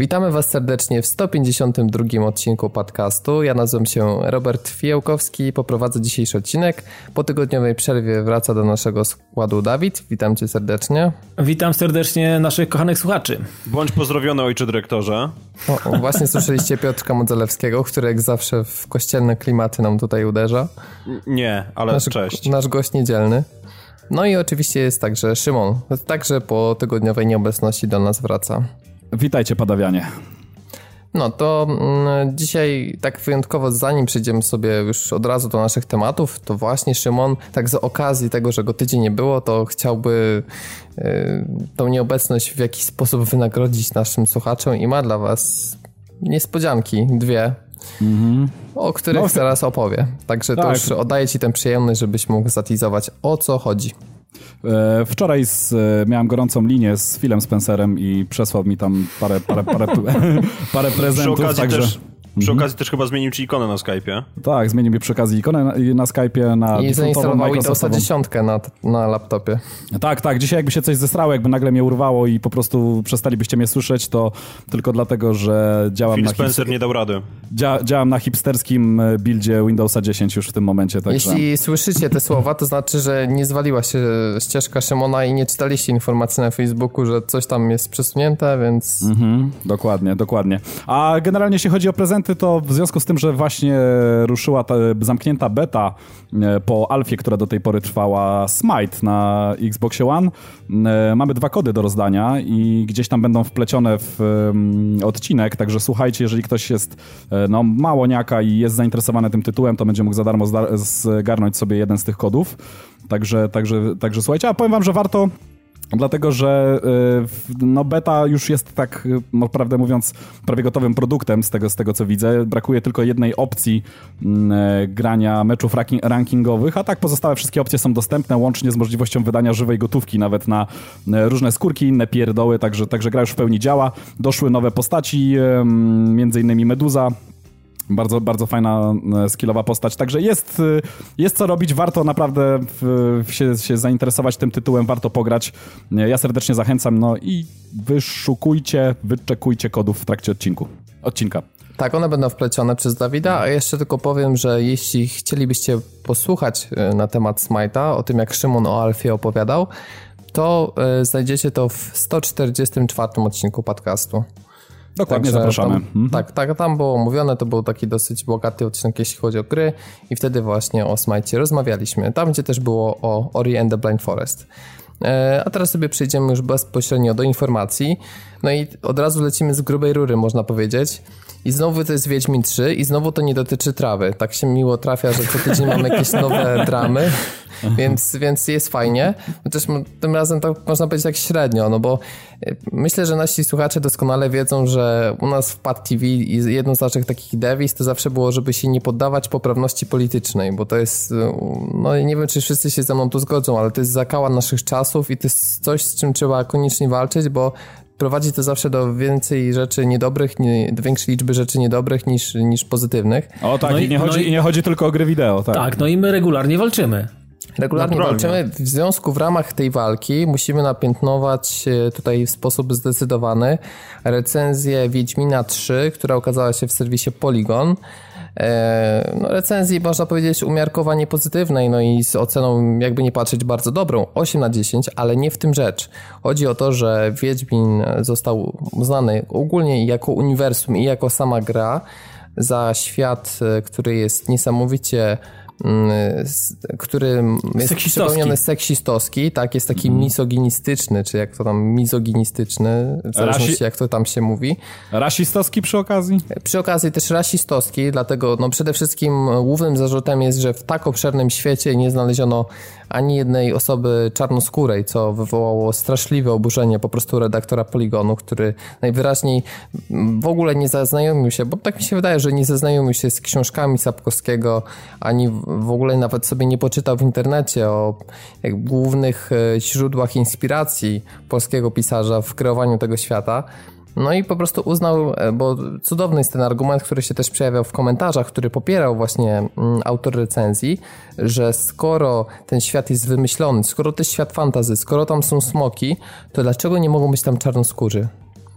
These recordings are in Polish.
Witamy Was serdecznie w 152 odcinku podcastu. Ja nazywam się Robert Fijałkowski i poprowadzę dzisiejszy odcinek. Po tygodniowej przerwie wraca do naszego składu Dawid. Witam Cię serdecznie. Witam serdecznie naszych kochanych słuchaczy. Bądź pozdrowiony ojcze dyrektorze. O, o, właśnie słyszeliście Piotrka Modzelewskiego, który jak zawsze w kościelne klimaty nam tutaj uderza. Nie, ale nasz, cześć. Nasz gość niedzielny. No i oczywiście jest także Szymon. Także po tygodniowej nieobecności do nas wraca. Witajcie, padawianie. No to mm, dzisiaj tak wyjątkowo, zanim przejdziemy sobie już od razu do naszych tematów, to właśnie Szymon, tak z okazji tego, że go tydzień nie było, to chciałby y, tą nieobecność w jakiś sposób wynagrodzić naszym słuchaczom i ma dla was niespodzianki, dwie, mm-hmm. o których no, zaraz opowie. Także tak. to już oddaję ci tę przyjemność, żebyś mógł zatizować o co chodzi. E, wczoraj z, e, miałem gorącą linię z Philem Spencerem i przesłał mi tam parę, parę, parę, parę prezentów. Przy okazji także... też przy mhm. okazji też chyba zmienił ci ikonę na Skype'ie. Tak, zmienił mi przy okazji ikonę na, na Skype'ie na I zainstalował Windowsa 10 na, na laptopie. Tak, tak. Dzisiaj jakby się coś zesrało, jakby nagle mnie urwało i po prostu przestalibyście mnie słyszeć, to tylko dlatego, że działam Phil na... Spencer nie dał rady. Dzia działam na hipsterskim e, buildzie Windowsa 10 już w tym momencie. Także... Jeśli słyszycie te słowa, to znaczy, że nie zwaliła się ścieżka Szymona i nie czytaliście informacji na Facebooku, że coś tam jest przesunięte, więc... Mhm, dokładnie, dokładnie. A generalnie jeśli chodzi o prezenty, to w związku z tym, że właśnie ruszyła ta zamknięta beta e, po alfie, która do tej pory trwała Smite na Xboxie One, e, mamy dwa kody do rozdania i gdzieś tam będą wplecione w odcinek, także słuchajcie, jeżeli ktoś jest e, no, małoniaka i jest zainteresowany tym tytułem, to będzie mógł za darmo zgarnąć sobie jeden z tych kodów. Także, także, także słuchajcie, a powiem wam, że warto Dlatego, że y, no beta już jest tak, no, prawdę mówiąc, prawie gotowym produktem z tego, z tego co widzę. Brakuje tylko jednej opcji mm, e, grania meczów rankingowych, a tak pozostałe wszystkie opcje są dostępne, łącznie z możliwością wydania żywej gotówki nawet na e, różne skórki, inne pierdoły, także, także gra już w pełni działa. Doszły nowe postaci, między innymi Meduza, bardzo, bardzo fajna, e, skillowa postać. Także jest, e, jest co robić, warto naprawdę w, się, się zainteresować tym tytułem, warto pograć. E, ja serdecznie zachęcam, no i wyszukujcie, wyczekujcie kodów w trakcie odcinku. Odcinka. Tak, one będą wplecione przez Dawida, a jeszcze tylko powiem, że jeśli chcielibyście posłuchać na temat Smite'a, o tym jak Szymon o Alfie opowiadał, to znajdziecie to w 144 odcinku podcastu. Dokładnie, Także zapraszamy. Tam, mhm. Tak, tak, tam było mówione, to był taki dosyć bogaty odcinek, jeśli chodzi o gry i wtedy właśnie o Smite rozmawialiśmy. Tam, gdzie też było o Ori and the Blind Forest. E, a teraz sobie przejdziemy już bezpośrednio do informacji. No i od razu lecimy z grubej rury, można powiedzieć. I znowu to jest Wiedźmin 3 i znowu to nie dotyczy trawy. Tak się miło trafia, że co tydzień mamy jakieś nowe dramy, więc, więc jest fajnie. Chociaż tym razem to można powiedzieć tak średnio, no bo e, myślę, że nasi słuchacze doskonale wiedzą, że u nas w PAD TV jedną z naszych takich dewiz to zawsze było, żeby się nie poddawać poprawności politycznej, bo to jest, e, no nie wiem, czy wszyscy się ze mną tu zgodzą, ale to jest zakała naszych czasów i to jest coś, z czym trzeba koniecznie walczyć, bo prowadzi to zawsze do więcej rzeczy niedobrych, nie, do większej liczby rzeczy niedobrych niż, niż pozytywnych. O tak, no i, nie chodzi, no i, nie chodzi tylko o gry wideo. Tak, tak no i my regularnie walczymy. Regularnie Naturalnie. walczymy. W związku w ramach tej walki musimy napiętnować tutaj w sposób zdecydowany recenzję Wiedźmina 3, która okazała się w serwisie Polygon. E, no, recenzji można powiedzieć umiarkowanie pozytywnej, no i z oceną jakby nie patrzeć bardzo dobrą, 8 na 10, ale nie w tym rzecz. Chodzi o to, że Wiedźmin został uznany ogólnie jako uniwersum i jako sama gra za świat, e, który jest niesamowicie który jest przypomniany seksistowski, tak, jest taki mm. misoginistyczny, czy jak to tam, mizoginistyczny, w zależności Rasi... jak to tam się mówi. Rasistowski przy okazji? Przy okazji też rasistowski, dlatego no przede wszystkim głównym zarzutem jest, że w tak obszernym świecie nie znaleziono ani jednej osoby czarnoskórej, co wywołało straszliwe oburzenie po prostu redaktora Poligonu, który najwyraźniej w ogóle nie zaznajomił się, bo tak mi się wydaje, że nie zaznajomił się z książkami Sapkowskiego, ani w ogóle nawet sobie nie poczytał w internecie o głównych e, źródłach inspiracji polskiego pisarza w kreowaniu tego świata. No i po prostu uznał, e, bo cudowny jest ten argument, który się też przejawiał w komentarzach, który popierał właśnie mm, autor recenzji, że skoro ten świat jest wymyślony, skoro to jest świat fantazy, skoro tam są smoki, to dlaczego nie mogą być tam czarnoskórzy?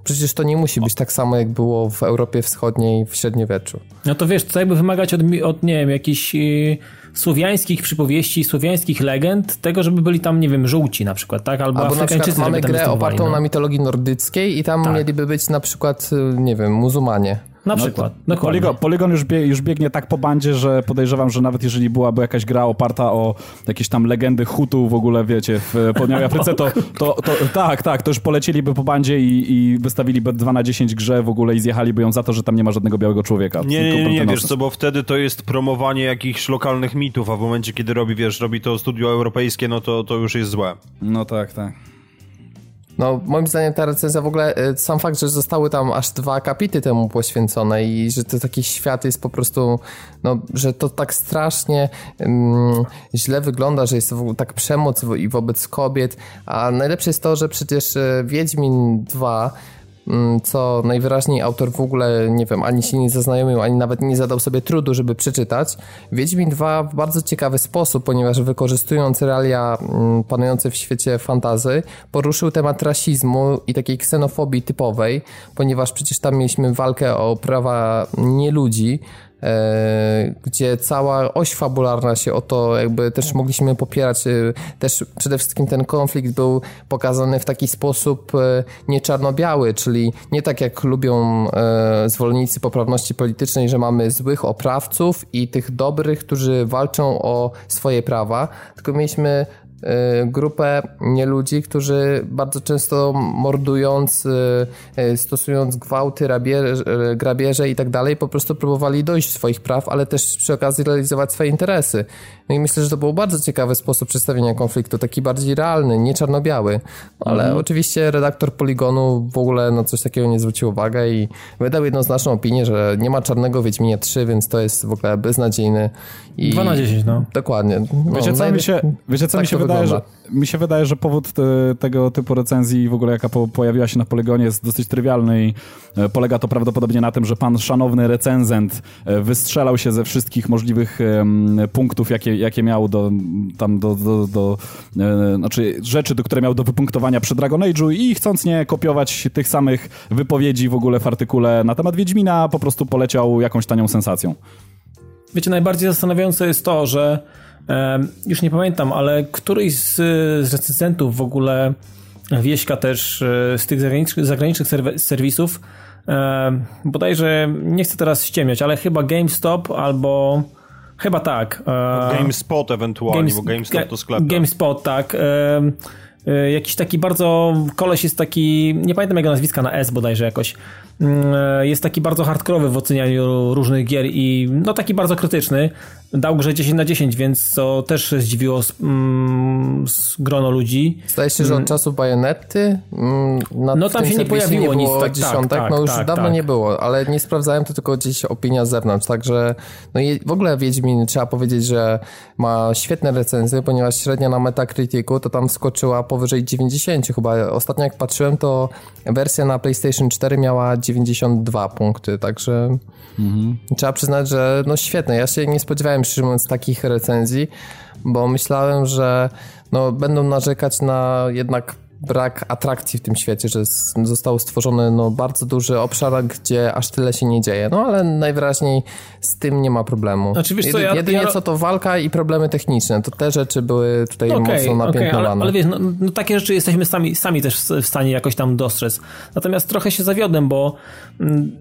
Przecież to nie musi być tak samo, jak było w Europie Wschodniej w średniowieczu. No to wiesz, to jakby wymagać od, od nie wiem, jakichś y, słowiańskich przypowieści, słowiańskich legend, tego, żeby byli tam, nie wiem, żółci na przykład, tak? Albo, Albo na przykład mamy grę opartą no. na mitologii nordyckiej i tam Tak. mieliby być na przykład, y, nie wiem, muzułmanie. Na przykład, dokładnie. Polygon, Polygon już, już biegnie tak po bandzie, że podejrzewam, że nawet jeżeli byłaby jakaś gra oparta o jakieś tam legendy Hutu w ogóle, wiecie, w południowej Afryce, to, to, to tak, tak, to już polecieliby po bandzie i, i wystawiliby 2 na 10 grze w ogóle i zjechaliby ją za to, że tam nie ma żadnego białego człowieka. Nie, nie, nie, nie, wiesz co, bo wtedy to jest promowanie jakichś lokalnych mitów, a w momencie, kiedy robi, wiesz, robi to studio europejskie, no to, to już jest złe. No tak, tak. No, moim zdaniem ta recenzja w ogóle, y, sam fakt, że zostały tam aż dwa kapity temu poświęcone i że to taki świat jest po prostu, no, że to tak strasznie źle wygląda, że jest tak przemoc i wobec kobiet, a najlepsze jest to, że przecież y, Wiedźmin 2 mm, co najwyraźniej autor w ogóle, nie wiem, ani się nie zaznajomił, ani nawet nie zadał sobie trudu, żeby przeczytać. Wiedźmin 2 w bardzo ciekawy sposób, ponieważ wykorzystując realia mm, panujące w świecie fantazy, poruszył temat rasizmu i takiej ksenofobii typowej, ponieważ przecież tam mieliśmy walkę o prawa nieludzi, gdzie cała oś fabularna się o to jakby też mogliśmy popierać. e, Też przede wszystkim ten konflikt był pokazany w taki sposób e, nie czarno-biały, czyli nie tak jak lubią e, zwolennicy poprawności politycznej, że mamy złych oprawców i tych dobrych, którzy walczą o swoje prawa, tylko mieliśmy e, grupę nieludzi, którzy bardzo często mordując, e, e, stosując gwałty, rabierze, grabieże i tak dalej, po prostu próbowali dojść do swoich praw, ale też przy okazji realizować swoje interesy. No i myślę, że to był bardzo ciekawy sposób przedstawienia konfliktu, taki bardziej realny, nie czarno-biały. Ale oczywiście redaktor Poligonu w ogóle na coś takiego nie zwrócił uwagę i wydał jednoznaczną opinię, że nie ma czarnego Wiedźminia 3, więc to jest w ogóle beznadziejny. I... 2 na 10, no. Dokładnie. No, Wiecie co, mi się, wiecie, co tak mi, się to wydaje, że, mi się wydaje, że powód te, tego typu recenzji w ogóle jaka po, pojawiła się na Polygonie jest dosyć trywialny i e, polega to prawdopodobnie na tym, że pan szanowny recenzent e, wystrzelał się ze wszystkich możliwych punktów, jakie, jakie miał do, tam do, do, do e, znaczy rzeczy, do które miał do wypunktowania przy Dragon Age'u i chcąc nie kopiować tych samych wypowiedzi w ogóle w artykule na temat Wiedźmina, po prostu poleciał jakąś tanią sensacją. Wiecie, najbardziej zastanawiające jest to, że już nie pamiętam, ale któryś z, z recenzentów w ogóle Wieśka też e, z tych zagranicznych, zagranicznych serwisów bodajże, nie chcę teraz ściemiać, ale chyba GameStop albo chyba tak. E, GameSpot ewentualnie, Games- bo GameStop to sklep. GameSpot, tak. E, jakiś taki bardzo, koleś jest taki, nie pamiętam jego nazwiska na S bodajże jakoś, jest taki bardzo hardkorowy w ocenianiu różnych gier i no taki bardzo krytyczny. Dał grze 10 na 10, więc to też zdziwiło s- mm, s- grono ludzi. Zdaje się, że od czasów bajonety mm, na No tam się nie pojawiło nie nic, tak, tak, dziesiątek, tak, no już tak, dawno tak. nie było, ale nie sprawdzałem, to tylko gdzieś opinia z zewnątrz, także no i w ogóle Wiedźmin trzeba powiedzieć, że ma świetne recenzje, ponieważ średnia na Metacriticu to tam skoczyła powyżej 90 chyba. Ostatnio jak patrzyłem, to wersja na PlayStation 4 miała 92 punkty, także trzeba przyznać, że no świetne. Ja się nie spodziewałem szczerze mówiąc takich recenzji, bo myślałem, że no, będą narzekać na jednak brak atrakcji w tym świecie, że został stworzony no, bardzo duży obszar, gdzie aż tyle się nie dzieje. No ale najwyraźniej z tym nie ma problemu. Znaczy, wiesz co, ja- Jedynie ja- co to walka i problemy techniczne. To te rzeczy były tutaj Okej, mocno okej, ale, napiętnowane. ale wiesz, no, no, takie rzeczy jesteśmy sami, sami też w stanie jakoś tam dostrzec. Natomiast trochę się zawiodłem, bo mm,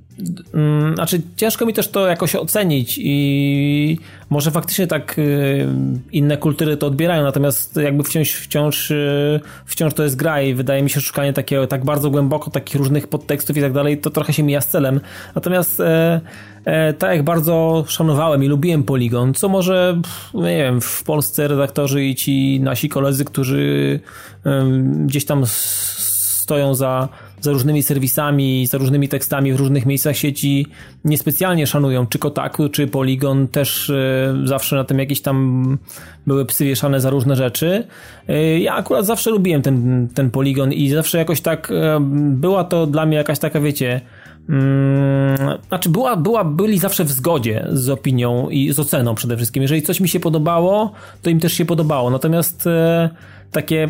znaczy ciężko mi też to jakoś ocenić i może faktycznie tak y, inne kultury to odbierają, natomiast jakby wciąż, wciąż, y, wciąż to jest gra i wydaje mi się, szukanie takiego, tak bardzo głęboko takich różnych podtekstów i tak dalej, to trochę się mija z celem. Natomiast e, e, tak jak bardzo szanowałem i lubiłem Polygon, co może, pff, nie wiem, w Polsce redaktorzy i ci nasi koledzy, którzy em, gdzieś tam stoją za, za różnymi serwisami, za różnymi tekstami w różnych miejscach sieci, niespecjalnie szanują, czy Kotaku, czy Polygon, też e, zawsze na tym jakieś tam były psy wieszane za różne rzeczy. E, Ja akurat zawsze lubiłem ten, ten Polygon i zawsze jakoś tak e, była to dla mnie jakaś taka, wiecie, Mm, znaczy była, była, byli zawsze w zgodzie z opinią i z oceną przede wszystkim. Jeżeli coś mi się podobało, to im też się podobało. Natomiast e, takie,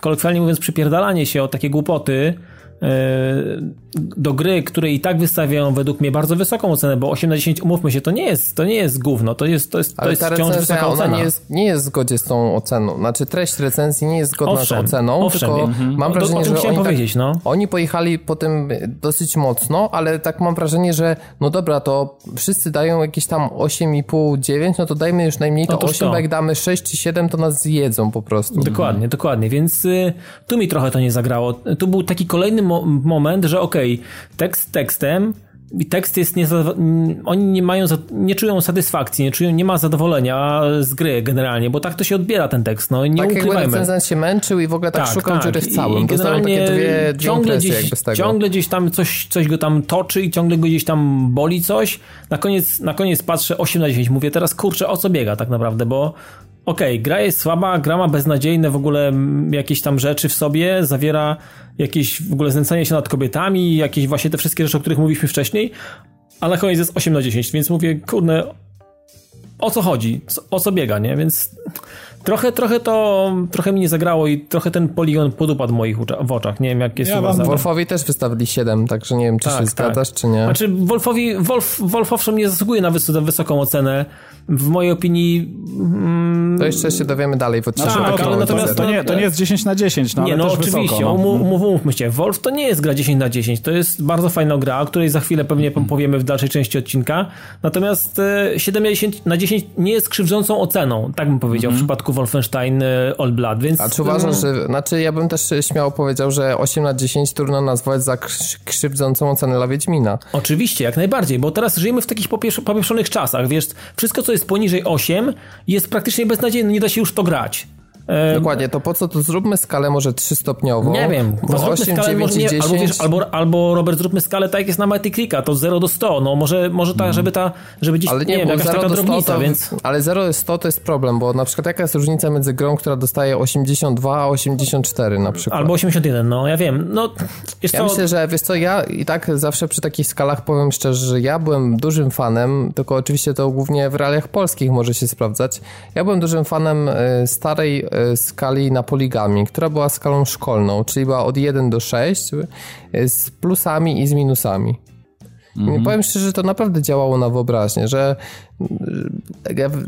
kolokwialnie mówiąc, przypierdalanie się o takie głupoty, do gry, które i tak wystawiają według mnie bardzo wysoką ocenę, bo 8 na 10, umówmy się, to nie jest, to nie jest gówno, to jest, to jest, to Ale jest ta wciąż recenzja, wysoka ocena. nie jest, nie jest w zgodzie z tą oceną. Znaczy treść recenzji nie jest zgodna Owszem, z oceną, owszem, tylko mhm. mam O- o wrażenie, że oni, powiedzieć, tak, no. oni pojechali po tym dosyć mocno, ale tak mam wrażenie, że no dobra, to wszyscy dają jakieś tam 8,5, 9, no to dajmy już najmniej to Otóż 8, to. bo jak damy 6 czy 7, to nas zjedzą po prostu. Dokładnie, dokładnie, więc y, tu mi trochę to nie zagrało. Tu był taki kolejny mo moment, że okej, tekst tekstem, i tekst jest nie oni nie mają, nie czują satysfakcji, nie czują, nie ma zadowolenia z gry generalnie, bo tak to się odbiera ten tekst, no nie Tak ukrywajmy. recenzent się męczył i w ogóle tak, szukał dziury w całym. I Dostałem takie generalnie dwie, dwie ciągle gdzieś, ciągle gdzieś tam coś, coś go tam toczy i ciągle go gdzieś tam boli coś. Na koniec, na koniec patrzę 8 na 10. Mówię teraz, kurczę, o co biega tak naprawdę, bo okej, gra jest słaba, gra ma beznadziejne w ogóle jakieś tam rzeczy w sobie, zawiera jakieś w ogóle znęcanie się nad kobietami, jakieś właśnie te wszystkie rzeczy, o których mówiliśmy wcześniej, a na koniec jest 8 na 10, więc mówię, kurde, o co chodzi, o co biega, nie? Więc trochę, trochę to, trochę mi nie zagrało i trochę ten poligon podupadł w moich w oczach. Nie wiem, jak jest Ja u was. wam- ale- Wolfowi też wystawili 7, także nie wiem, czy Tak, się tak. zgadzasz, czy nie. Znaczy, Wolfowi, Wolf, Wolf owszem nie zasługuje na wys- wysoką ocenę. W mojej opinii mm, To jeszcze się dowiemy dalej w odcinku. Tak, ale to, natomiast- to, nie, to nie jest 10 na 10, no nie, ale no też oczywiście, wysoko. No. umówmy się, Wolf to nie jest gra 10 na 10, to jest bardzo fajna gra, o której za chwilę pewnie powiemy w dalszej części odcinka, natomiast e, 7 na 10, na 10 nie jest krzywdzącą oceną, tak bym powiedział w przypadku Wolfenstein e, Old Blood, więc... A czy uważasz, że. Znaczy, ja bym też śmiało powiedział, że 8 na 10 trudno nazwać za krz- krzywdzącą ocenę dla Wiedźmina. Oczywiście, jak najbardziej, bo teraz żyjemy w takich popieprz- popieprzonych czasach, wiesz, wszystko co jest poniżej 8 jest praktycznie beznadziejne, nie da się już to grać. Dokładnie, to po co to zróbmy skalę może 3-stopniową? Nie wiem, Bo zróbmy 8, skalę, 9 może i nie, 10. albo, wiesz, albo, albo Robert, zróbmy skalę tak jak jest na Metacritica, to 0 do 100, no może, może tak, żeby ta, żeby gdzieś, ale nie, nie, wiem, jakaś 0 taka do 100 drobnica, to, więc... Ale 0 do 100 to jest problem, bo na przykład jaka jest różnica między grą, która dostaje 82 a 84 na przykład? Albo 81, no ja wiem, no jest Ja to... myślę, że wiesz co, ja i tak zawsze przy takich skalach powiem szczerze, że ja byłem dużym fanem, tylko oczywiście to głównie w realiach polskich może się sprawdzać. Ja byłem dużym fanem e, starej e, skali na poligami, która była skalą szkolną, czyli była od 1 do 6 e, z plusami i z minusami. I powiem szczerze, że to naprawdę działało na wyobraźnię, że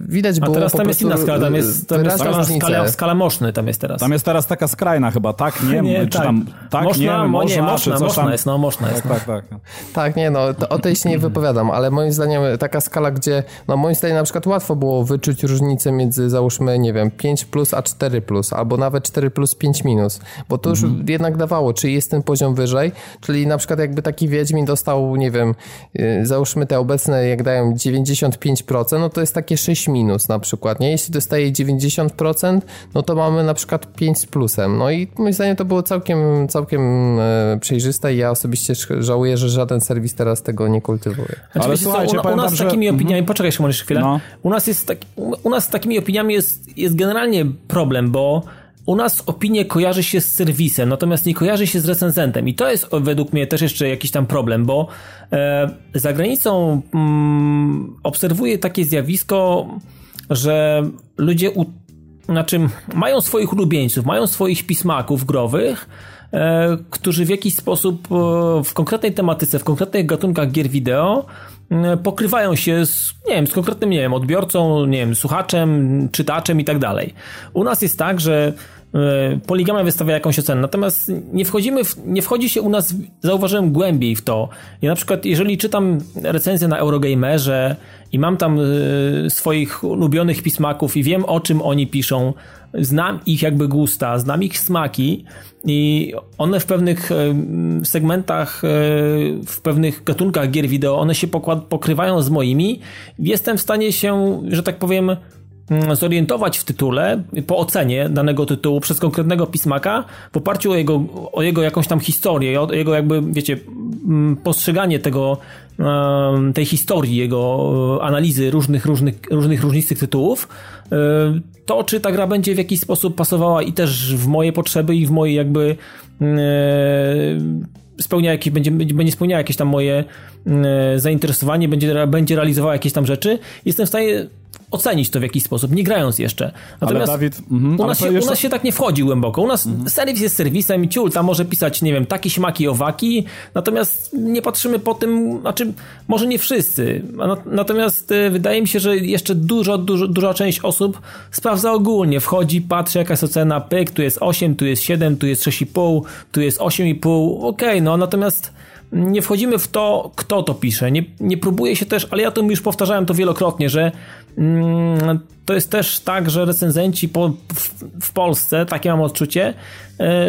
widać A było teraz po tam jest inna skala, tam jest, tam jest skala, skala, skala moszny tam jest teraz. Tam jest teraz taka skrajna chyba, tak? Nie, nie, czy tam tak, można, nie, mo- można, nie, czy można, coś można tam. jest, no można jest. Tak, tak, tak. Tak, nie no, to, o tej się nie wypowiadam, ale moim zdaniem taka skala, gdzie, no moim zdaniem na przykład łatwo było wyczuć różnicę między załóżmy, nie wiem, 5 plus a 4 plus, albo nawet 4 plus 5 minus, bo to już jednak dawało, czy jest ten poziom wyżej, czyli na przykład jakby taki Wiedźmin dostał, nie wiem, yy, załóżmy te obecne, jak dają 95%, no to jest takie 6 minus na przykład, nie? Jeśli dostaje 90%, no to mamy na przykład 5 z plusem, no i moim zdaniem to było całkiem, całkiem e, przejrzyste i ja osobiście żałuję, że żaden serwis teraz tego nie kultywuje. Znaczy, Ale wiecie co, słuchajcie, u, u nas z że- takimi Mhm. opiniami, poczekaj Szymon jeszcze chwilę, No. u, nas jest tak, u nas z takimi opiniami jest, jest generalnie problem, bo u nas opinie kojarzy się z serwisem, natomiast nie kojarzy się z recenzentem. I to jest według mnie też jeszcze jakiś tam problem, bo e, za granicą mm, obserwuję takie zjawisko, że ludzie u, znaczy mają swoich ulubieńców, mają swoich pismaków growych, którzy w jakiś sposób e, w konkretnej tematyce, w konkretnych gatunkach gier wideo e, pokrywają się z, nie wiem, z konkretnym, nie wiem, odbiorcą, nie wiem, słuchaczem, czytaczem i tak dalej. U nas jest tak, że e, Poligama wystawia jakąś ocenę, natomiast nie wchodzimy, w, nie wchodzi się u nas, zauważyłem głębiej w to. Ja na przykład, jeżeli czytam recenzję na Eurogamerze i mam tam e, swoich ulubionych pismaków i wiem o czym oni piszą, znam ich jakby gusta, znam ich smaki i one w pewnych e, segmentach, e, w pewnych gatunkach gier wideo, one się pokrywają z moimi. Jestem w stanie się, że tak powiem, mm, zorientować w tytule, po ocenie danego tytułu przez konkretnego pismaka, w oparciu o jego, o jego jakąś tam historię, o jego jakby, wiecie, mm, postrzeganie tego, tej historii, jego e, analizy różnych, różnych, różnych różnistych tytułów, e, to czy ta gra będzie w jakiś sposób pasowała i też w moje potrzeby i w moje jakby e, spełnia jakieś, będzie, będzie spełniała jakieś tam moje zainteresowanie, będzie, będzie realizowała jakieś tam rzeczy, jestem w stanie ocenić to w jakiś sposób, nie grając jeszcze. Natomiast ale Dawid, mhm, u, nas się, jeszcze... u nas się tak nie wchodzi głęboko. U nas mhm. serwis jest serwisem i ciul, tam może pisać, nie wiem, taki śmaki, owaki, natomiast nie patrzymy po tym, znaczy, może nie wszyscy, natomiast e, wydaje mi się, że jeszcze dużo, dużo, duża część osób sprawdza ogólnie, wchodzi, patrzy jaka jest ocena, pyk, tu jest 8, tu jest 7, tu jest 6,5, tu jest 8,5, okej, okay, no natomiast nie wchodzimy w to, kto to pisze. Nie, nie próbuje się też, ale ja to już powtarzałem to wielokrotnie, że mm, to jest też tak, że recenzenci po, w, w, Polsce, takie mam odczucie,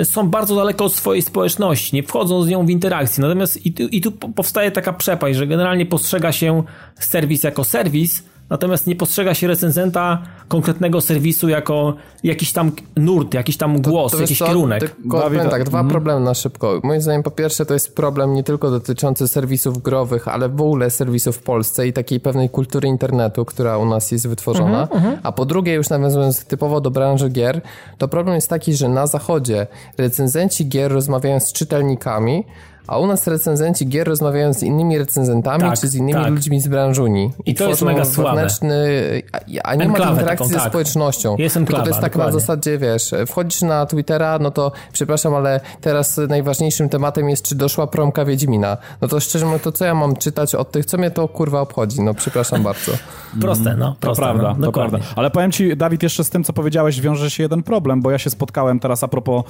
y, są bardzo daleko od swojej społeczności, nie wchodzą z nią w interakcję. Natomiast i tu, i tu powstaje taka przepaść, że generalnie postrzega się serwis jako serwis, natomiast nie postrzega się recenzenta konkretnego serwisu jako jakiś tam nurt, jakiś tam głos, to, to jakiś kierunek. Tylko, tak, dwa mhm. problemy na szybko. Moim zdaniem po pierwsze to jest problem nie tylko dotyczący serwisów growych, ale w ogóle serwisów w Polsce i takiej pewnej kultury internetu, która u nas jest wytworzona. Mhm, mhm. A po drugie, już nawiązując typowo do branży gier, to problem jest taki, że na zachodzie recenzenci gier rozmawiają z czytelnikami, a u nas recenzenci gier rozmawiają z innymi recenzentami tak, czy z innymi tak. ludźmi z branżuni. I, I to jest mega słabe. A nie enklawę ma interakcji taką, ze tak. społecznością. Jest enklawa, to jest tak dokładnie. na zasadzie, wiesz, wchodzisz na Twittera, no to przepraszam, ale teraz najważniejszym tematem jest, czy doszła promka Wiedźmina. No to szczerze mówiąc, to co ja mam czytać od tych, co mnie to kurwa obchodzi? No przepraszam bardzo. proste, no. Proste, to prawda, no, to prawda. Ale powiem ci, Dawid, jeszcze z tym, co powiedziałeś, wiąże się jeden problem, bo ja się spotkałem teraz a propos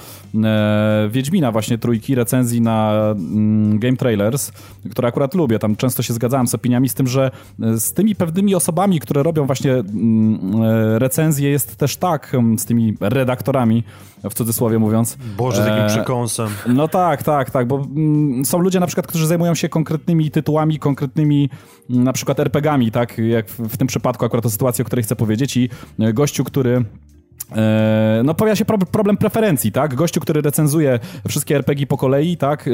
e, Wiedźmina, właśnie trójki recenzji na game Trailers, które akurat lubię, tam często się zgadzałem z opiniami, z tym, że e, z tymi pewnymi osobami, które robią właśnie mm, e, recenzje jest też tak, mm, z tymi redaktorami, w cudzysłowie mówiąc. Boże, takim e, przekąsem. No tak, tak, tak, bo są ludzie na przykład, którzy zajmują się konkretnymi tytułami, konkretnymi na przykład RPGami, tak, jak w tym przypadku akurat o sytuacji, o której chcę powiedzieć i gościu, który no pojawia się problem preferencji, tak? Gościu, który recenzuje wszystkie RPG po kolei, tak?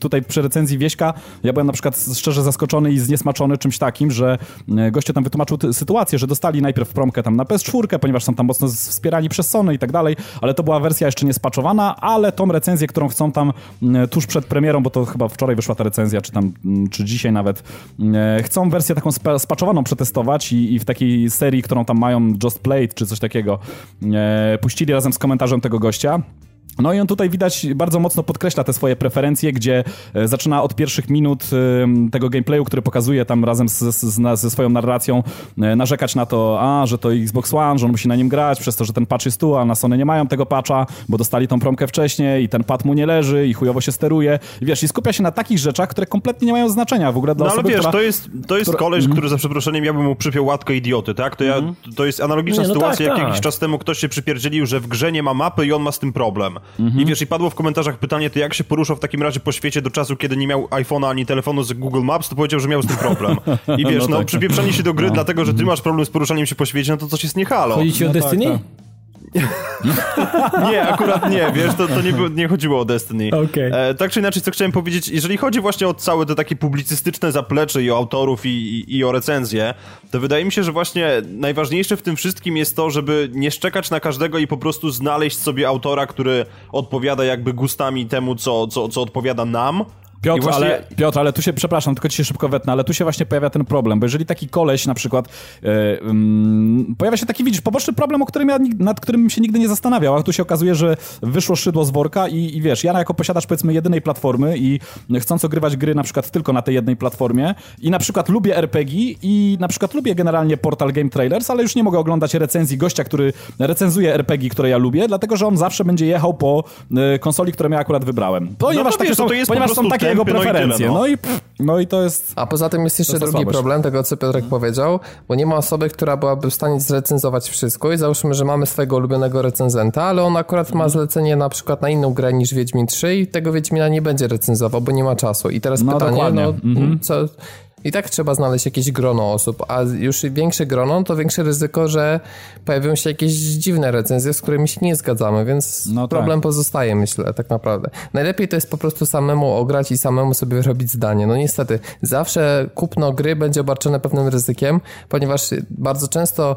Tutaj przy recenzji Wieśka ja byłem na przykład szczerze zaskoczony i zniesmaczony czymś takim, że e, gościu tam wytłumaczył sytuację, że dostali najpierw promkę tam na PS4, ponieważ są tam mocno wspierani przez Sony i tak dalej, ale to była wersja jeszcze nie spaczowana, ale tą recenzję, którą chcą tam tuż przed premierą, bo to chyba wczoraj wyszła ta recenzja, czy tam, czy dzisiaj nawet, e, chcą wersję taką spaczowaną przetestować i, i w takiej serii, którą tam mają Just Played, czy coś takiego, e, puścili razem z komentarzem tego gościa. No i on tutaj widać bardzo mocno podkreśla te swoje preferencje, gdzie e, zaczyna od pierwszych minut tego gameplayu, który pokazuje tam razem z, z, ze swoją narracją, e, narzekać na to, a, że to Xbox One, że on musi na nim grać, przez to, że ten patch jest tu, a na Sony nie mają tego patcha, bo dostali tą promkę wcześniej i ten pad mu nie leży i chujowo się steruje. I wiesz, i skupia się na takich rzeczach, które kompletnie nie mają znaczenia w ogóle dla no, osoby, ale wiesz, która... to jest, to jest która... koleś, mm. który za przeproszeniem ja bym mu przypiął łatkę idioty, tak? To, ja, mm. to jest analogiczna nie, no sytuacja, tak, jak tak. jakiś czas temu ktoś się przypierdzielił, że w grze nie ma mapy i on ma z tym problem. -hmm. I wiesz, i padło w komentarzach pytanie, to jak się poruszał w takim razie po świecie do czasu, kiedy nie miał iPhone'a ani telefonu z Google Maps, to powiedział, że miał z tym problem. I wiesz, no, no tak. przypieprzanie się do gry, no. dlatego, że ty masz problem z poruszaniem się po świecie, no to coś jest nie halo. Chodzi ci o no Destiny? Tak, tak. nie, akurat nie, wiesz, to, to nie, nie chodziło o Destiny. Okay. E, tak czy inaczej, co chciałem powiedzieć, jeżeli chodzi właśnie o całe te takie publicystyczne zaplecze i o autorów i, i, i, o recenzję, to wydaje mi się, że właśnie najważniejsze w tym wszystkim jest to, żeby nie szczekać na każdego i po prostu znaleźć sobie autora, który odpowiada jakby gustami temu, co, co, co odpowiada nam, Piotr, właśnie... ale, Piotr, ale tu się, przepraszam, tylko ci się szybko wetnę, ale tu się właśnie pojawia ten problem, bo jeżeli taki koleś na przykład yy, pojawia się taki, widzisz, poboczny problem, o którym ja, nad którym się nigdy nie zastanawiał, a tu się okazuje, że wyszło szydło z worka i, i wiesz, ja jako posiadacz powiedzmy jedynej platformy i chcąc ogrywać gry na przykład tylko na tej jednej platformie i na przykład lubię RPG i na przykład lubię generalnie portal Game Trailers, ale już nie mogę oglądać recenzji gościa, który recenzuje RPG, które ja lubię, dlatego, że on zawsze będzie jechał po y, konsoli, którą ja akurat wybrałem. Ponieważ, no to wiesz, są, to ponieważ są takie jego preferencje. No. no. i, pff, no i to jest... A poza tym jest jeszcze drugi słabość. problem tego, co Piotrek hmm. powiedział, bo nie ma osoby, która byłaby w stanie zrecenzować wszystko i załóżmy, że mamy swojego ulubionego recenzenta, ale on akurat ma zlecenie na przykład na inną grę niż Wiedźmin 3 i tego Wiedźmina nie będzie recenzował, bo nie ma czasu. I teraz no, pytanie, dokładnie. no mhm. co i tak trzeba znaleźć jakieś grono osób, a już większe grono, to większe ryzyko, że pojawią się jakieś dziwne recenzje, z którymi się nie zgadzamy, więc no tak. problem tak. pozostaje, myślę, tak naprawdę. Najlepiej to jest po prostu samemu ograć i samemu sobie wyrobić zdanie. No niestety, zawsze kupno gry będzie obarczone pewnym ryzykiem, ponieważ bardzo często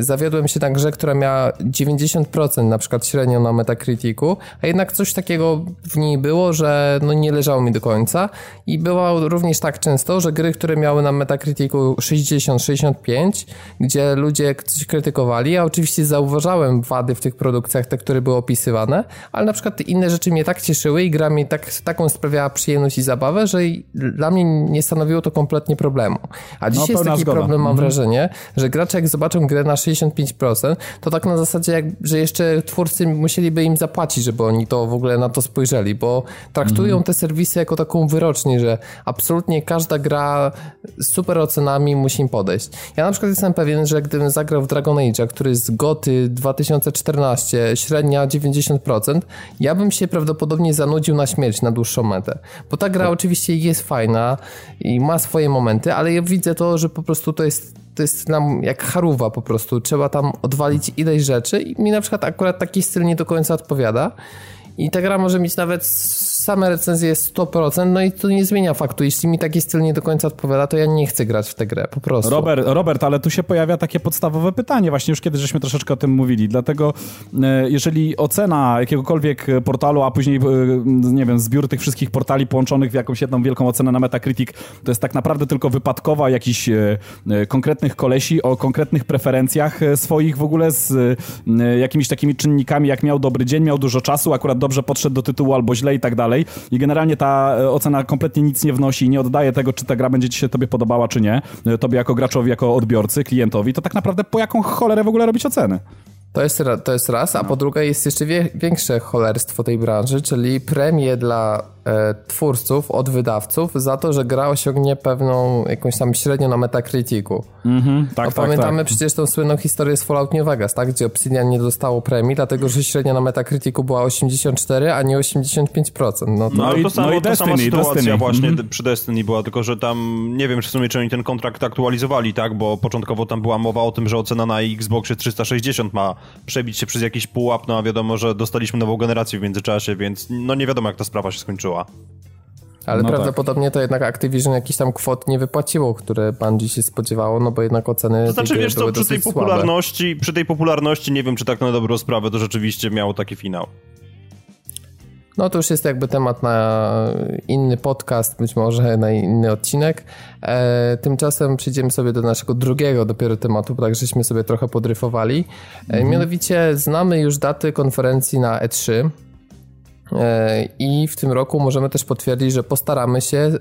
zawiodłem się na grze, która miała 90% na przykład średnio na Metacriticu, a jednak coś takiego w niej było, że no nie leżało mi do końca i było również tak często, że gry, które miały na Metacriticu 60-65, gdzie ludzie coś krytykowali, ja oczywiście zauważałem wady w tych produkcjach, te, które były opisywane, ale na przykład inne rzeczy mnie tak cieszyły i gra mi tak, taką sprawiała przyjemność i zabawę, że dla mnie nie stanowiło to kompletnie problemu. A no, dzisiaj no, jest taki zgoda. problem, mam mhm. wrażenie, że gracze jak zobaczą grę na 65%, to tak na zasadzie, jak, że jeszcze twórcy musieliby im zapłacić, żeby oni to w ogóle na to spojrzeli, bo traktują mhm. te serwisy jako taką wyrocznię, że absolutnie każda gra z super ocenami musi im podejść. Ja na przykład jestem pewien, że gdybym zagrał w Dragon Age, który jest goty 2014, średnia 90%, ja bym się prawdopodobnie zanudził na śmierć na dłuższą metę. Bo ta gra tak. oczywiście jest fajna i ma swoje momenty, ale ja widzę to, że po prostu to jest to jest nam jak haruwa po prostu. Trzeba tam odwalić ileś rzeczy i mi na przykład akurat taki styl nie do końca odpowiada. I ta gra może mieć nawet same recenzje 100%, no i to nie zmienia faktu. Jeśli mi taki styl nie do końca odpowiada, to ja nie chcę grać w tę grę, po prostu. Robert, Robert, ale tu się pojawia takie podstawowe pytanie, właśnie już kiedy żeśmy troszeczkę o tym mówili, dlatego e, jeżeli ocena jakiegokolwiek portalu, a później, e, nie wiem, zbiór tych wszystkich portali połączonych w jakąś jedną wielką ocenę na Metacritic, to jest tak naprawdę tylko wypadkowa jakichś e, konkretnych kolesi o konkretnych preferencjach swoich w ogóle z jakimiś takimi czynnikami, jak miał dobry dzień, miał dużo czasu, akurat dobrze podszedł do tytułu albo źle i tak dalej, dalej. I generalnie ta e, ocena kompletnie nic nie wnosi i nie oddaje tego, czy ta gra będzie ci się tobie podobała, czy nie. E, tobie jako graczowi, jako odbiorcy, klientowi, to tak naprawdę po jaką cholerę w ogóle robić oceny? To jest, to jest raz, a no. po drugie jest jeszcze wie, większe cholerstwo tej branży, czyli premie dla twórców od wydawców za to, że gra osiągnie pewną jakąś tam średnią na Metacriticu. Mm-hmm, tak, tak, pamiętamy tak. przecież tą słynną historię z Fallout New Vegas, tak? gdzie Obsidian nie dostało premii, dlatego że średnia na Metacriticu była 84, a nie 85%. No to, no, i, to samo, no i Destiny, sama sytuacja Destiny. właśnie mm-hmm. przy Destiny była, tylko że tam nie wiem, czy w sumie czy oni ten kontrakt aktualizowali, tak? bo początkowo tam była mowa o tym, że ocena na Xboxie 360 ma przebić się przez jakiś pułap, no a wiadomo, że dostaliśmy nową generację w międzyczasie, więc no nie wiadomo jak ta sprawa się skończyła. Ale no prawdopodobnie tak. to jednak Activision jakiś tam kwot nie wypłaciło, które Bungie się spodziewało, no bo jednak oceny To znaczy, wiesz co, przy tej popularności, słabe. przy tej popularności nie wiem, czy tak na dobrą sprawę to rzeczywiście miało taki finał. No to już jest jakby temat na inny podcast, być może na inny odcinek. E, tymczasem przejdziemy sobie do naszego drugiego dopiero tematu, bo tak żeśmy sobie trochę podryfowali. E, mhm. Mianowicie znamy już daty konferencji na E3. E, I w tym roku możemy też potwierdzić, że postaramy się e,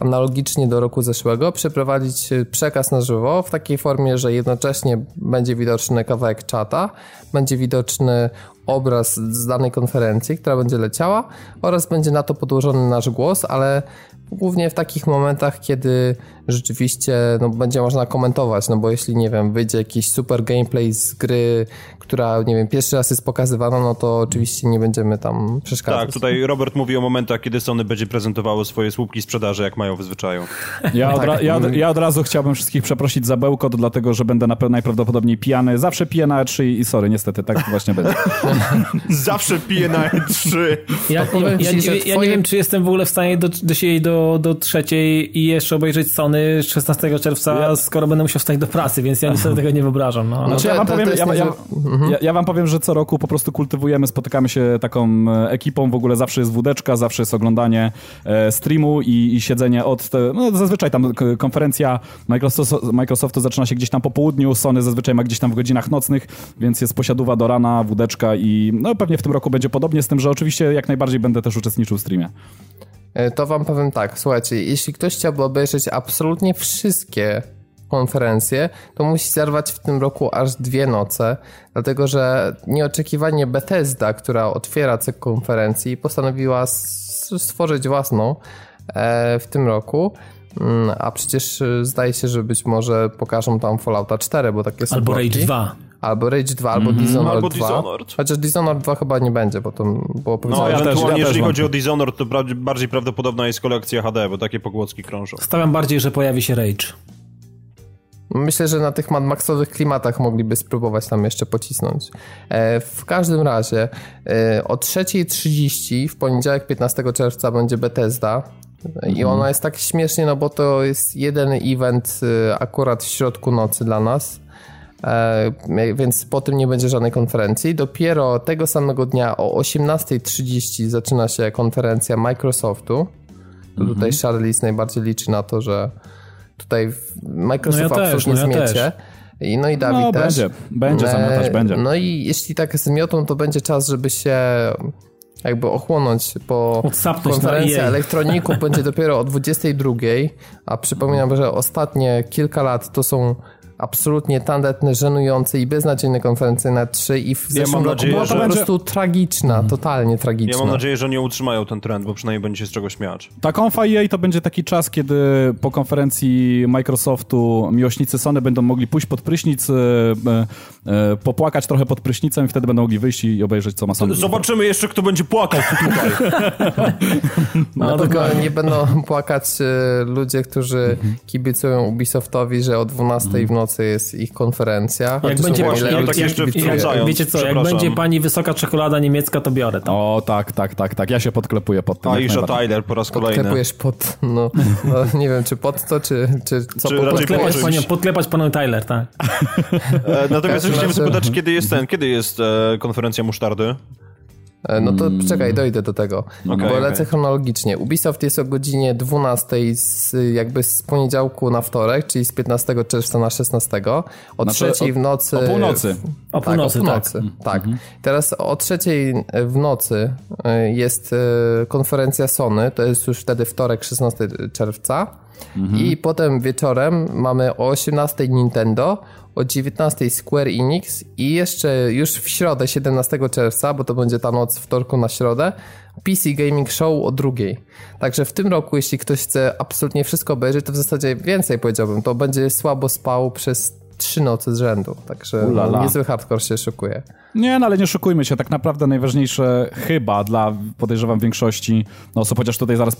analogicznie do roku zeszłego przeprowadzić e, przekaz na żywo w takiej formie, że jednocześnie będzie widoczny kawałek czata, będzie widoczny obraz z danej konferencji, która będzie leciała oraz będzie na to podłożony nasz głos, ale głównie w takich momentach, kiedy rzeczywiście no, będzie można komentować, no bo jeśli, nie wiem, wyjdzie jakiś super gameplay z gry, która, nie wiem, pierwszy raz jest pokazywana, no to oczywiście nie będziemy tam przeszkadzać. Tak, tutaj Robert mówi o momentach, kiedy Sony będzie prezentowało swoje słupki sprzedaży, jak mają w zwyczaju. Ja od, ja, od, ja od razu chciałbym wszystkich przeprosić za bełkot, dlatego, że będę najprawdopodobniej pijany. Zawsze piję na E3 i sorry, niestety, tak właśnie będzie. Zawsze piję na E3. Ja, ja, ja, ja, nie wiem, czy jestem w ogóle w stanie do, dosiedzieć do, do trzeciej i jeszcze obejrzeć Sony 16 czerwca, skoro będę musiał wstać do pracy, więc ja sobie tego nie wyobrażam. No. Znaczy, ja wam powiem, ja, ja, Mhm. Ja, ja, wam powiem, że co roku po prostu kultywujemy, spotykamy się taką e, ekipą, w ogóle zawsze jest wódeczka, zawsze jest oglądanie e, streamu i, i siedzenie od, te, no zazwyczaj tam konferencja Microsoft, Microsoftu zaczyna się gdzieś tam po południu, Sony zazwyczaj ma gdzieś tam w godzinach nocnych, więc jest posiadówa do rana, wódeczka i no pewnie w tym roku będzie podobnie z tym, że oczywiście jak najbardziej będę też uczestniczył w streamie. E, to wam powiem tak, słuchajcie, jeśli ktoś chciałby obejrzeć absolutnie wszystkie konferencję, to musi zerwać w tym roku aż dwie noce, dlatego że nieoczekiwanie Bethesda, która otwiera cykl konferencji, postanowiła stworzyć własną e, w tym roku. Mm, a przecież e, zdaje się, że być może pokażą tam Fallouta 4, bo takie są. Albo Rage 2. Albo Rage 2, albo mm -hmm. Dishonored albo 2. Dishonored. Chociaż Dishonored 2 chyba nie będzie, bo to było powiedziane. No, ewentualnie, ja jeżeli chodzi o Dishonored, to bardziej prawdopodobna jest kolekcja HD, bo takie pogłoski krążą. Stawiam bardziej, że pojawi się Rage. Myślę, że na tych Mad Maxowych klimatach mogliby spróbować tam jeszcze pocisnąć. E, w każdym razie e, o 3.30 w poniedziałek 15 czerwca będzie Bethesda i mhm. ona jest tak śmiesznie, no bo to jest jeden event e, akurat w środku nocy dla nas. E, więc po tym nie będzie żadnej konferencji. Dopiero tego samego dnia o 18.30 zaczyna się konferencja Microsoftu. To mhm. tutaj Charlize najbardziej liczy na to, że tutaj Microsoft no ja absolutnie też, no ja zmiecie. Też. I, no i Dawid no, też. Będzie, będzie zamiatać, będzie. No i jeśli tak zmiotą, to będzie czas, żeby się jakby ochłonąć po konferencji elektroników będzie dopiero o 22, a przypominam, że ostatnie kilka lat to są absolutnie tandetne, żenujące i beznadziejne konferencje na 3 i w zeszłym ja roku nadzieję, była to po prostu tragiczna, mhm. totalnie tragiczna. Ja mam nadzieję, że nie utrzymają ten trend, bo przynajmniej będzie się z czego śmiać. Ta konfa EA to będzie taki czas, kiedy po konferencji Microsoftu miłośnicy Sony będą mogli pójść pod prysznic, e, e, popłakać trochę pod prysznicem i wtedy będą mogli wyjść i obejrzeć, co ma Sony. Zobaczymy jeszcze, kto będzie płakał tutaj. no, no tylko nie będą płakać e, ludzie, którzy mhm. kibicują Ubisoftowi, że o 12 w nocy nocy jest ich konferencja. Jak będzie, właśnie, jak, tak jeszcze jak, wiecie co, jak będzie pani wysoka czekolada niemiecka, to biorę to. O, tak, tak, tak, tak. Ja się podklepuję pod tym. Aisha Tyler po raz kolejny. Podklepujesz pod, no, no, nie wiem, czy pod to, czy, czy co czy podklepać, panią, podklepać panią Tyler, tak. e, natomiast chciałem zapytać, kiedy jest ten, kiedy jest e, konferencja musztardy? E, no to mm. czekaj, dojdę do tego, okay, bo lecę okay. chronologicznie. Ubisoft jest o godzinie 12 z, jakby z poniedziałku na wtorek, czyli z 15 czerwca na 16. O znaczy, trzeciej w nocy... O północy. O północy, tak. O północy, tak. tak. Mhm. Teraz o trzeciej w nocy e, jest e, konferencja Sony, to jest już wtedy wtorek 16 czerwca. Mhm. I potem wieczorem mamy o 18 Nintendo, o 19 Square Enix i jeszcze już w środę 17 czerwca, bo to będzie ta noc wtorku na środę, PC Gaming Show o drugiej. Także w tym roku, jeśli ktoś chce absolutnie wszystko obejrzeć, to w zasadzie więcej powiedziałbym, to będzie słabo spał przez trzy nocy z rzędu, także no, niezły hardcore się szukuje. Nie, no ale nie szukujmy się, tak naprawdę najważniejsze chyba dla, podejrzewam, większości no osób, chociaż tutaj zaraz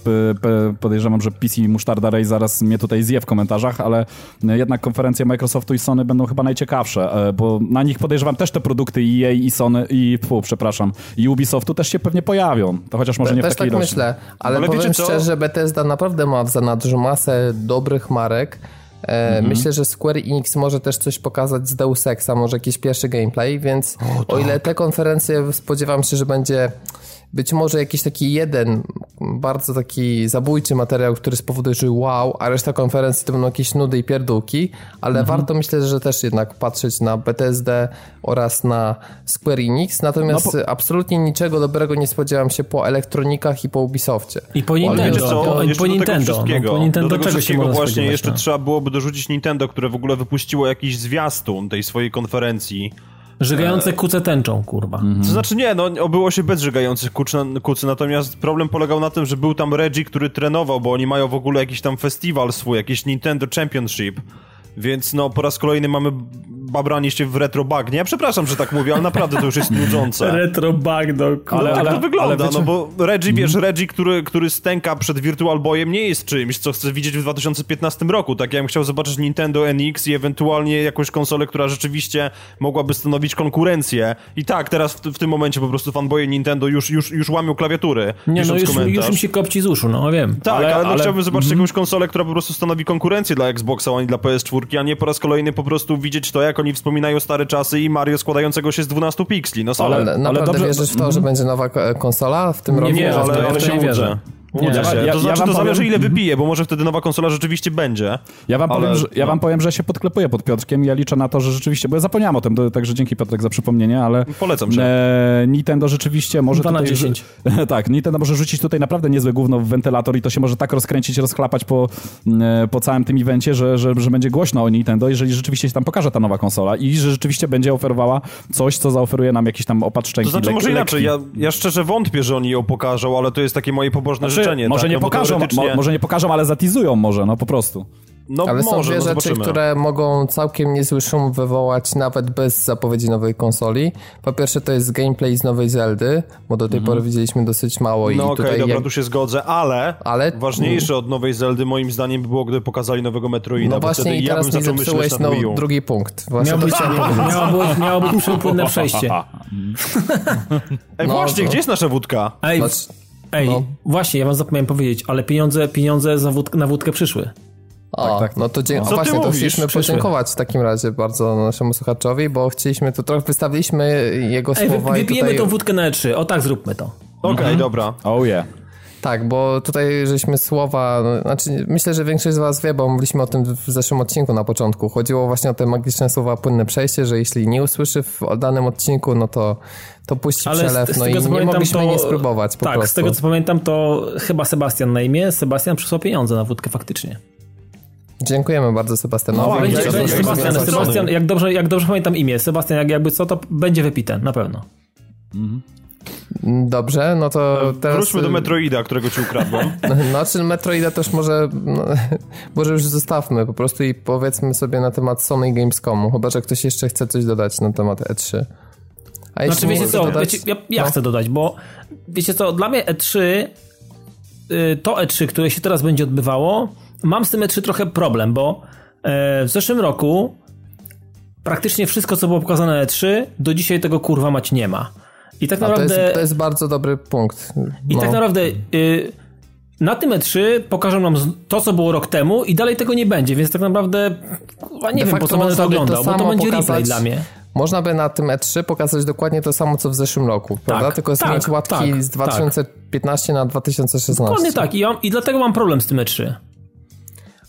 podejrzewam, że PC Musztarda Ray zaraz mnie tutaj zje w komentarzach, ale jednak konferencje Microsoftu i Sony będą chyba najciekawsze, e, bo na nich podejrzewam też te produkty EA i Sony, i fu, przepraszam, i Ubisoftu też się pewnie pojawią, to chociaż może nie też w takiej tak ilości. myślę, ale, ale powiem szczerze, Bethesda naprawdę ma w zanadrzu masę dobrych marek, Mhm. Myślę, że Square Enix może też coś pokazać z Deus Exa, może jakiś pierwszy gameplay, więc o, tak. o ile te konferencje spodziewam się, że będzie być może jakiś taki jeden bardzo taki zabójczy materiał, który spowoduje, że wow, a reszta konferencji to będą jakieś nudy i pierdółki, ale mhm. warto myślę, że też jednak patrzeć na BTSD oraz na Square Enix, natomiast no po... absolutnie niczego dobrego nie spodziewam się po elektronikach i po Ubisoftie. I po Nintendo, co, po, po Nintendo. No, po Nintendo do tego czego się właśnie jeszcze no. trzeba byłoby dorzucić Nintendo, które w ogóle wypuściło jakiś zwiastun tej swojej konferencji, Żygające kuce tęczą, kurwa. Mhm. To znaczy nie, no obyło się bez żygających kucy, kucy, natomiast problem polegał na tym, że był tam Reggie, który trenował, bo oni mają w ogóle jakiś tam festiwal swój, jakiś Nintendo Championship. Więc no po raz kolejny mamy babranie się w retro bagnie. Ja przepraszam, że tak mówię, ale naprawdę to już jest nudzące. retro bagno, ale, ale, tak to wygląda, no bo Reggie, mm. wiesz, Reggie, który, który stęka przed Virtual Boyem nie jest czymś, co chcę widzieć w 2015 roku. Tak, ja bym chciał zobaczyć Nintendo NX i ewentualnie jakąś konsolę, która rzeczywiście mogłaby stanowić konkurencję. I tak, teraz w, w tym momencie po prostu fanboye Nintendo już, już, już łamią klawiatury. Nie, no już, już mi się kopci z uszu, no wiem. Tak, ale, ale, no, ale... chciałbym zobaczyć mm. jakąś konsolę, która po prostu stanowi konkurencję dla Xboxa, a nie dla PS4, a nie po raz kolejny po prostu widzieć to, jak oni wspominają stare czasy i Mario składającego się z 12 pikseli. No ale, ale naprawdę dobrze... wierzysz w to, że będzie nowa konsola w tym nie roku? Nie, ale, ale się nie wierzę. Nie, ja, ja, to znaczy, ja to zależy powiem... ile wypije, bo może wtedy nowa konsola rzeczywiście będzie. Ja wam, ale... powiem, że, ja wam powiem, że się podklepuję pod Piotrkiem i ja liczę na to, że rzeczywiście, bo ja zapomniałem o tym, także dzięki Piotrek za przypomnienie, ale... Polecam się. E, Nintendo rzeczywiście może 2 tutaj... 10. tak, Nintendo może rzucić tutaj naprawdę niezłe gówno w wentylator i to się może tak rozkręcić, rozchlapać po, e, po całym tym evencie, że, że, że będzie głośno o Nintendo, jeżeli rzeczywiście się tam pokaże ta nowa konsola i że rzeczywiście będzie oferowała coś, co zaoferuje nam jakiś tam opad szczęki. To znaczy, może inaczej, ja, ja szczerze wątpię, że oni ją pokażą, ale to jest takie moje pobożne znaczy, Może tak? nie no pokażą, pokażą, mo, może nie pokażą, ale zatizują może, no po prostu. No, Ale może, są dwie no rzeczy, zobaczymy. które mogą całkiem niezły szum wywołać nawet bez zapowiedzi nowej konsoli. Po pierwsze to jest gameplay z nowej Zeldy, bo do tej mhm. pory widzieliśmy dosyć mało. No okej, okay, dobra, jak... tu się zgodzę, ale, ale ważniejsze od nowej Zeldy moim zdaniem by było, gdyby pokazali nowego Metroida. No właśnie i teraz ja mi zepsułeś no, drugi punkt. Właśnie miało, być, miało, być, miało być przypłynne przejście. Ej, no, właśnie, to... gdzie jest nasza wódka? Ej, Ej, no. właśnie, ja wam zapomniałem powiedzieć, ale pieniądze, pieniądze za wódkę, na wódkę przyszły. O, tak, tak. no to dzie- no, właśnie, to chcieliśmy podziękować w takim razie bardzo naszemu słuchaczowi, bo chcieliśmy, to trochę wystawiliśmy jego Ej, słowa. Wy, wypijemy tutaj... tą wódkę na E3, o tak zróbmy to. Okej, okay, mhm. dobra. Oh yeah. Tak, bo tutaj żeśmy słowa, znaczy myślę, że większość z was wie, bo mówiliśmy o tym w zeszłym odcinku na początku. Chodziło właśnie o te magiczne słowa płynne przejście, że jeśli nie usłyszy w danym odcinku, no to, to puści Ale przelew, z, z no i nie mogliśmy to, nie spróbować po tak, prostu. z tego co pamiętam, to chyba Sebastian na imię, Sebastian przysłał pieniądze na wódkę faktycznie. Dziękujemy bardzo Sebastianowi. No, będzie, będzie Sebastian, Sebastian, jak dobrze, jak dobrze pamiętam imię, Sebastian, jak, jakby co, to będzie wypite, na pewno. Mhm. Dobrze, no to no, teraz... Wróćmy do Metroida, którego ci ukradłem. Znaczy Metroida też może, no, może już zostawmy po prostu i powiedzmy sobie na temat Sony Gamescomu, chyba, że ktoś jeszcze chce coś dodać na temat E3. A znaczy wiecie co, dodać, wiecie, ja, ja no. chcę dodać, bo wiecie co, dla mnie E3, y, to E3, które się teraz będzie odbywało, mam z tym E3 trochę problem, bo e, w zeszłym roku praktycznie wszystko, co było pokazane na E3, do dzisiaj tego kurwa mać nie ma. I tak naprawdę... To jest, to jest, bardzo dobry punkt. No. I tak no. naprawdę... Y, na tym E3 pokażą nam to, co było rok temu i dalej tego nie będzie, więc tak naprawdę nie De wiem, po co będę to oglądał, to bo to będzie pokazać, replay dla mnie. Można by na tym E3 pokazać dokładnie to samo, co w zeszłym roku, tak, prawda? Tylko tak, zmienić łatki tak, z 2015 tak. na 2016. Dokładnie tak I, ja, i dlatego mam problem z tym E3.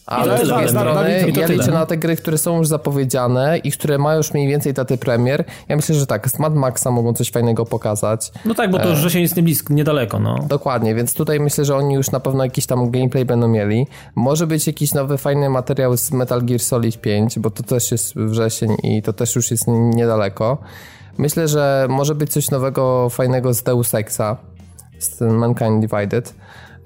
Ale z drugiej strony ja liczę na te gry, które są już zapowiedziane i które mają już mniej więcej daty premier. Ja myślę, że tak, z Mad Maxa mogą coś fajnego pokazać. No tak, bo to już się jest blisko, niedaleko, no. Dokładnie, więc tutaj myślę, że oni już na pewno jakiś tam gameplay będą mieli. Może być jakiś nowy, fajny materiał z Metal Gear Solid 5, bo to też jest wrzesień i to też już jest niedaleko. Myślę, że może być coś nowego, fajnego z Deus Exa, z Mankind Divided.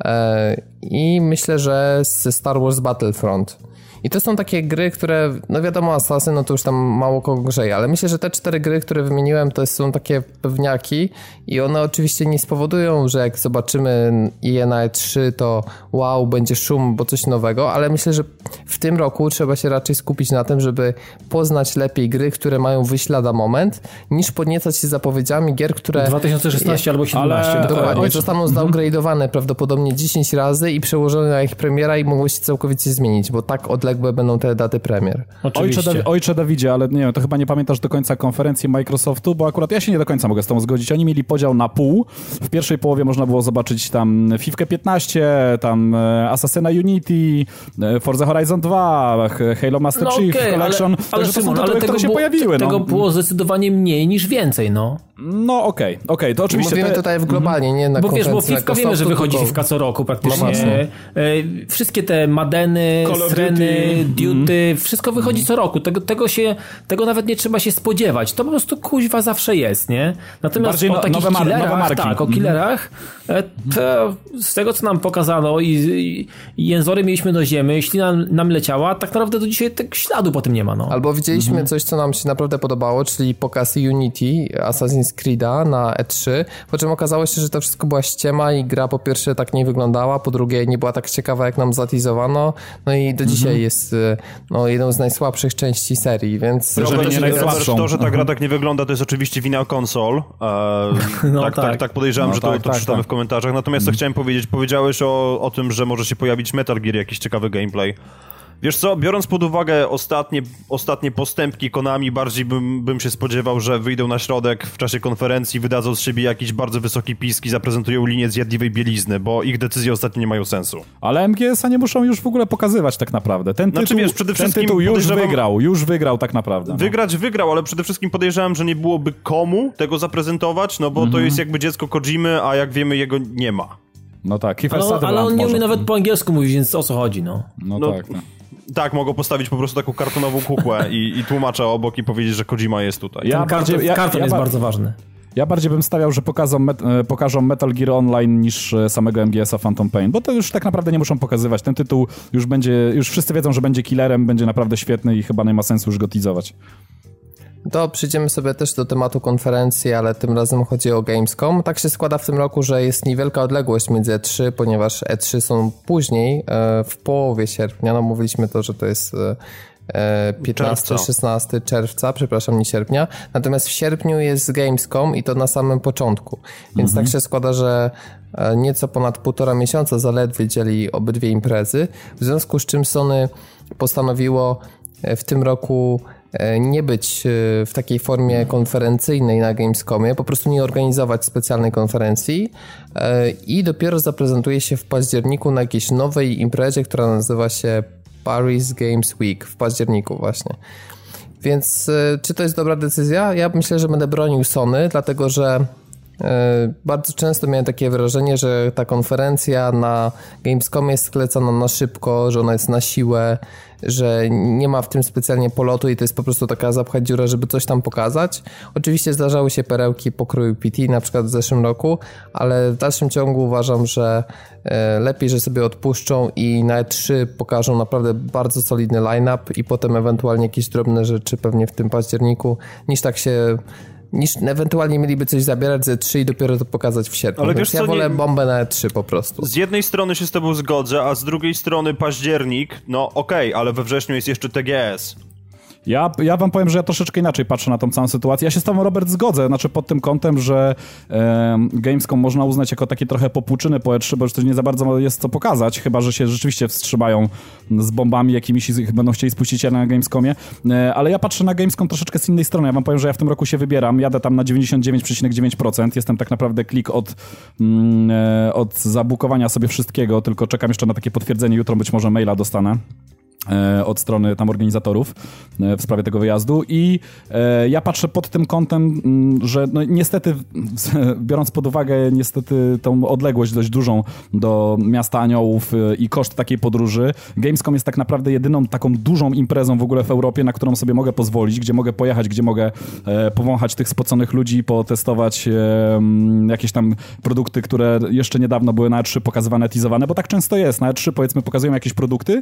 E, I myślę, że z Star Wars Battlefront. I to są takie gry, które, no wiadomo, Assassin, no to już tam mało kogo grzeje, ale myślę, że te cztery gry, które wymieniłem, to są takie pewniaki i one oczywiście nie spowodują, że jak zobaczymy je na E3, to wow, będzie szum, bo coś nowego, ale myślę, że w tym roku trzeba się raczej skupić na tym, żeby poznać lepiej gry, które mają wyjść lada moment, niż podniecać się zapowiedziami gier, które... 2016 je, albo 17. Ale... Dokładnie, Oj, zostaną mhm. zdowngrade'owane prawdopodobnie 10 razy i przełożone na ich premiera i mogą się całkowicie zmienić, bo tak odległe odległe będą te daty premier. Ojcze, da Ojcze Dawidzie, ale nie wiem, to chyba nie pamiętasz do końca konferencji Microsoftu, bo akurat ja się nie do końca mogę z tą zgodzić. Oni mieli podział na pół. W pierwszej połowie można było zobaczyć tam FIFA 15, tam e, Assassina Unity, e, Forza Horizon 2, Halo Master no Chief okay, Collection. Ale, ale, Szymon, to są tytuły, które się było, pojawiły. Tego no. było zdecydowanie mniej niż więcej, no. No okej, okay, okej, okay, to oczywiście... Mówimy te... tutaj w globalnie, nie na Bo wiesz, bo FIFA wiemy, że wychodzi tylko... co roku praktycznie. No Wszystkie te Madeny, Sreny, Duty, wszystko wychodzi co roku. Tego, tego, się, tego nawet nie trzeba się spodziewać. To po prostu kuźwa zawsze jest, nie? Natomiast Bardziej o no, takich nowe killerach, nowe tak, o mhm. killerach, e, to z tego, co nam pokazano i, i jęzory mieliśmy do ziemi, jeśli nam, nam leciała, tak naprawdę do dzisiaj tego śladu po tym nie ma, no. Albo widzieliśmy mhm. coś, co nam się naprawdę podobało, czyli pokaz Unity, Assassin's Creed'a na E3, po czym okazało się, że to wszystko była ściema i gra po pierwsze tak nie wyglądała, po drugie nie była tak ciekawa, jak nam zatizowano, no i do dzisiaj mhm. jest e, no, jedną z najsłabszych części serii, więc... Problem, nie najsłabszą. To, że ta gra tak nie wygląda, to jest oczywiście wina konsol. E, no tak, tak. tak, tak podejrzewam, no że to, tak, to tak, czytamy w komentarzach. Natomiast co chciałem powiedzieć, powiedziałeś o, o tym, że może się pojawić Metal Gear, jakiś ciekawy gameplay. Wiesz co, biorąc pod uwagę ostatnie, ostatnie postępki Konami, bardziej bym, bym się spodziewał, że wyjdą na środek w czasie konferencji, wydadzą z siebie jakiś bardzo wysoki pisk i zaprezentują linię zjadliwej bielizny, bo ich decyzje ostatnio nie mają sensu. Ale MGS-a nie muszą już w ogóle pokazywać tak naprawdę. Ten znaczy, tytuł, wiesz, przede ten tytuł już wygrał, już wygrał tak naprawdę. No. Wygrać wygrał, ale przede wszystkim podejrzewam, że nie byłoby komu tego zaprezentować, no bo to mhm. jest jakby dziecko Kojimy, a jak wiemy jego nie ma. No tak, ale, ale on nie umie nawet po angielsku mówić, więc o co chodzi, no. No, no tak. No. Tak, mogą postawić po prostu taką kartonową kukłę i, i tłumacza obok i powiedzieć, że Kojima jest tutaj. Ja bardziej, ja, karton ja, jest bardzo ważny. Ja bardziej bym stawiał, że pokażą, met, e, pokażą Metal Gear Online niż e, samego MGS-a Phantom Pain, bo to już tak naprawdę nie muszą pokazywać. Ten tytuł już będzie, już wszyscy wiedzą, że będzie killerem, będzie naprawdę świetny i chyba nie ma sensu już go teasować. To przyjdziemy sobie też do tematu konferencji, ale tym razem chodzi o Gamescom. Tak się składa w tym roku, że jest niewielka odległość między E3, ponieważ E3 są później, e, w połowie sierpnia. No mówiliśmy to, że to jest 15-16 czerwca, przepraszam, nie sierpnia. Natomiast w sierpniu jest Gamescom i to na samym początku. Więc mhm. tak się składa, że e, nieco ponad półtora miesiąca zaledwie dzieli obydwie imprezy, w związku z czym Sony postanowiło e, w tym roku e, nie być w takiej formie konferencyjnej na Gamescomie, po prostu nie organizować specjalnej konferencji i dopiero zaprezentuje się w październiku na jakiejś nowej imprezie, która nazywa się Paris Games Week w październiku właśnie. Więc e, czy to jest dobra decyzja? Ja myślę, że będę bronił Sony, dlatego że e, bardzo często miałem takie wrażenie, że ta konferencja na Gamescomie jest sklecana na szybko, że ona jest na siłę, że nie ma w tym specjalnie polotu i to jest po prostu taka zapchać dziura, żeby coś tam pokazać. Oczywiście zdarzały się perełki pokroju PT, na przykład w zeszłym roku, ale w dalszym ciągu uważam, że e, lepiej, że sobie odpuszczą i na E3 pokażą naprawdę bardzo solidny line-up i potem ewentualnie jakieś drobne rzeczy pewnie w tym październiku, niż tak się niż ewentualnie mieliby coś zabierać ze 3 i dopiero to pokazać w sierpniu. Ale wiesz, ja co, wolę nie... bombę na E3 po prostu. Z jednej strony się z tobą zgodzę, a z drugiej strony październik, no okej, okay, ale we wrześniu jest jeszcze TGS. Ja, ja wam powiem, że ja troszeczkę inaczej patrzę na tą całą sytuację. Ja się z tobą, Robert, zgodzę, znaczy pod tym kątem, że e, Gamescom można uznać jako taki trochę popłuczyny po E3, bo już to nie za bardzo jest co pokazać, chyba, że się rzeczywiście wstrzymają z bombami jakimiś ich będą chcieli spuścić na Gamescomie. E, ale ja patrzę na Gamescom troszeczkę z innej strony. Ja wam powiem, że ja w tym roku się wybieram, jadę tam na 99,9%. Jestem tak naprawdę klik od, mm, e, od zabukowania sobie wszystkiego, tylko czekam jeszcze na takie potwierdzenie. Jutro być może maila dostanę. E, od strony tam organizatorów e, w sprawie tego wyjazdu i e, ja patrzę pod tym kątem, mm, że no niestety, biorąc pod uwagę niestety tą odległość dość dużą do miasta aniołów i koszt takiej podróży, Gamescom jest tak naprawdę jedyną taką dużą imprezą w ogóle w Europie, na którą sobie mogę pozwolić, gdzie mogę pojechać, gdzie mogę powąchać tych spoconych ludzi, potestować jakieś tam produkty, które jeszcze niedawno były na E3 pokazywane, teasowane, bo tak często jest. Na E3 powiedzmy pokazują jakieś produkty,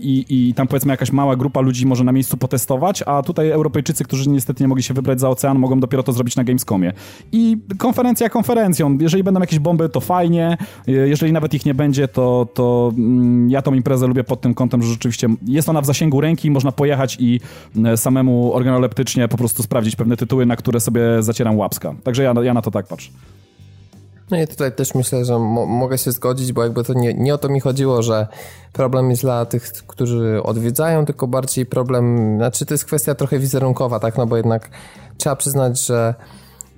i, i tam powiedzmy jakaś mała grupa ludzi może na miejscu potestować, a tutaj Europejczycy, którzy niestety nie mogli się wybrać za ocean, mogą dopiero to zrobić na Gamescomie. I konferencja konferencją. Jeżeli będą jakieś bomby, to fajnie. Jeżeli nawet ich nie będzie, to, to mm, ja tą imprezę lubię pod tym kątem, że rzeczywiście jest ona w zasięgu ręki, można pojechać i e, samemu organoleptycznie po prostu sprawdzić pewne tytuły, na które sobie zacieram łapska. Także ja, ja na to tak patrzę. No i tutaj też myślę, że mo mogę się zgodzić, bo jakby to nie, nie o to mi chodziło, że problem jest dla tych, którzy odwiedzają, tylko bardziej problem, znaczy to jest kwestia trochę wizerunkowa, tak, no bo jednak trzeba przyznać, że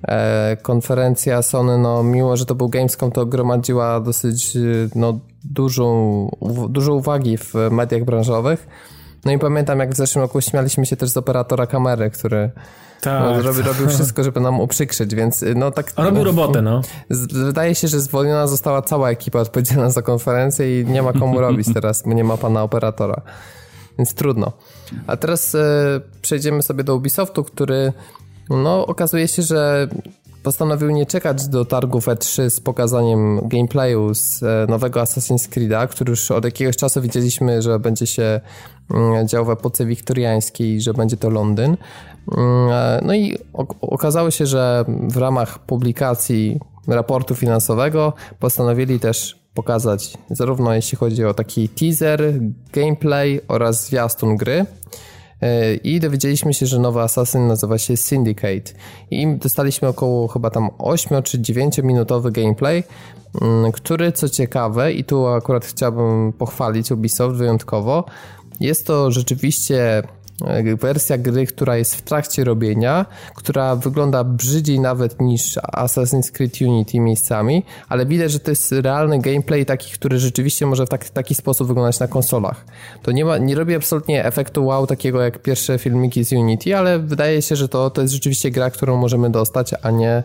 e, konferencja Sony, no mimo, że to był Gamescom, to gromadziła dosyć no, dużą, dużo uwagi w mediach branżowych. No i pamiętam, jak w zeszłym roku śmialiśmy się też z operatora kamery, który tak. No, robi, robił wszystko, żeby nam uprzykrzyć, więc y, no tak... Robił robotę, no. Wydaje się, że zwolniona została cała ekipa odpowiedzialna za konferencję i nie ma komu robić teraz, nie ma pana operatora. Więc trudno. A teraz e, przejdziemy sobie do Ubisoftu, który no okazuje się, że postanowił nie czekać do targów E3 z pokazaniem gameplayu z e, nowego Assassin's Creed'a, który już od jakiegoś czasu widzieliśmy, że będzie się mm, dział w epoce wiktoriańskiej, że będzie to Londyn. Mm, e, no i okazało się, że w ramach publikacji raportu finansowego postanowili też pokazać zarówno jeśli chodzi o taki teaser, gameplay oraz zwiastun gry. E, I dowiedzieliśmy się, że nowy Assassin nazywa się Syndicate. I dostaliśmy około chyba tam 8 czy 9 minutowy gameplay, mm, który co ciekawe, i tu akurat chciałbym pochwalić Ubisoft wyjątkowo, jest to rzeczywiście wersja gry, która jest w trakcie robienia, która wygląda brzydziej nawet niż Assassin's Creed Unity miejscami, ale widać, że to jest realny gameplay taki, który rzeczywiście może w taki, taki sposób wyglądać na konsolach. To nie, ma, nie robi absolutnie efektu wow takiego jak pierwsze filmiki z Unity, ale wydaje się, że to, to jest rzeczywiście gra, którą możemy dostać, a nie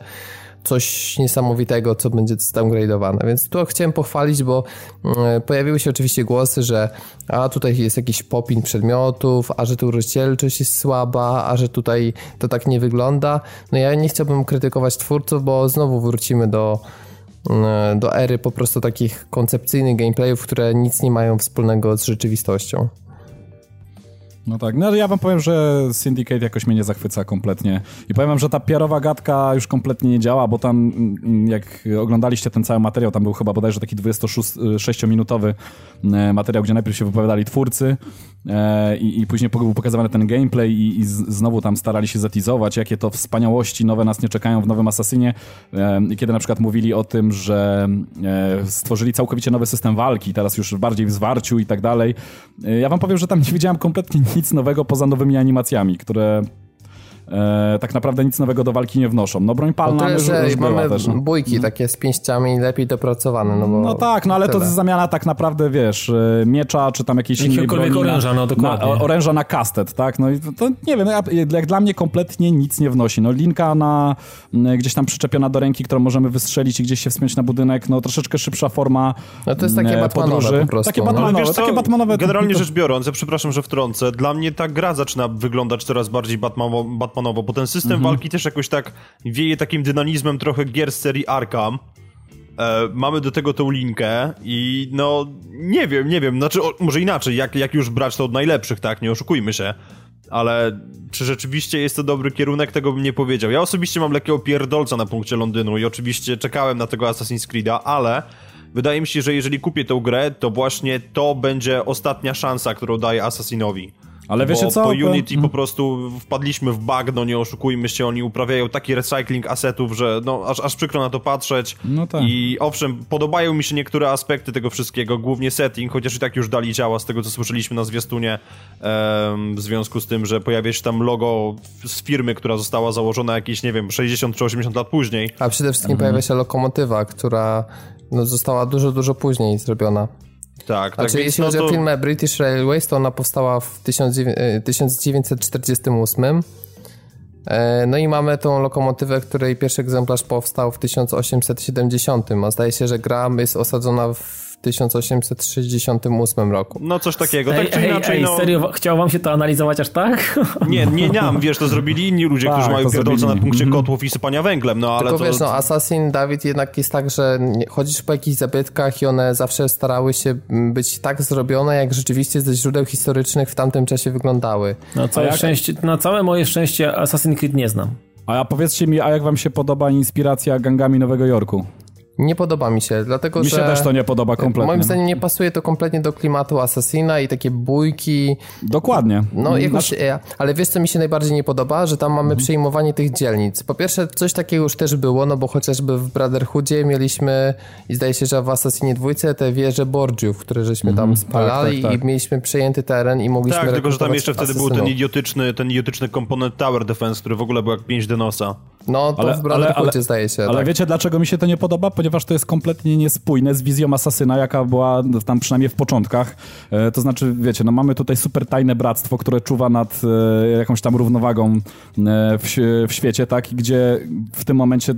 coś niesamowitego, co będzie downgrade'owane. Więc tu chciałem pochwalić, bo mm, pojawiły się oczywiście głosy, że a tutaj jest jakiś popin przedmiotów, a że tu rozdzielczość jest słaba, a że tutaj to tak nie wygląda. No ja nie chciałbym krytykować twórców, bo znowu wrócimy do mm, do ery po prostu takich koncepcyjnych gameplayów, które nic nie mają wspólnego z rzeczywistością. No tak, no ja wam powiem, że Syndicate jakoś mnie nie zachwyca kompletnie. I powiem wam, że ta pierowa gadka już kompletnie nie działa, bo tam mm, jak oglądaliście ten cały materiał, tam był chyba bodajże taki 26-minutowy e, materiał, gdzie najpierw się wypowiadali twórcy e, i, i później był pokazywany ten gameplay i, i znowu tam starali się zatizować, jakie to wspaniałości nowe nas nie czekają w nowym Assassinie. E, I kiedy na przykład mówili o tym, że stworzyli całkowicie nowy system walki, teraz już bardziej w zwarciu i tak dalej. Ja wam powiem, że tam nie widziałem kompletnie nic nowego poza nowymi animacjami, które e, tak naprawdę nic nowego do walki nie wnoszą. No broń palna no już, już mamy też. No. bójki mhm. takie z pięściami lepiej dopracowane. No, bo no tak, no ale tyle. to jest zamiana tak naprawdę, wiesz, e, miecza czy tam jakiejś innej broni. oręża, no dokładnie. Na, oręża na kastet, tak? No i to nie wiem, jak dla mnie kompletnie nic nie wnosi. No linka na gdzieś tam przyczepiona do ręki, którą możemy wystrzelić i gdzieś się wspiąć na budynek, no troszeczkę szybsza forma No to jest takie Batmanowe po prostu. Takie no. Batmanowe, no. takie Batmanowe. Generalnie rzecz biorąc, ja przepraszam, że wtrącę, dla mnie ta gra zaczyna wyglądać coraz bardziej Batmanowo, Batmanowo bo ten system mhm. walki też jakoś tak wieje takim dynamizmem trochę gier z serii Arkham. E, mamy do tego tą linkę i no nie wiem, nie wiem, znaczy o, może inaczej, jak, jak już brać to od najlepszych, tak, nie oszukujmy się. Ale czy rzeczywiście jest to dobry kierunek, tego bym nie powiedział. Ja osobiście mam lekkiego pierdolca na punkcie Londynu i oczywiście czekałem na tego Assassin's Creed'a, ale wydaje mi się, że jeżeli kupię tę grę, to właśnie to będzie ostatnia szansa, którą daję Assassinowi. Ale wiecie co? Po Unity po prostu wpadliśmy w bagno, nie oszukujmy się, oni uprawiają taki recycling asetów, że no aż, aż przykro na to patrzeć. No tak. I owszem, podobają mi się niektóre aspekty tego wszystkiego, głównie setting, chociaż i tak już dali działa z tego, co słyszeliśmy na zwiastunie, w związku z tym, że pojawia się tam logo z firmy, która została założona jakieś, nie wiem, 60 czy 80 lat później. A przede wszystkim mhm. pojawia się lokomotywa, która no, została dużo, dużo później zrobiona. Tak, tak. Znaczy, jeśli no chodzi to... o filmę British Railways, to ona powstała w 1948. E, e, no i mamy tą lokomotywę, której pierwszy egzemplarz powstał w 1870, a zdaje się, że gra jest osadzona w 1868 roku. No coś takiego, tak ej, czy inaczej. Ej, no... serio, chciało wam się to analizować aż tak? Nie, nie, nie, wiesz, to zrobili inni ludzie, tak, którzy mają pierdolce na punkcie mm -hmm. kotłów i sypania węglem, no ale Tylko to... wiesz, no Assassin, Dawid jednak jest tak, że chodzisz po jakichś zabytkach i one zawsze starały się być tak zrobione, jak rzeczywiście ze źródeł historycznych w tamtym czasie wyglądały. Na całe, jak... szczęście, na całe moje szczęście Assassin's Creed nie znam. A powiedzcie mi, a jak wam się podoba inspiracja gangami Nowego Jorku? Nie podoba mi się, dlatego mi że... Mi się też to nie podoba kompletnie. Moim zdaniem nie pasuje to kompletnie do klimatu Assassina i takie bójki. Dokładnie. No jakoś, znaczy... ale wiesz co mi się najbardziej nie podoba? Że tam mamy mhm. przejmowanie tych dzielnic. Po pierwsze coś takiego już też było, no bo chociażby w Brotherhoodzie mieliśmy i zdaje się, że w Assassinie dwójce te wieże Borgiów, które żeśmy mhm. tam spalali tak, tak, tak. i mieliśmy przejęty teren i mogliśmy Tak, tylko że tam jeszcze wtedy był ten idiotyczny, ten idiotyczny komponent Tower Defense, który w ogóle był jak 5 Denosa. No to ale, w Brotherhoodzie zdaje się. Ale tak. wiecie dlaczego mi się to nie podoba? Ponieważ to jest kompletnie niespójne z wizją Asasyna, jaka była tam przynajmniej w początkach. E, to znaczy, wiecie, no mamy tutaj super tajne bractwo, które czuwa nad e, jakąś tam równowagą e, w, w świecie, tak? Gdzie w tym momencie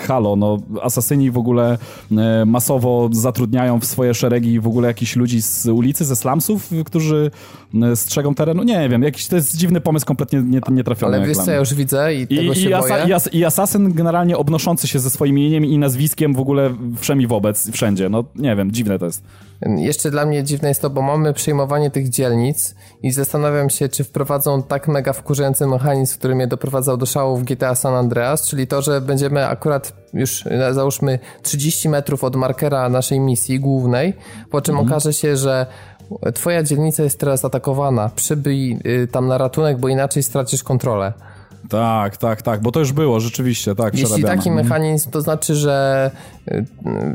halo, no asasyni w ogóle e, masowo zatrudniają w swoje szeregi w ogóle jakichś ludzi z ulicy, ze slumsów, którzy e, strzegą terenu. Nie wiem, jakiś to jest dziwny pomysł, kompletnie nie, nietrafiony. Ale wiesz co, ja już widzę i, I tego się i, boję. I, as, I asasyn generalnie obnoszący się ze swoim imieniem i nazwiskiem w ogóle wszemi wobec, wszędzie. No nie wiem, dziwne to jest. Jeszcze dla mnie dziwne jest to, bo mamy przejmowanie tych dzielnic i zastanawiam się, czy wprowadzą tak mega wkurzający mechanizm, który mnie doprowadzał do szału w GTA San Andreas, czyli to, że będziemy akurat już załóżmy 30 metrów od markera naszej misji głównej, po czym mhm. okaże się, że twoja dzielnica jest teraz atakowana, przybyj y, tam na ratunek, bo inaczej stracisz kontrolę. Tak, tak, tak, bo to już było, rzeczywiście, tak. Jeśli taki mhm. mechanizm, to znaczy, że, y,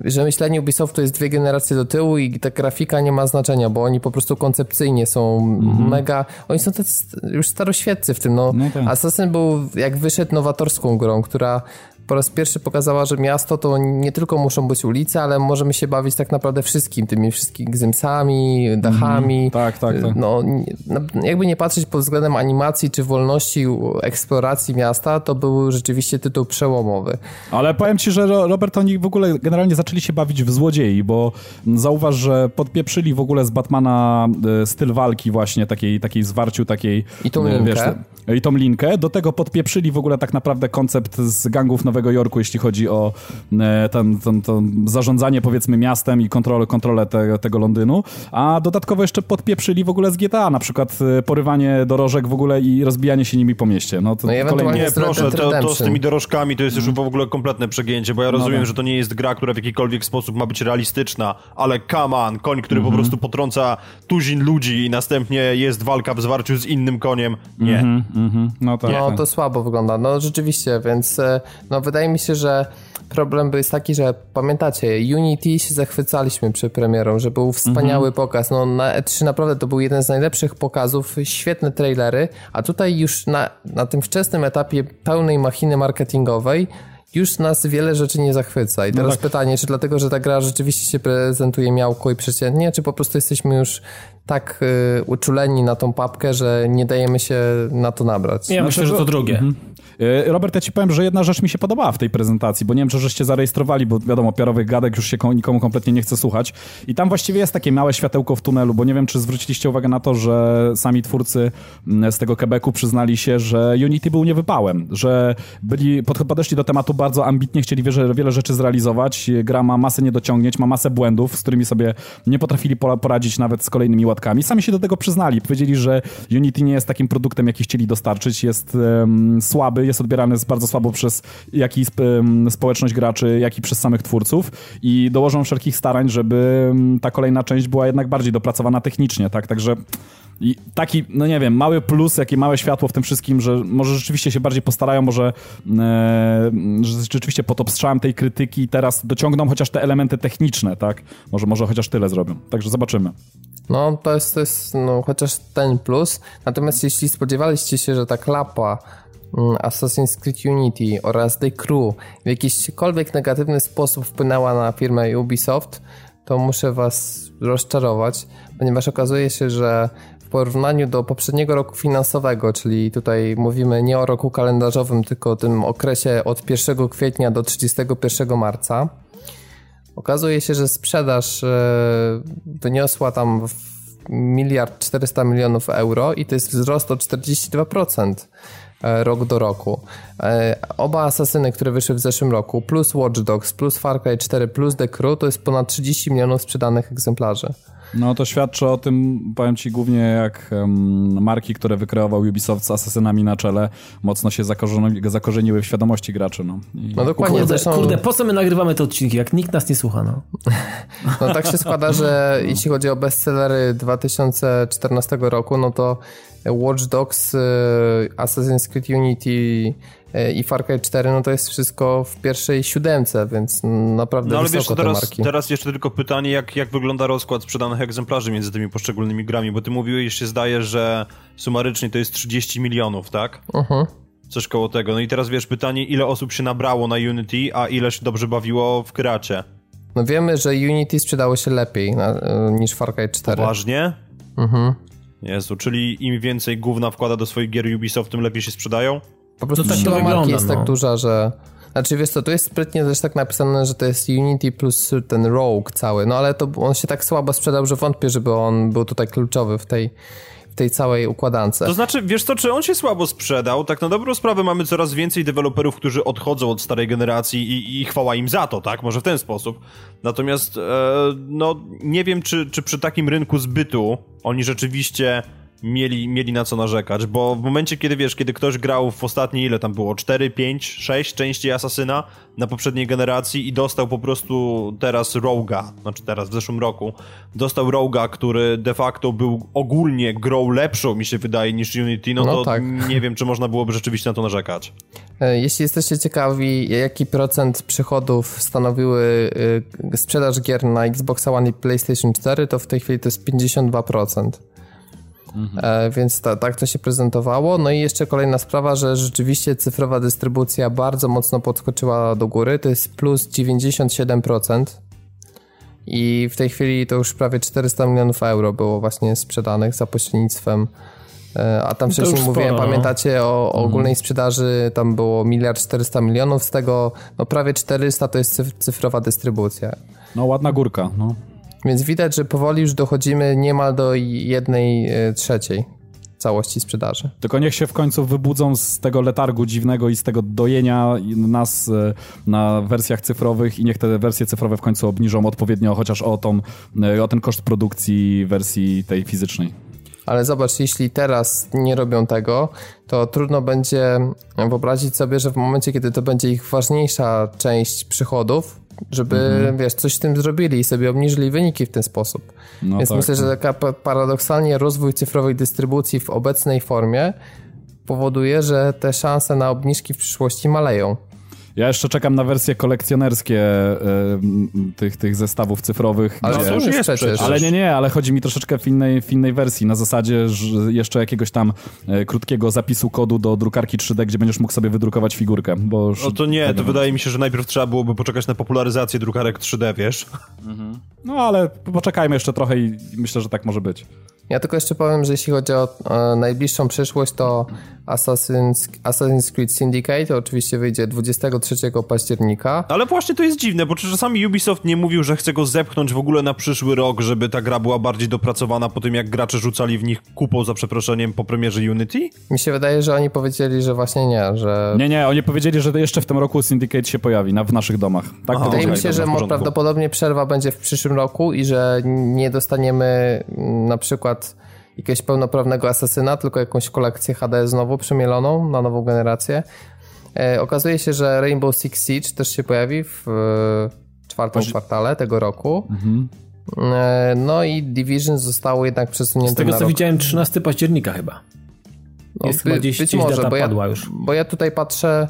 że myślenie Ubisoftu jest dwie generacje do tyłu i ta grafika nie ma znaczenia, bo oni po prostu koncepcyjnie są mhm. mega, oni są tacy już staroświeccy w tym, no. no tak. Assassin był, jak wyszedł, nowatorską grą, która po raz pierwszy pokazała, że miasto to nie tylko muszą być ulice, ale możemy się bawić tak naprawdę wszystkim, tymi wszystkimi gzymsami, dachami. Mm, tak, tak, tak. No, jakby nie patrzeć pod względem animacji czy wolności eksploracji miasta, to był rzeczywiście tytuł przełomowy. Ale powiem ci, że Robert, oni w ogóle generalnie zaczęli się bawić w złodziei, bo zauważ, że podpieprzyli w ogóle z Batmana e, styl walki właśnie, takiej, takiej zwarciu, takiej... I tą e, linkę. Wiesz, I tą linkę. Do tego podpieprzyli w ogóle tak naprawdę koncept z gangów Nowego Nowego Jorku, jeśli chodzi o e, ten, ten, ten zarządzanie powiedzmy miastem i kontrolę, kontrolę te, tego Londynu, a dodatkowo jeszcze podpieprzyli w ogóle z GTA, na przykład e, porywanie dorożek w ogóle i rozbijanie się nimi po mieście. No, to no kolejny... Nie, proszę, to, to, z tymi dorożkami to jest już w ogóle kompletne przegięcie, bo ja no rozumiem, no że to nie jest gra, która w jakikolwiek sposób ma być realistyczna, ale come on, koń, który mm -hmm. po mhm. prostu potrąca tuzin ludzi i następnie jest walka w zwarciu z innym koniem. Nie. Mm -hmm, no, tak, no to słabo wygląda. No rzeczywiście, więc e, no wydaje mi się, że problem jest taki, że pamiętacie, Unity się zachwycaliśmy przy premierą, że był wspaniały -hmm. pokaz. No na E3 naprawdę to był jeden z najlepszych pokazów, świetne trailery, a tutaj już na, na tym wczesnym etapie pełnej machiny marketingowej już nas wiele rzeczy nie zachwyca. I no teraz no tak. pytanie, czy dlatego, że ta gra rzeczywiście się prezentuje miałko i przeciętnie, czy po prostu jesteśmy już tak y, uczuleni na tą papkę, że nie dajemy się na to nabrać. Ja myślę, że to drugie. Mhm. E, Robert, ja ci powiem, że jedna rzecz mi się podobała w tej prezentacji, bo nie wiem, czy żeście zarejestrowali, bo wiadomo, piarowych gadek już się nikomu kompletnie nie chce słuchać. I tam właściwie jest takie małe światełko w tunelu, bo nie wiem, czy zwróciliście uwagę na to, że sami twórcy mm, z tego Quebecu przyznali się, że Unity był niewypałem, że byli, podeszli do tematu bardzo ambitnie, chcieli wiele, wiele rzeczy zrealizować. Gra ma masę niedociągnięć, ma masę błędów, z którymi sobie nie potrafili poradzić nawet z kolejnymi łatkami. Sami się do tego przyznali. Powiedzieli, że Unity nie jest takim produktem, jaki chcieli dostarczyć, jest um, słaby, jest odbierany bardzo słabo przez jak i społeczność graczy, jak i przez samych twórców i dołożą wszelkich starań, żeby ta kolejna część była jednak bardziej dopracowana technicznie, tak? Także i taki, no nie wiem, mały plus, jakie małe światło w tym wszystkim, że może rzeczywiście się bardziej postarają, może e, że rzeczywiście pod obstrzałem tej krytyki teraz dociągną chociaż te elementy techniczne, tak? Może, może chociaż tyle zrobią. Także zobaczymy. No, to jest, to jest no, chociaż ten plus. Natomiast jeśli spodziewaliście się, że ta klapa Mm, Assassin's Creed Unity oraz The Crew w jakiśkolwiek negatywny sposób wpłynęła na firmę Ubisoft, to muszę was rozczarować, ponieważ okazuje się, że porównaniu do poprzedniego roku finansowego, czyli tutaj mówimy nie o roku kalendarzowym, tylko o tym okresie od 1 kwietnia do 31 marca, okazuje się, że sprzedaż e, wyniosła tam miliard 400 milionów euro i to jest wzrost o 42%. E, rok do roku. E, oba asasyny, które wyszły w zeszłym roku, plus Watch Dogs, plus Far Cry 4, plus The Crew, to jest ponad 30 milionów sprzedanych egzemplarzy. No to świadczy o tym, powiem ci głównie jak um, marki, które wykreował Ubisoft z asasynami na czele, mocno się zakorzeniły w świadomości graczy. No, I... no dokładnie. Kurde, zresztą... kurde, po co my nagrywamy te odcinki, jak nikt nas nie słucha, no. no tak się składa, że jeśli chodzi o bestsellery 2014 roku, no to Watch Dogs, y, Assassin's Creed Unity i Far Cry 4, no to jest wszystko w pierwszej siódemce, więc naprawdę no, ale wiesz, teraz, marki. teraz jeszcze tylko pytanie, jak, jak wygląda rozkład sprzedanych egzemplarzy między tymi poszczególnymi grami, bo ty mówiłeś, się zdaje, że sumarycznie to jest 30 milionów, tak? Mhm. -huh. Coś koło tego. No i teraz wiesz, pytanie, ile osób się nabrało na Unity, a ile się dobrze bawiło w Kracie? No wiemy, że Unity sprzedało się lepiej na, y, niż Far Cry 4. Poważnie? Mhm. Jezu, czyli im więcej gówna wkłada do swoich gier Ubisoft, tym lepiej się sprzedają? Po prostu no tak siła marki jest tak no. tak duża, że... Znaczy wiesz co, tu jest sprytnie też tak napisane, że to jest Unity plus ten Rogue cały, no ale to on się tak słabo sprzedał, że wątpię, żeby on był tutaj kluczowy w tej tej całej układance. To znaczy, wiesz co, czy on się słabo sprzedał? Tak na dobrą sprawę mamy coraz więcej deweloperów, którzy odchodzą od starej generacji i, i chwała im za to, tak? Może w ten sposób. Natomiast, e, no, nie wiem, czy, czy przy takim rynku zbytu oni rzeczywiście mieli, mieli na co narzekać, bo w momencie, kiedy wiesz, kiedy ktoś grał w ostatniej, ile tam było, 4, 5, 6 części Asasyna na poprzedniej generacji i dostał po prostu teraz Roga, znaczy teraz w zeszłym roku, dostał Roga, który de facto był ogólnie grą lepszą, mi się wydaje, niż Unity, no, no to tak. nie wiem, czy można byłoby rzeczywiście na to narzekać. E, jeśli jesteście ciekawi, jaki procent przychodów stanowiły y, sprzedaż gier na Xbox One i PlayStation 4, to w tej chwili to jest 52%. Mhm. E, więc ta, tak to się prezentowało. No i jeszcze kolejna sprawa, że rzeczywiście cyfrowa dystrybucja bardzo mocno podskoczyła do góry. To jest plus 97%. I w tej chwili to już prawie 400 milionów euro było właśnie sprzedanych za pośrednictwem e, a tam wcześniej mówiłem, sporo, no. pamiętacie o, o mhm. ogólnej sprzedaży, tam było miliard 400 milionów, z tego no prawie 400 to jest cyfrowa dystrybucja. No ładna górka, no. Więc widać, że powoli już dochodzimy niemal do jednej e, trzeciej całości sprzedaży. Tylko niech się w końcu wybudzą z tego letargu dziwnego i z tego dojenia nas e, na wersjach cyfrowych i niech te wersje cyfrowe w końcu obniżą odpowiednio chociaż o, tą, e, o ten koszt produkcji wersji tej fizycznej. Ale zobacz, jeśli teraz nie robią tego, to trudno będzie wyobrazić sobie, że w momencie, kiedy to będzie ich ważniejsza część przychodów, żeby, mhm. wiesz, coś z tym zrobili i sobie obniżyli wyniki w ten sposób. No Więc tak, myślę, że taka paradoksalnie rozwój cyfrowej dystrybucji w obecnej formie powoduje, że te szanse na obniżki w przyszłości maleją. Ja jeszcze czekam na wersje kolekcjonerskie y, tych, tych zestawów cyfrowych. Ale gdzie... to już jest przecież. Ale nie, nie, ale chodzi mi troszeczkę w innej, w innej wersji, na zasadzie że jeszcze jakiegoś tam y, krótkiego zapisu kodu do drukarki 3D, gdzie będziesz mógł sobie wydrukować figurkę. Bo no to nie, to wydaje mi się, że najpierw trzeba byłoby poczekać na popularyzację drukarek 3D, wiesz? Mhm. No ale poczekajmy jeszcze trochę i myślę, że tak może być. Ja tylko jeszcze powiem, że jeśli chodzi o e, najbliższą przyszłość, to Assassin's, Assassin's Creed Syndicate to oczywiście wyjdzie 23 października. Ale właśnie to jest dziwne, bo czasami Ubisoft nie mówił, że chce go zepchnąć w ogóle na przyszły rok, żeby ta gra była bardziej dopracowana po tym, jak gracze rzucali w nich kupą za przeproszeniem po premierze Unity? Mi się wydaje, że oni powiedzieli, że właśnie nie, że... Nie, nie, oni powiedzieli, że jeszcze w tym roku Syndicate się pojawi na, w naszych domach. Tak Aha, wydaje mi się, że prawdopodobnie przerwa będzie w przyszłym roku i że nie dostaniemy na przykład jakiegoś pełnoprawnego asasyna, tylko jakąś kolekcję HD znowu przemieloną na nową generację. E, okazuje się, że Rainbow Six Siege też się pojawi w e, czwartym kwartale tego roku. Mhm. E, no i Division zostało jednak przesunięte Z tego co rok. widziałem 13 października chyba. No, Jest by, gdzieś, być gdzieś może, bo ja, już. Bo ja tutaj patrzę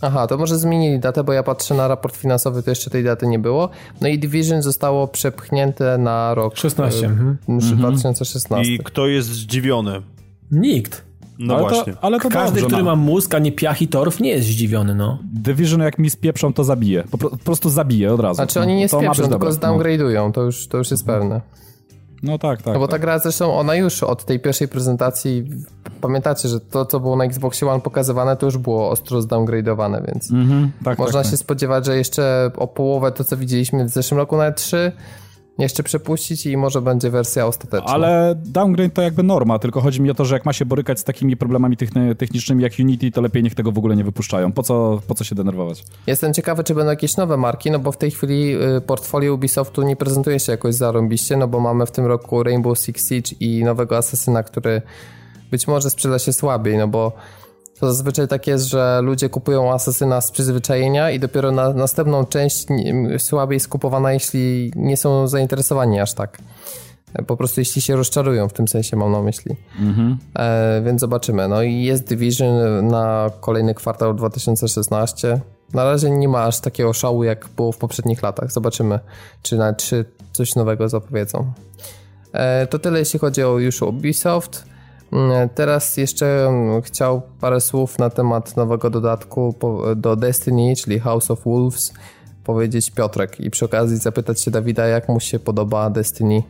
Aha, to może zmienili datę, bo ja patrzę na raport finansowy, to jeszcze tej daty nie było. No i Division zostało przepchnięte na rok 16. Mhm. 2016. I kto jest zdziwiony? Nikt. No ale właśnie. To, ale to Każdy, dobrze, który no. ma mózg, a nie piach i torf, nie jest zdziwiony, no. Division jak mi spieprzą, to zabije. Po, po prostu zabije od razu. Znaczy oni nie spieprzą, tylko zdowngrade'ują, to już, to już jest pewne. No tak, tak. No bo tak. ta gra zresztą, ona już od tej pierwszej prezentacji, pamiętacie, że to, co było na Xboxie One pokazywane, to już było ostro zdowngrade'owane, więc mm-hmm, tak, można tak, się spodziewać, że jeszcze o połowę to, co widzieliśmy w zeszłym roku na E3, jeszcze przepuścić i może będzie wersja ostateczna. Ale downgrade to jakby norma, tylko chodzi mi o to, że jak ma się borykać z takimi problemami technicznymi jak Unity, to lepiej niech tego w ogóle nie wypuszczają. Po co, po co się denerwować? Jestem ciekawy, czy będą jakieś nowe marki, no bo w tej chwili y, portfolio Ubisoftu nie prezentuje się jakoś zarąbiście, no bo mamy w tym roku Rainbow Six Siege i nowego Assassina, który być może sprzeda się słabiej, no bo to zazwyczaj tak jest, że ludzie kupują asesyna z przyzwyczajenia i dopiero na następną część słabiej skupowana, jeśli nie są zainteresowani aż tak. Po prostu jeśli się rozczarują, w tym sensie mam na myśli. Mhm. E, więc zobaczymy. No i jest Division na kolejny kwartał 2016. Na razie nie ma aż takiego szału, jak było w poprzednich latach. Zobaczymy, czy, na, czy coś nowego zapowiedzą. E, to tyle, jeśli chodzi o już Ubisoft. Mm, teraz jeszcze mm, chciał parę słów na temat nowego dodatku do Destiny, czyli House of Wolves, powiedzieć Piotrek i przy okazji zapytać się Dawida, jak mu się podoba Destiny.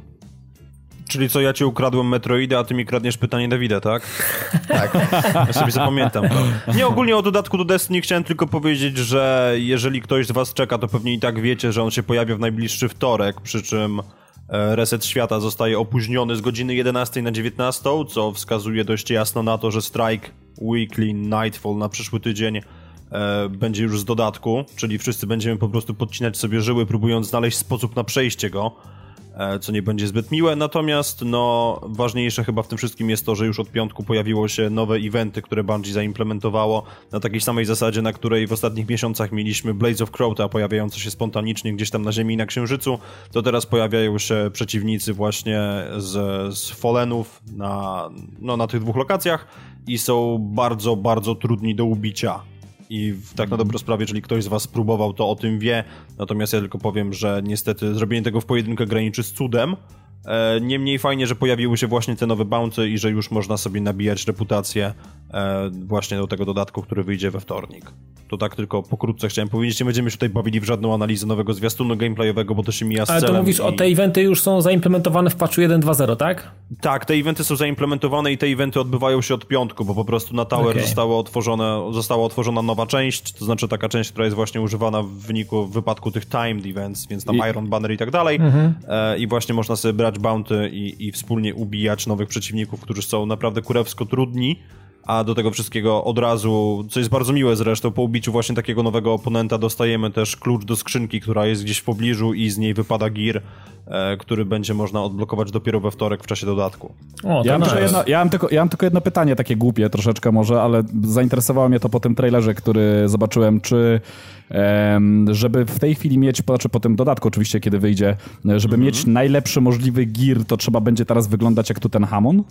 Czyli co, ja cię ukradłem Metroidy, a ty mi kradniesz pytanie Dawida, tak? tak. Ja sobie zapamiętam. Nie, ogólnie o dodatku do Destiny chciałem tylko powiedzieć, że jeżeli ktoś z was czeka, to pewnie i tak wiecie, że on się pojawia w najbliższy wtorek, przy czym E, reset świata zostaje opóźniony z godziny 11 na 19, co wskazuje dość jasno na to, że Strike Weekly Nightfall na przyszły tydzień e, będzie już z dodatku, czyli wszyscy będziemy po prostu podcinać sobie żyły, próbując znaleźć sposób na przejście go. E, co nie będzie zbyt miłe. Natomiast no, ważniejsze chyba w tym wszystkim jest to, że już od piątku pojawiło się nowe eventy, które Bungie zaimplementowało na takiej samej zasadzie, na której w ostatnich miesiącach mieliśmy Blaze of Crowta pojawiające się spontanicznie gdzieś tam na Ziemi i na Księżycu, to teraz pojawiają się przeciwnicy właśnie z, z Fallenów na, no, na tych dwóch lokacjach i są bardzo, bardzo trudni do ubicia i tak na dobrą sprawę, jeżeli ktoś z was próbował, to o tym wie. Natomiast ja tylko powiem, że niestety zrobienie tego w pojedynkę graniczy z cudem. E, niemniej fajnie, że pojawiły się właśnie te nowe bounty i że już można sobie nabijać reputację właśnie do tego dodatku, który wyjdzie we wtornik. To tak tylko pokrótce chciałem powiedzieć, nie będziemy już tutaj bawili w żadną analizę nowego zwiastunu gameplayowego, bo to się mija z Ale to mówisz i... o te eventy już są zaimplementowane w patchu 1.2.0, tak? Tak, te eventy są zaimplementowane i te eventy odbywają się od piątku, bo po prostu na Tower okay. zostało otworzone, została otworzona nowa część, to znaczy taka część, która jest właśnie używana w wyniku, w wypadku tych timed events, więc tam I... Iron Banner i tak dalej. Mhm. E, I właśnie można sobie brać bounty i, i wspólnie ubijać nowych przeciwników, którzy są naprawdę kurewsko trudni a do tego wszystkiego od razu, co jest bardzo miłe zresztą, po ubiciu właśnie takiego nowego oponenta dostajemy też klucz do skrzynki, która jest gdzieś w pobliżu i z niej wypada gear, e, który będzie można odblokować dopiero we wtorek w czasie dodatku. O, ja, mam jedno, ja, mam tylko, ja mam tylko jedno pytanie, takie głupie troszeczkę może, ale zainteresowało mnie to po tym trailerze, który zobaczyłem, czy żeby w tej chwili mieć, znaczy po tym dodatku oczywiście, kiedy wyjdzie, żeby mhm. mieć najlepszy możliwy gear, to trzeba będzie teraz wyglądać jak tu ten Hamon? E,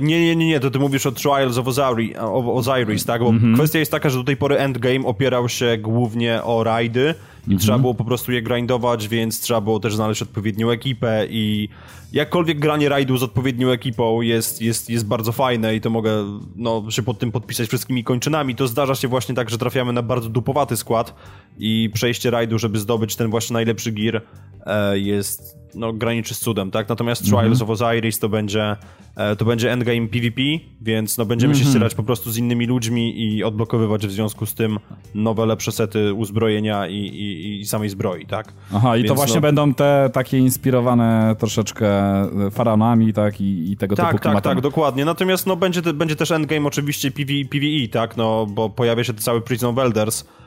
nie, nie, nie, nie, to ty mówisz o Trials of Osiris, Osiris tak? Bo mm -hmm. kwestia jest taka, że do tej pory endgame opierał się głównie o rajdy i mm -hmm. trzeba było po prostu je grindować, więc trzeba było też znaleźć odpowiednią ekipę i jakkolwiek granie rajdu z odpowiednią ekipą jest, jest, jest bardzo fajne i to mogę no, się pod tym podpisać wszystkimi kończynami, to zdarza się właśnie tak, że trafiamy na bardzo dupowaty skład i przejście rajdu, żeby zdobyć ten właśnie najlepszy gear e, jest no, graniczy z cudem, tak? Natomiast Trials mm -hmm. of Osiris to będzie, e, to będzie endgame PvP, więc no, będziemy mm -hmm. się mhm. ścierać po prostu z innymi ludźmi i odblokowywać w związku z tym nowe, lepsze sety uzbrojenia i, i, i samej zbroi, tak? Aha, i więc, to właśnie no... będą te takie inspirowane troszeczkę faraonami, tak? I, i tego tak, typu Tak, tak, tak, dokładnie. Natomiast no, będzie, będzie też endgame oczywiście PV, PvE, tak? No, bo pojawia się cały Prison of Elders, E,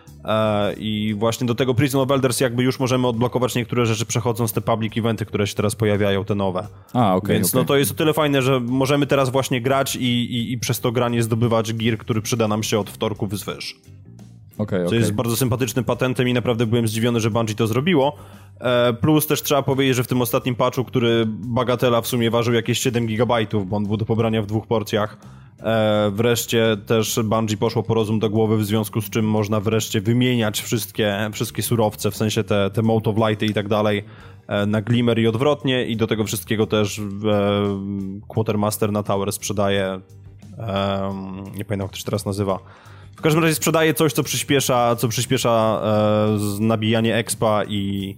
I właśnie do tego Prison of Elders jakby już możemy odblokować niektóre rzeczy przechodząc te public eventy, które się teraz pojawiają, te nowe. A. Okay, Więc okay. no to jest o tyle fajne, że możemy teraz właśnie grać i, i, i przez to granie zdobywać gear, który przyda nam się od wtorku wzwyż. Okay, co okay. jest bardzo sympatycznym patentem i naprawdę byłem zdziwiony, że Bungie to zrobiło. E, plus też trzeba powiedzieć, że w tym ostatnim patchu, który bagatela w sumie ważył jakieś 7 GB, bo on był do pobrania w dwóch porcjach, e, wreszcie też Bungie poszło po rozum do głowy, w związku z czym można wreszcie wymieniać wszystkie, wszystkie surowce, w sensie te, te Mode of Lighty i tak dalej, e, na Glimmer i odwrotnie i do tego wszystkiego też Quartermaster na Tower sprzedaje nie pamiętam jak to się teraz nazywa w każdym razie sprzedaje coś, co przyspiesza, co przyspiesza e, nabijanie expa i,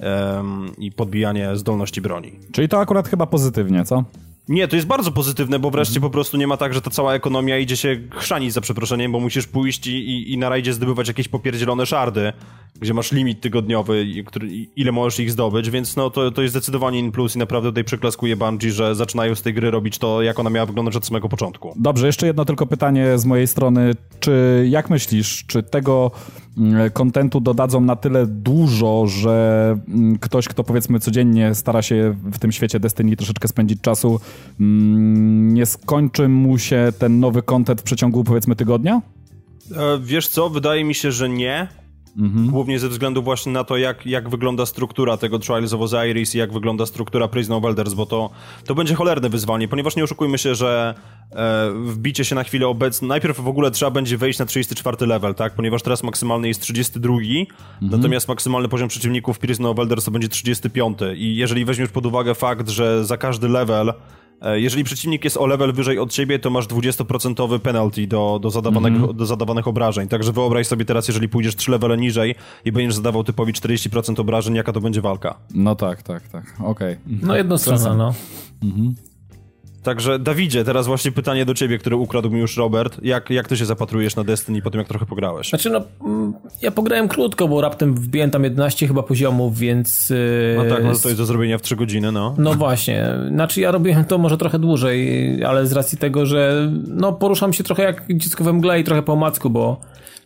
e, i podbijanie zdolności broni. Czyli to akurat chyba pozytywnie, co? Nie, to jest bardzo pozytywne, bo wreszcie po prostu nie ma tak, że ta cała ekonomia idzie się chrzanić za przeproszeniem, bo musisz pójść i, i, i na rajdzie zdobywać jakieś popierdzielone szardy, gdzie masz limit tygodniowy, który, ile możesz ich zdobyć, więc no to, to jest zdecydowanie in plus i naprawdę tutaj przyklaskuję Bungie, że zaczynają z tej gry robić to, jak ona miała wyglądać od samego początku. Dobrze, jeszcze jedno tylko pytanie z mojej strony. Czy, jak myślisz, czy tego mm, kontentu dodadzą na tyle dużo, że mm, ktoś, kto powiedzmy codziennie stara się w tym świecie Destiny troszeczkę spędzić czasu, nie skończy mu się ten nowy kontent w przeciągu powiedzmy tygodnia? E, wiesz co, wydaje mi się, że nie Mhm. Głównie ze względu właśnie na to, jak, jak wygląda struktura tego Trials of Osiris i jak wygląda struktura Prison of Elders, bo to, to będzie cholerne wyzwanie, ponieważ nie oszukujmy się, że e, wbicie się na chwilę obecną, najpierw w ogóle trzeba będzie wejść na 34 level, tak, ponieważ teraz maksymalny jest 32, mhm. natomiast maksymalny poziom przeciwników Prison of Elders to będzie 35 i jeżeli weźmiesz pod uwagę fakt, że za każdy level jeżeli przeciwnik jest o level wyżej od ciebie, to masz 20% penalty do, do, zadawanych, mm -hmm. do zadawanych obrażeń. Także wyobraź sobie teraz, jeżeli pójdziesz 3 levele niżej i będziesz zadawał typowi 40% obrażeń, jaka to będzie walka. No tak, tak, tak. Okej. Okay. No jednostronna, no. Mhm. Także Dawidzie, teraz właśnie pytanie do ciebie, które ukradł mi już Robert. Jak, jak ty się zapatrujesz na Destiny po tym, jak trochę pograłeś? Znaczy no, mm, ja pograłem krótko, bo raptem wbiłem tam 11 chyba poziomów, więc... No tak, no to jest do zrobienia w 3 godziny, no. No właśnie. Znaczy ja robiłem to może trochę dłużej, ale z racji tego, że no poruszam się trochę jak dziecko we mgle i trochę po omacku, bo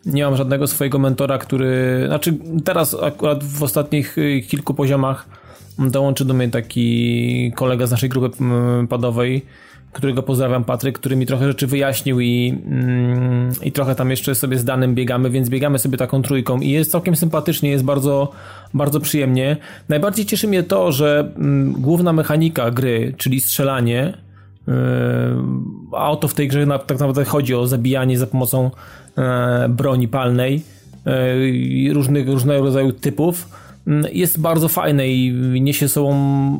nie mam żadnego swojego mentora, który... Znaczy teraz akurat w ostatnich y, kilku poziomach dołączy do mnie taki kolega z naszej grupy mm, padowej, którego pozdrawiam, Patryk, który mi trochę rzeczy wyjaśnił i, mm, i trochę tam jeszcze sobie z danym biegamy, więc biegamy sobie taką trójką i jest całkiem sympatycznie, jest bardzo, bardzo przyjemnie. Najbardziej cieszy mnie to, że mm, główna mechanika gry, czyli strzelanie, yy, a o to w tej grze tak naprawdę chodzi o zabijanie za pomocą e, broni palnej, e, różnych, różnego rodzaju typów, jest bardzo fajne i niesie sobą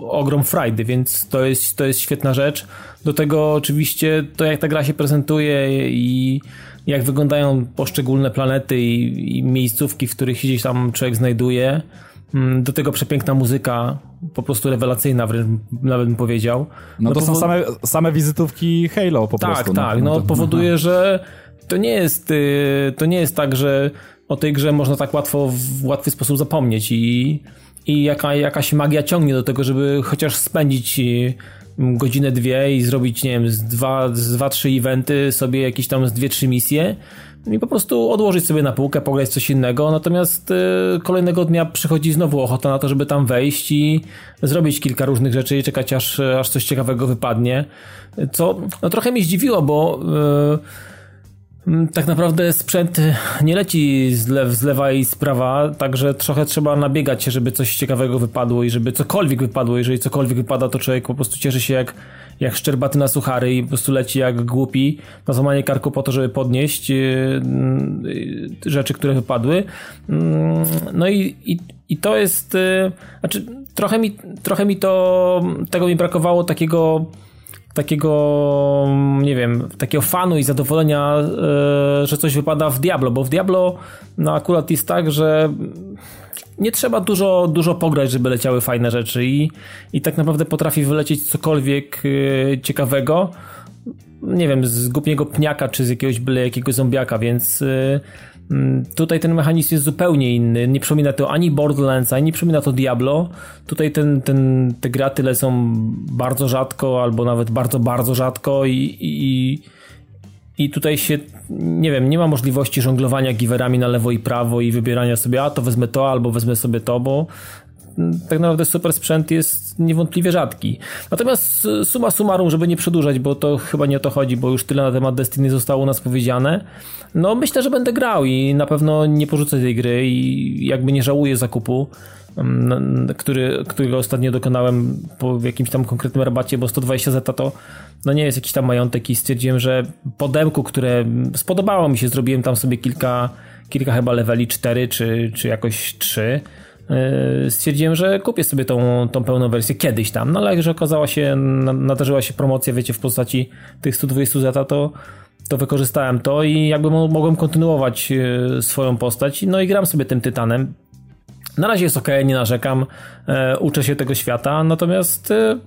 ogrom frajdy, więc to jest, to jest świetna rzecz. Do tego oczywiście to jak ta gra się prezentuje i jak wyglądają poszczególne planety i, i miejscówki, w których się gdzieś tam człowiek znajduje. Mm, do tego przepiękna muzyka, po prostu rewelacyjna, wręcz nawet bym powiedział. No, no to są same, same wizytówki Halo po tak, prostu. Tak, tak. No, no powoduje, aha. że to nie jest y, to nie jest tak, że o tej grze można tak łatwo w łatwy sposób zapomnieć i, i jaka, jakaś magia ciągnie do tego, żeby chociaż spędzić y, godzinę, dwie i zrobić, nie wiem, z dwa, z dwa trzy eventy, sobie jakieś tam z dwie, trzy misje i po prostu odłożyć sobie na półkę, pograć coś innego, natomiast y, kolejnego dnia przychodzi znowu ochota na to, żeby tam wejść i zrobić kilka różnych rzeczy i czekać aż, aż coś ciekawego wypadnie, co no, trochę mnie zdziwiło, bo y, tak naprawdę sprzęt nie leci z, lew, z lewa i z prawa, także trochę trzeba nabiegać się, żeby coś ciekawego wypadło i żeby cokolwiek wypadło. Jeżeli cokolwiek wypada, to człowiek po prostu cieszy się jak, jak szczerbaty na suchary i po prostu leci jak głupi na złamanie karku po to, żeby podnieść yy, yy, rzeczy, które wypadły. Yy, no i, i, i to jest... Yy, znaczy, trochę mi, trochę mi to... Tego mi brakowało takiego takiego, nie wiem, takiego fanu i zadowolenia, e, że coś wypada w Diablo, bo w Diablo no akurat jest tak, że nie trzeba dużo, dużo pograć, żeby leciały fajne rzeczy i, i tak naprawdę potrafi wylecieć cokolwiek e, ciekawego, nie wiem, z głupiego pniaka czy z jakiegoś byle jakiegoś zombiaka, więc e, tutaj ten mechanizm jest zupełnie inny. Nie przypomina to ani Borderlands, ani nie przypomina to Diablo. Tutaj ten, ten, te graty lecą bardzo rzadko, albo nawet bardzo, bardzo rzadko i, i, i tutaj się, nie wiem, nie ma możliwości żonglowania giwerami na lewo i prawo i wybierania sobie, a to wezmę to, albo wezmę sobie to, bo tak naprawdę super sprzęt jest niewątpliwie rzadki. Natomiast suma summarum, żeby nie przedłużać, bo to chyba nie o to chodzi, bo już tyle na temat Destiny zostało u nas powiedziane, no myślę, że będę grał i na pewno nie porzucę tej gry i jakby nie żałuję zakupu, mm, który, którego ostatnio dokonałem po jakimś tam konkretnym rabacie, bo 120 zeta to no nie jest jakiś tam majątek i stwierdziłem, że po demku, które spodobało mi się, zrobiłem tam sobie kilka, kilka chyba leveli 4 czy, czy jakoś 3 yy, stwierdziłem, że kupię sobie tą, tą pełną wersję kiedyś tam, no ale że okazała się, nadarzyła się promocja, wiecie, w postaci tych 120 zeta, to to wykorzystałem to i jakby mogłem kontynuować e, swoją postać. No i gram sobie tym Tytanem. Na razie jest ok, nie narzekam, e, uczę się tego świata, natomiast e,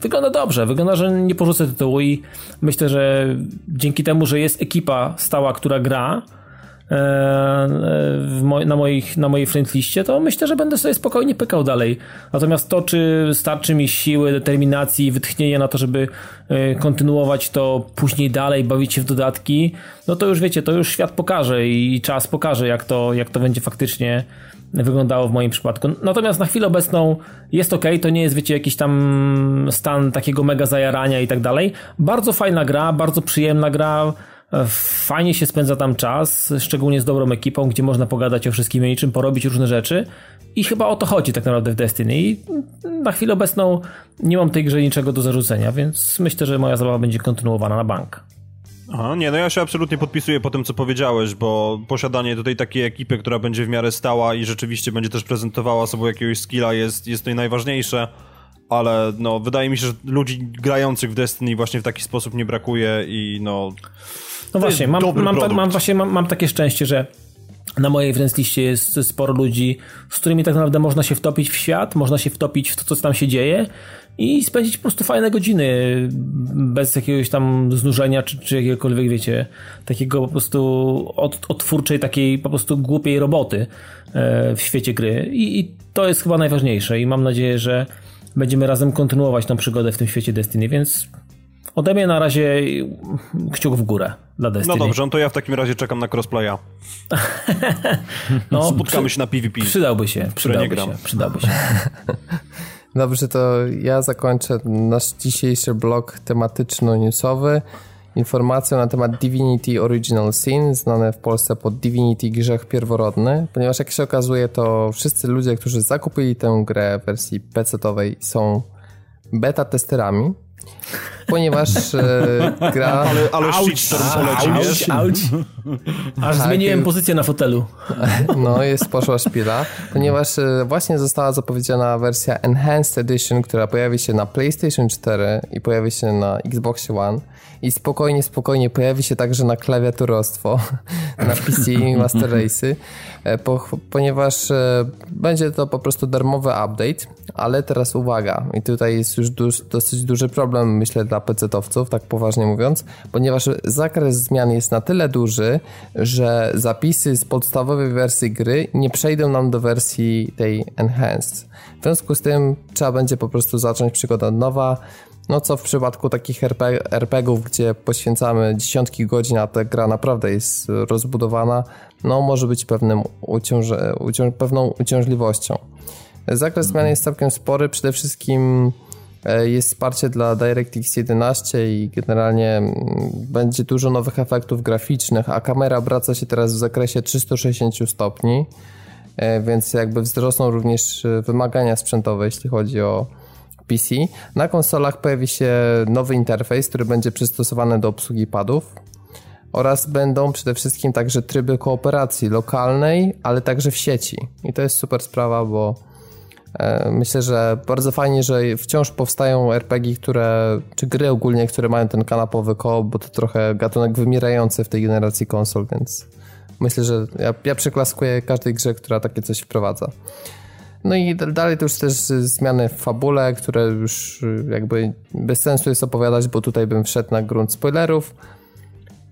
wygląda dobrze, wygląda, że nie porzucę tytułu i myślę, że dzięki temu, że jest ekipa stała, która gra, mo na, moich, na mojej friendliście, to myślę, że będę sobie spokojnie pykał dalej. Natomiast to, czy starczy mi siły, determinacji, wytchnienia na to, żeby e, kontynuować to później dalej, bawić się w dodatki, no to już wiecie, to już świat pokaże i czas pokaże, jak to, jak to będzie faktycznie wyglądało w moim przypadku. Natomiast na chwilę obecną jest ok, to nie jest, wiecie, jakiś tam stan takiego mega zajarania i tak dalej. Bardzo fajna gra, bardzo przyjemna gra, Fajnie się spędza tam czas, szczególnie z dobrą ekipą, gdzie można pogadać o wszystkim i niczym, porobić różne rzeczy. I chyba o to chodzi tak naprawdę w Destiny. I na chwilę obecną nie mam tej grze niczego do zarzucenia, więc myślę, że moja zabawa będzie kontynuowana na bank. Aha, nie, no ja się absolutnie podpisuję po tym, co powiedziałeś, bo posiadanie tutaj takiej ekipy, która będzie w miarę stała i rzeczywiście będzie też prezentowała sobą jakiegoś skilla jest, jest tutaj najważniejsze, ale no, wydaje mi się, że ludzi grających w Destiny właśnie w taki sposób nie brakuje i no... No właśnie, mam, mam, ta, mam, właśnie mam, mam takie szczęście, że na mojej wręcz jest sporo ludzi, z którymi tak naprawdę można się wtopić w świat, można się wtopić w to, co tam się dzieje i spędzić po prostu fajne godziny bez jakiegoś tam znużenia czy, czy jakiegokolwiek, wiecie, takiego po prostu od, otwórczej, takiej po prostu głupiej roboty e, w świecie gry. I, I to jest chyba najważniejsze i mam nadzieję, że będziemy razem kontynuować tą przygodę w tym świecie Destiny, więc Ode mnie na razie kciuk w górę dla Destiny. No dobrze, no to ja w takim razie czekam na crossplaya. no, Spotkamy przy, się na PvP. Przydałby się, przydałby się, przydałby się. Dobrze, to ja zakończę nasz dzisiejszy blok tematyczno-newsowy informacją na temat Divinity Original Sin, znane w Polsce pod Divinity Grzech Pierworodny, ponieważ jak się okazuje, to wszyscy ludzie, którzy zakupili tę grę w wersji PC-owej są beta testerami ponieważ e, gra... Ale, ale shitstorm poleci, wiesz? Auć. Aż tak, zmieniłem pozycję na fotelu. No, jest poszła szpila, ponieważ e, właśnie została zapowiedziana wersja Enhanced Edition, która pojawi się na PlayStation 4 i pojawi się na Xbox One i spokojnie, spokojnie pojawi się także na klawiaturostwo, na PC Master Race'y, e, po, ponieważ e, będzie to po prostu darmowy update, ale teraz uwaga, i tutaj jest już dosyć duży problem, myślę, dla PC-towców, tak poważnie mówiąc, ponieważ zakres zmian jest na tyle duży, że zapisy z podstawowej wersji gry nie przejdą nam do wersji tej Enhanced. W związku z tym trzeba będzie po prostu zacząć przygodę od nowa, no co w przypadku takich RP, RPGów, gdzie poświęcamy dziesiątki godzin, a ta gra naprawdę jest rozbudowana, no może być pewnym uciąż- pewną uciążliwością. Zakres zmian jest całkiem spory, przede wszystkim jest wsparcie dla DirectX 11 i generalnie mm, będzie dużo nowych efektów graficznych, a kamera obraca się teraz w zakresie 360 stopni, e, więc jakby wzrosną również e, wymagania sprzętowe, jeśli chodzi o PC. Na konsolach pojawi się nowy interfejs, który będzie przystosowany do obsługi padów oraz będą przede wszystkim także tryby kooperacji lokalnej, ale także w sieci. I to jest super sprawa, bo e, myślę, że bardzo fajnie, że wciąż powstają RPG, które, czy gry ogólnie, które mają ten kanapowy koop, bo to trochę gatunek wymierający w tej generacji konsol, więc myślę, że ja, ja przyklaskuję każdej grze, która takie coś wprowadza. No i dalej to już też zmiany w fabule, które już y, jakby bez sensu jest opowiadać, bo tutaj bym wszedł na grunt spoilerów,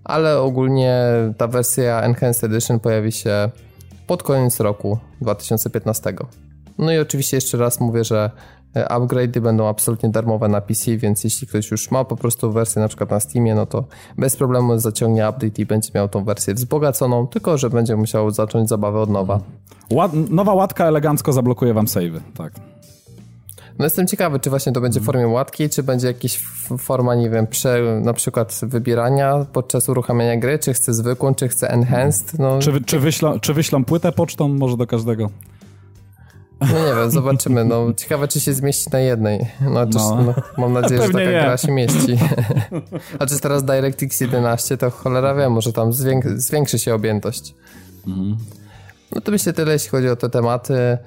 ale ogólnie ta wersja Enhanced Edition pojawi się pod koniec roku 2015. No i oczywiście jeszcze raz mówię, że e, upgrade'y będą absolutnie darmowe na PC, więc jeśli ktoś już ma po prostu wersję na przykład na Steamie, no to bez problemu zaciągnie update i będzie miał tą wersję wzbogaconą, tylko że będzie musiał zacząć zabawę od nowa. Ład, nowa łatka elegancko zablokuje wam savey, tak. No jestem ciekawy, czy właśnie to będzie w formie łatki, czy będzie jakaś forma, nie wiem, prze, na przykład wybierania podczas uruchamiania gry, czy chcę zwykłą, czy chcę enhanced. No. Czy, czy, wyślą, czy wyślą płytę pocztą może do każdego? No nie wiem, zobaczymy. No, ciekawe, czy się zmieści na jednej. No, no. no mam nadzieję, że taka nie. gra się mieści. A czy teraz DirectX 11, to cholera wie, może tam zwięk zwiększy się objętość. Mhm. No to myślę tyle, jeśli chodzi o te tematy.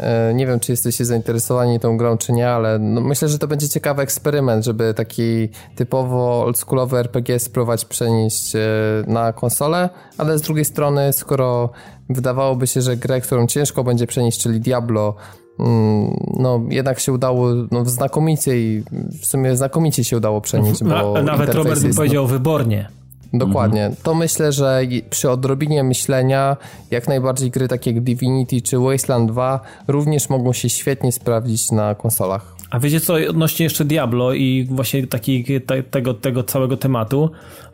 E, nie wiem, czy jesteście zainteresowani tą grą, czy nie, ale no myślę, że to będzie ciekawy eksperyment, żeby taki typowo oldschoolowy RPG spróbować przenieść e, na konsolę, ale z drugiej strony, skoro wydawałoby się, że grę, którą ciężko będzie przenieść, czyli Diablo, mm, no jednak się udało no, znakomicie i w sumie znakomicie się udało przenieść, bo Nawet Robert by powiedział no, wybornie. Dokładnie. Mhm. To myślę, że przy odrobinie myślenia jak najbardziej gry takie jak Divinity czy Wasteland 2 również mogą się świetnie sprawdzić na konsolach. A wiecie co, odnośnie jeszcze Diablo i właśnie taki, te, tego, tego całego tematu,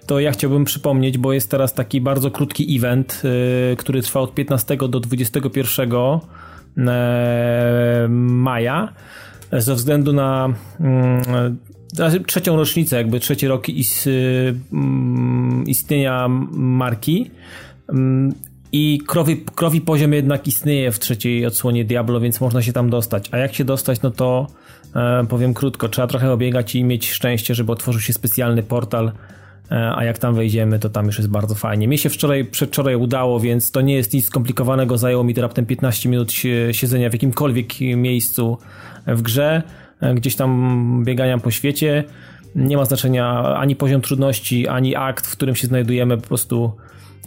to ja chciałbym przypomnieć, bo jest teraz taki bardzo krótki event, yy, który trwa od 15 do 21 yy, maja ze względu na yy, trzecią rocznicę, jakby trzeci rok is, mm, istnienia marki. Mm, I krowi, krowi poziom jednak istnieje w trzeciej odsłonie Diablo, więc można się tam dostać. A jak się dostać, no to e, powiem krótko, trzeba trochę obiegać i mieć szczęście, żeby otworzył się specjalny portal. E, a jak tam wejdziemy, to tam już jest bardzo fajnie. Mnie się wczoraj, przedwczoraj udało, więc to nie jest nic skomplikowanego. Zajęło mi to raptem 15 minut siedzenia w jakimkolwiek miejscu w grze gdzieś tam biegania po świecie. Nie ma znaczenia ani poziom trudności, ani akt, w którym się znajdujemy, po prostu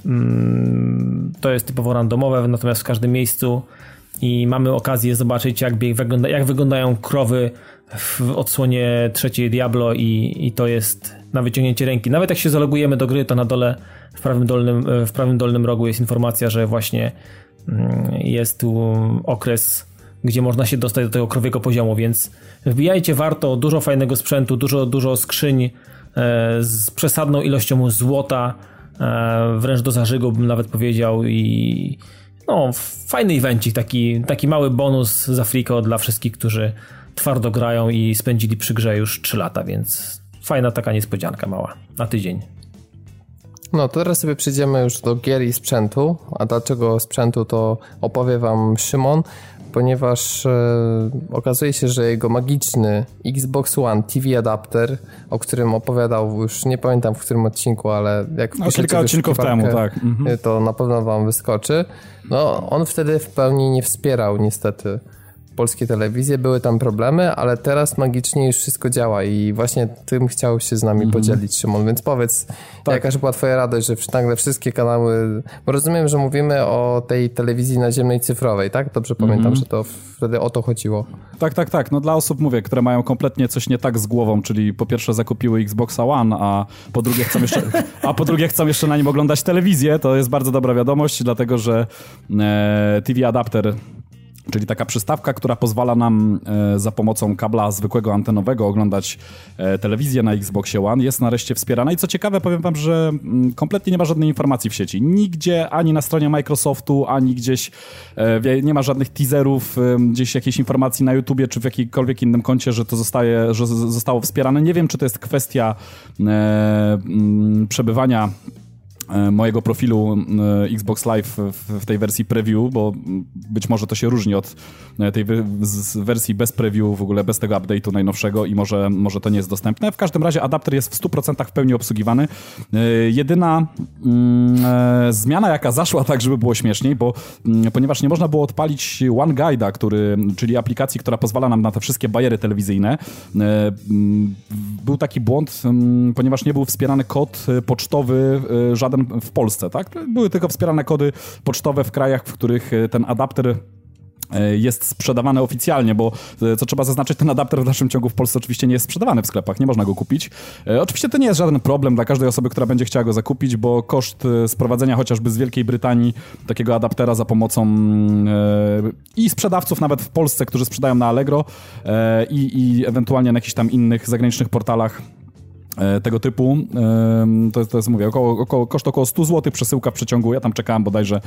mm, to jest typowo randomowe, natomiast w każdym miejscu i mamy okazję zobaczyć, jak, wygląda, jak wyglądają krowy w odsłonie trzeciej Diablo i, i to jest na wyciągnięcie ręki. Nawet jak się zalogujemy do gry, to na dole w prawym dolnym, w prawym dolnym rogu jest informacja, że właśnie mm, jest tu okres gdzie można się dostać do tego krowiego poziomu, więc wbijajcie warto, dużo fajnego sprzętu, dużo, dużo skrzyń e, z przesadną ilością złota, e, wręcz do zażygu bym nawet powiedział i no, fajny evencik, taki, taki mały bonus z Afriko dla wszystkich, którzy twardo grają i spędzili przy grze już 3 lata, więc fajna taka niespodzianka mała na tydzień. No, to teraz sobie przejdziemy już do gier i sprzętu. A dlaczego sprzętu to opowie wam Szymon ponieważ e, okazuje się, że jego magiczny Xbox One TV adapter, o którym opowiadał już nie pamiętam w którym odcinku, ale jak no, kilka odcinków temu, tak. Mhm. to na pewno wam wyskoczy. No, on wtedy w pełni nie wspierał niestety polskie telewizje, były tam problemy, ale teraz magicznie już wszystko działa i właśnie tym chciał się z nami -hmm. podzielić, Szymon, więc powiedz, tak. jaka była twoja radość, że nagle wszystkie kanały, bo rozumiem, że mówimy o tej telewizji naziemnej cyfrowej, tak? Dobrze pamiętam, -hmm. że to wtedy o to chodziło. Tak, tak, tak. No dla osób, mówię, które mają kompletnie coś nie tak z głową, czyli po pierwsze zakupiły Xboxa One, a po drugie chcą jeszcze, a po drugie chcą jeszcze na nim oglądać telewizję, to jest bardzo dobra wiadomość, dlatego że e, TV adapter Czyli taka przystawka, która pozwala nam e, za pomocą kabla zwykłego antenowego oglądać e, telewizję na Xboxie One, jest nareszcie wspierana. I co ciekawe, powiem wam, że mm, kompletnie nie ma żadnej informacji w sieci. Nigdzie, ani na stronie Microsoftu, ani gdzieś e, nie ma żadnych teaserów, gdzieś jakiejś informacji na YouTubie, czy w jakimkolwiek innym koncie, że to zostaje, że zostało wspierane. Nie wiem, czy to jest kwestia mm, przebywania mojego profilu e, Xbox Live w tej wersji preview, bo być może to się różni od e, tej wersji bez preview, w ogóle bez tego update'u najnowszego i może, może to nie jest dostępne. W każdym razie adapter jest w 100% w pełni obsługiwany. Jedyna mm, zmiana, jaka zaszła tak, żeby było śmieszniej, bo mm, ponieważ nie można było odpalić One Guide'a, który, czyli aplikacji, która pozwala nam na te wszystkie bariery telewizyjne, mm, był taki błąd, ponieważ nie był wspierany kod pocztowy żaden w Polsce, tak? Były tylko wspierane kody pocztowe w krajach, w których e, ten adapter e, jest sprzedawany oficjalnie, bo e, co trzeba zaznaczyć, ten adapter w dalszym ciągu w Polsce oczywiście nie jest sprzedawany w sklepach, nie można go kupić. Oczywiście to nie jest żaden problem dla każdej osoby, która będzie chciała go zakupić, bo koszt sprowadzenia chociażby z Wielkiej Brytanii takiego adaptera za pomocą i sprzedawców nawet w Polsce, którzy sprzedają na Allegro i, i ewentualnie na jakichś tam innych zagranicznych portalach tego typu. To jest, to jest mówię, około, około, koszt około 100 zł przesyłka w przeciągu, ja tam czekałem bodajże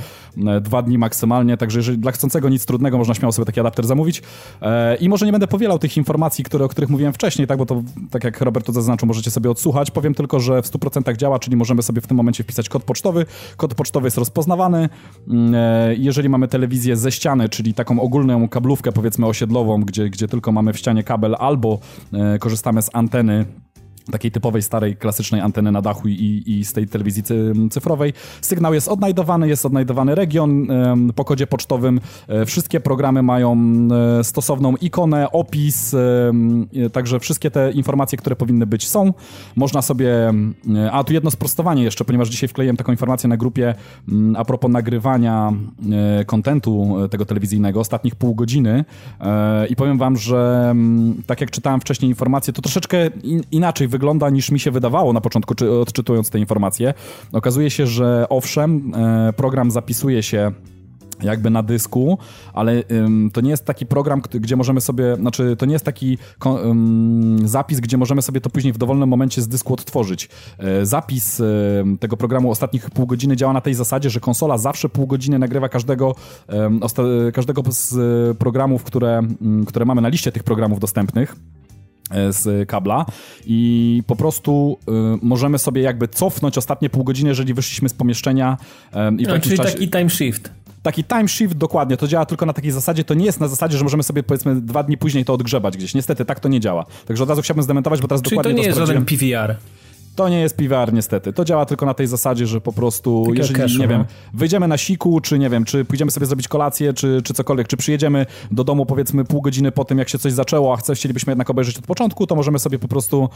e, dwa dni maksymalnie, także jeżeli dla chcącego nic trudnego można śmiało sobie taki adapter zamówić. E, I może nie będę powielał tych informacji, które, o których mówiłem wcześniej, tak, bo to tak jak Robert to zaznaczył, możecie sobie odsłuchać. Powiem tylko, że w 100% działa, czyli możemy sobie w tym momencie wpisać kod pocztowy. Kod pocztowy jest rozpoznawany. Mm, jeżeli mamy telewizję ze ściany, czyli taką ogólną kablówkę powiedzmy osiedlową, gdzie, gdzie tylko mamy w ścianie kabel albo korzystamy z anteny takiej typowej, starej, klasycznej anteny na dachu i, i z tej telewizji cyfrowej. Sygnał jest odnajdowany, jest odnajdowany region po kodzie pocztowym. E, wszystkie programy mają e, stosowną ikonę, opis, także wszystkie te informacje, które powinny być są. Można sobie... A, tu jedno sprostowanie jeszcze, ponieważ dzisiaj wkleiłem taką informację na grupie a propos nagrywania e, kontentu tego telewizyjnego, ostatnich pół godziny i powiem wam, że tak jak czytałem wcześniej informacje, to troszeczkę inaczej wygląda wygląda niż mi się wydawało na początku, czy, odczytując te informacje. Okazuje się, że owszem, e, program zapisuje się jakby na dysku, ale ym, to nie jest taki program, gdzie możemy sobie, znaczy to nie jest taki ym, zapis, gdzie możemy sobie to później w dowolnym momencie z dysku odtworzyć. E, zapis y, tego programu ostatnich pół godziny działa na tej zasadzie, że konsola zawsze pół godziny nagrywa każdego, każdego z programów, które, które mamy na liście tych programów dostępnych. E, z kabla i po prostu y, możemy sobie jakby cofnąć ostatnie pół godziny, jeżeli wyszliśmy z pomieszczenia i w no, czyli czasie... taki time shift. Taki time shift, dokładnie, to działa tylko na takiej zasadzie, to nie jest na zasadzie, że możemy sobie powiedzmy dwa dni później to odgrzebać gdzieś. Niestety tak to nie działa. Także od razu chciałbym zdementować, bo teraz czyli dokładnie to nie to jest żaden PVR. To nie jest PVR niestety. To działa tylko na tej zasadzie, że po prostu, Takie jeżeli, cashu, nie wiem, no. wyjdziemy na siku, czy nie wiem, czy pójdziemy sobie zrobić kolację, czy, czy cokolwiek, czy przyjedziemy do domu powiedzmy pół godziny po tym, jak się coś zaczęło, a chce, chcielibyśmy jednak obejrzeć od początku, to możemy sobie po prostu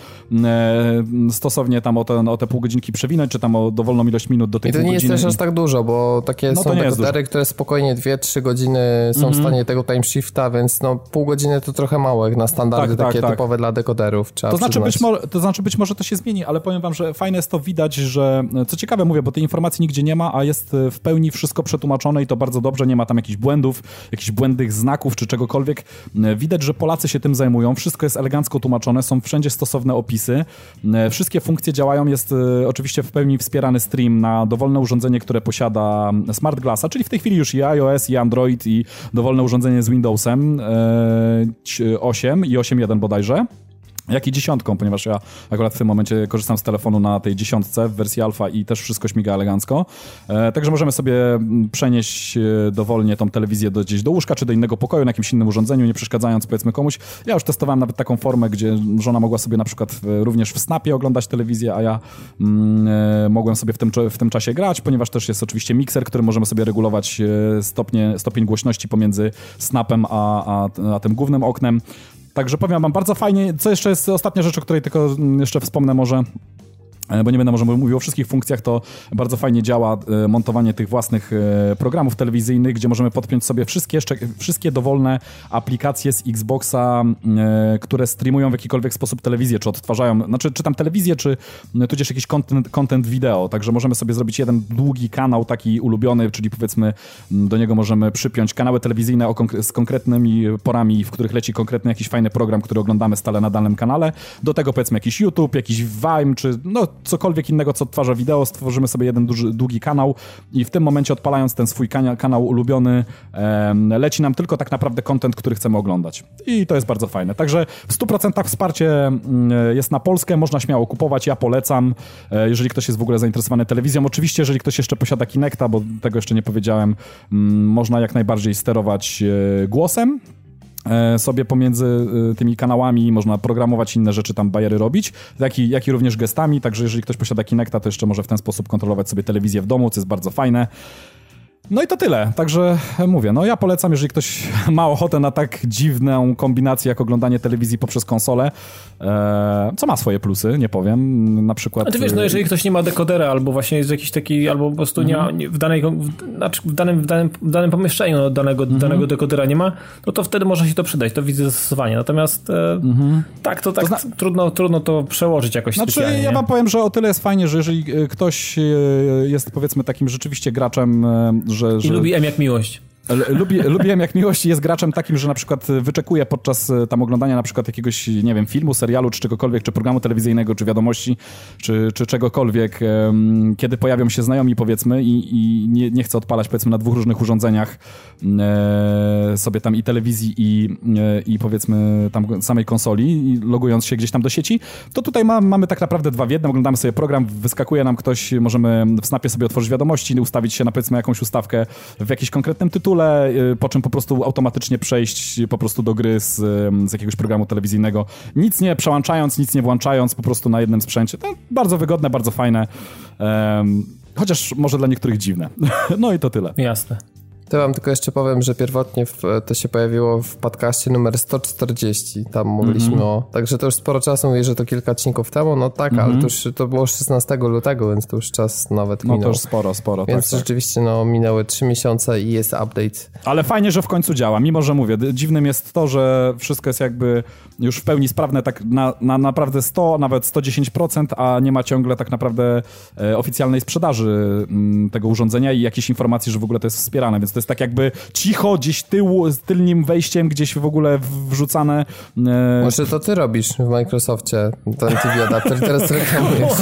e, stosownie tam o te, o te pół godzinki przewinąć, czy tam o dowolną ilość minut do tej I to nie jest też aż tak dużo, bo takie no, są dekodery, które spokojnie 2-3 godziny są mm -hmm. w mhm. stanie tego time shifta, więc no pół godziny to trochę mało jak na standardy tak, takie tak, tak. typowe dla dekoderów. to, znaczy być może, to znaczy być może to się zmieni, ale powiem wam, że fajne jest to widać, że co ciekawe mówię, bo tej informacji nigdzie nie ma, a jest w pełni wszystko przetłumaczone i to bardzo dobrze, nie ma tam jakichś błędów, jakichś błędnych znaków czy czegokolwiek. Widać, że Polacy się tym zajmują, wszystko jest elegancko tłumaczone, są wszędzie stosowne opisy, wszystkie funkcje działają, jest e, oczywiście w pełni wspierany stream na dowolne urządzenie, które posiada Smart Glassa, czyli w tej chwili już i iOS, i Android, i dowolne urządzenie z Windowsem 8 e, i 8.1 bodajże. Jak i dziesiątką, ponieważ ja akurat w tym momencie korzystam z telefonu na tej dziesiątce w wersji alfa i też wszystko śmiga elegancko. E, także możemy sobie mm, przenieść e, dowolnie tą telewizję do, gdzieś do łóżka czy do innego pokoju na jakimś innym urządzeniu, nie przeszkadzając powiedzmy komuś. Ja już testowałem nawet taką formę, gdzie żona mogła sobie na przykład w, również w snapie oglądać telewizję, a ja mm, e, mogłem sobie w tym, w tym czasie grać, ponieważ też jest oczywiście mikser, który możemy sobie regulować e, stopnie, stopień głośności pomiędzy snapem a, a, a tym głównym oknem. Także powiem wam bardzo fajnie. Co jeszcze jest ostatnia rzecz, o której tylko mm, jeszcze wspomnę może bo nie będę może mówił o wszystkich funkcjach, to bardzo fajnie działa e, montowanie tych własnych e, programów telewizyjnych, gdzie możemy podpiąć sobie wszystkie, wszystkie dowolne aplikacje z Xboxa, które streamują w jakikolwiek sposób telewizję, czy odtwarzają, znaczy czy tam telewizję, czy tudzież jakiś content, content wideo, także możemy sobie zrobić jeden długi kanał taki ulubiony, czyli powiedzmy do niego możemy przypiąć kanały telewizyjne z konkretnymi porami, w których leci konkretny jakiś fajny program, który oglądamy stale na danym kanale, do tego powiedzmy jakiś YouTube, jakiś Vime, czy no cokolwiek innego, co odtwarza wideo, stworzymy sobie jeden duży, długi kanał i w tym momencie odpalając ten swój kanał ulubiony, leci nam tylko tak naprawdę content, który chcemy oglądać. I to jest bardzo fajne. Także w 100% wsparcie mm, jest na Polskę, można śmiało kupować, ja polecam, e, jeżeli ktoś jest w ogóle zainteresowany telewizją. Oczywiście, jeżeli ktoś jeszcze posiada Kinecta, bo tego jeszcze nie powiedziałem, mm, można jak najbardziej sterować e, głosem, E, sobie pomiędzy e, tymi kanałami można programować inne rzeczy, tam bajery robić, jak i, jak i również gestami, także jeżeli ktoś posiada Kinecta, to jeszcze może w ten sposób kontrolować sobie telewizję w domu, co jest bardzo fajne. No i to tyle. Także mówię, no ja polecam, jeżeli ktoś ma ochotę na tak dziwną kombinację jak oglądanie telewizji poprzez konsolę, e, co ma swoje plusy, nie powiem. Na przykład. Znaczy wiesz, no jeżeli ktoś nie ma dekodera, albo właśnie jest jakiś taki, albo po prostu nie, mhm. w, danej, w, znaczy w, danym, w, danym, w danym pomieszczeniu no, danego, mhm. danego dekodera nie ma, no to wtedy może się to przydać, to widzę zastosowanie. Natomiast e, mhm. tak, to tak to zna... trudno, trudno to przełożyć jakoś znaczy, specjalnie. Ja wam powiem, że o tyle jest fajnie, że jeżeli e, ktoś e, jest powiedzmy takim rzeczywiście graczem, że, że... I lubi M jak miłość. Lubi, lubiłem jak miłość jest graczem takim, że na przykład wyczekuje podczas e, tam oglądania na przykład jakiegoś, nie wiem, filmu, serialu, czy czegokolwiek, czy programu telewizyjnego, czy wiadomości, czy, czy czegokolwiek, kiedy pojawią się znajomi powiedzmy i, i nie, nie chcę odpalać powiedzmy na dwóch różnych urządzeniach e, sobie tam i telewizji i, e, i powiedzmy tam samej konsoli logując się gdzieś tam do sieci, to tutaj ma, mamy tak naprawdę dwa w jednym, oglądamy sobie program, wyskakuje nam ktoś, możemy w snapie sobie otworzyć wiadomości, ustawić się na powiedzmy jakąś ustawkę w jakimś konkretnym tytule, tytule, y, po czym po prostu automatycznie przejść po prostu do gry z, z jakiegoś programu telewizyjnego. Nic nie przełączając, nic nie włączając, po prostu na jednym sprzęcie. To bardzo wygodne, bardzo fajne. Chociaż może dla niektórych dziwne. no i to tyle. Jasne. To wam tylko jeszcze powiem, że pierwotnie w, to się pojawiło w podcaście numer 140. Tam mówiliśmy mm -hmm. o. Także to już sporo czasu, mówię, że to kilka odcinków temu. No tak, mm -hmm. ale to już to było 16 lutego, więc to już czas nawet minął. No to już sporo, sporo. Więc tak, rzeczywiście tak. no, minęły 3 miesiące i jest update. Ale fajnie, że w końcu działa. Mimo, że mówię, dziwnym jest to, że wszystko jest jakby już w pełni sprawne tak na, na naprawdę 100, nawet 110%, a nie ma ciągle tak naprawdę e, oficjalnej sprzedaży mm, tego urządzenia i jakiejś informacji, że w ogóle to jest wspierane, więc to jest tak jakby cicho, gdzieś tyłu, z tylnym wejściem, gdzieś w ogóle wrzucane. E... Może to ty robisz w Microsoftie, ten TV adapter, teraz reklamujesz.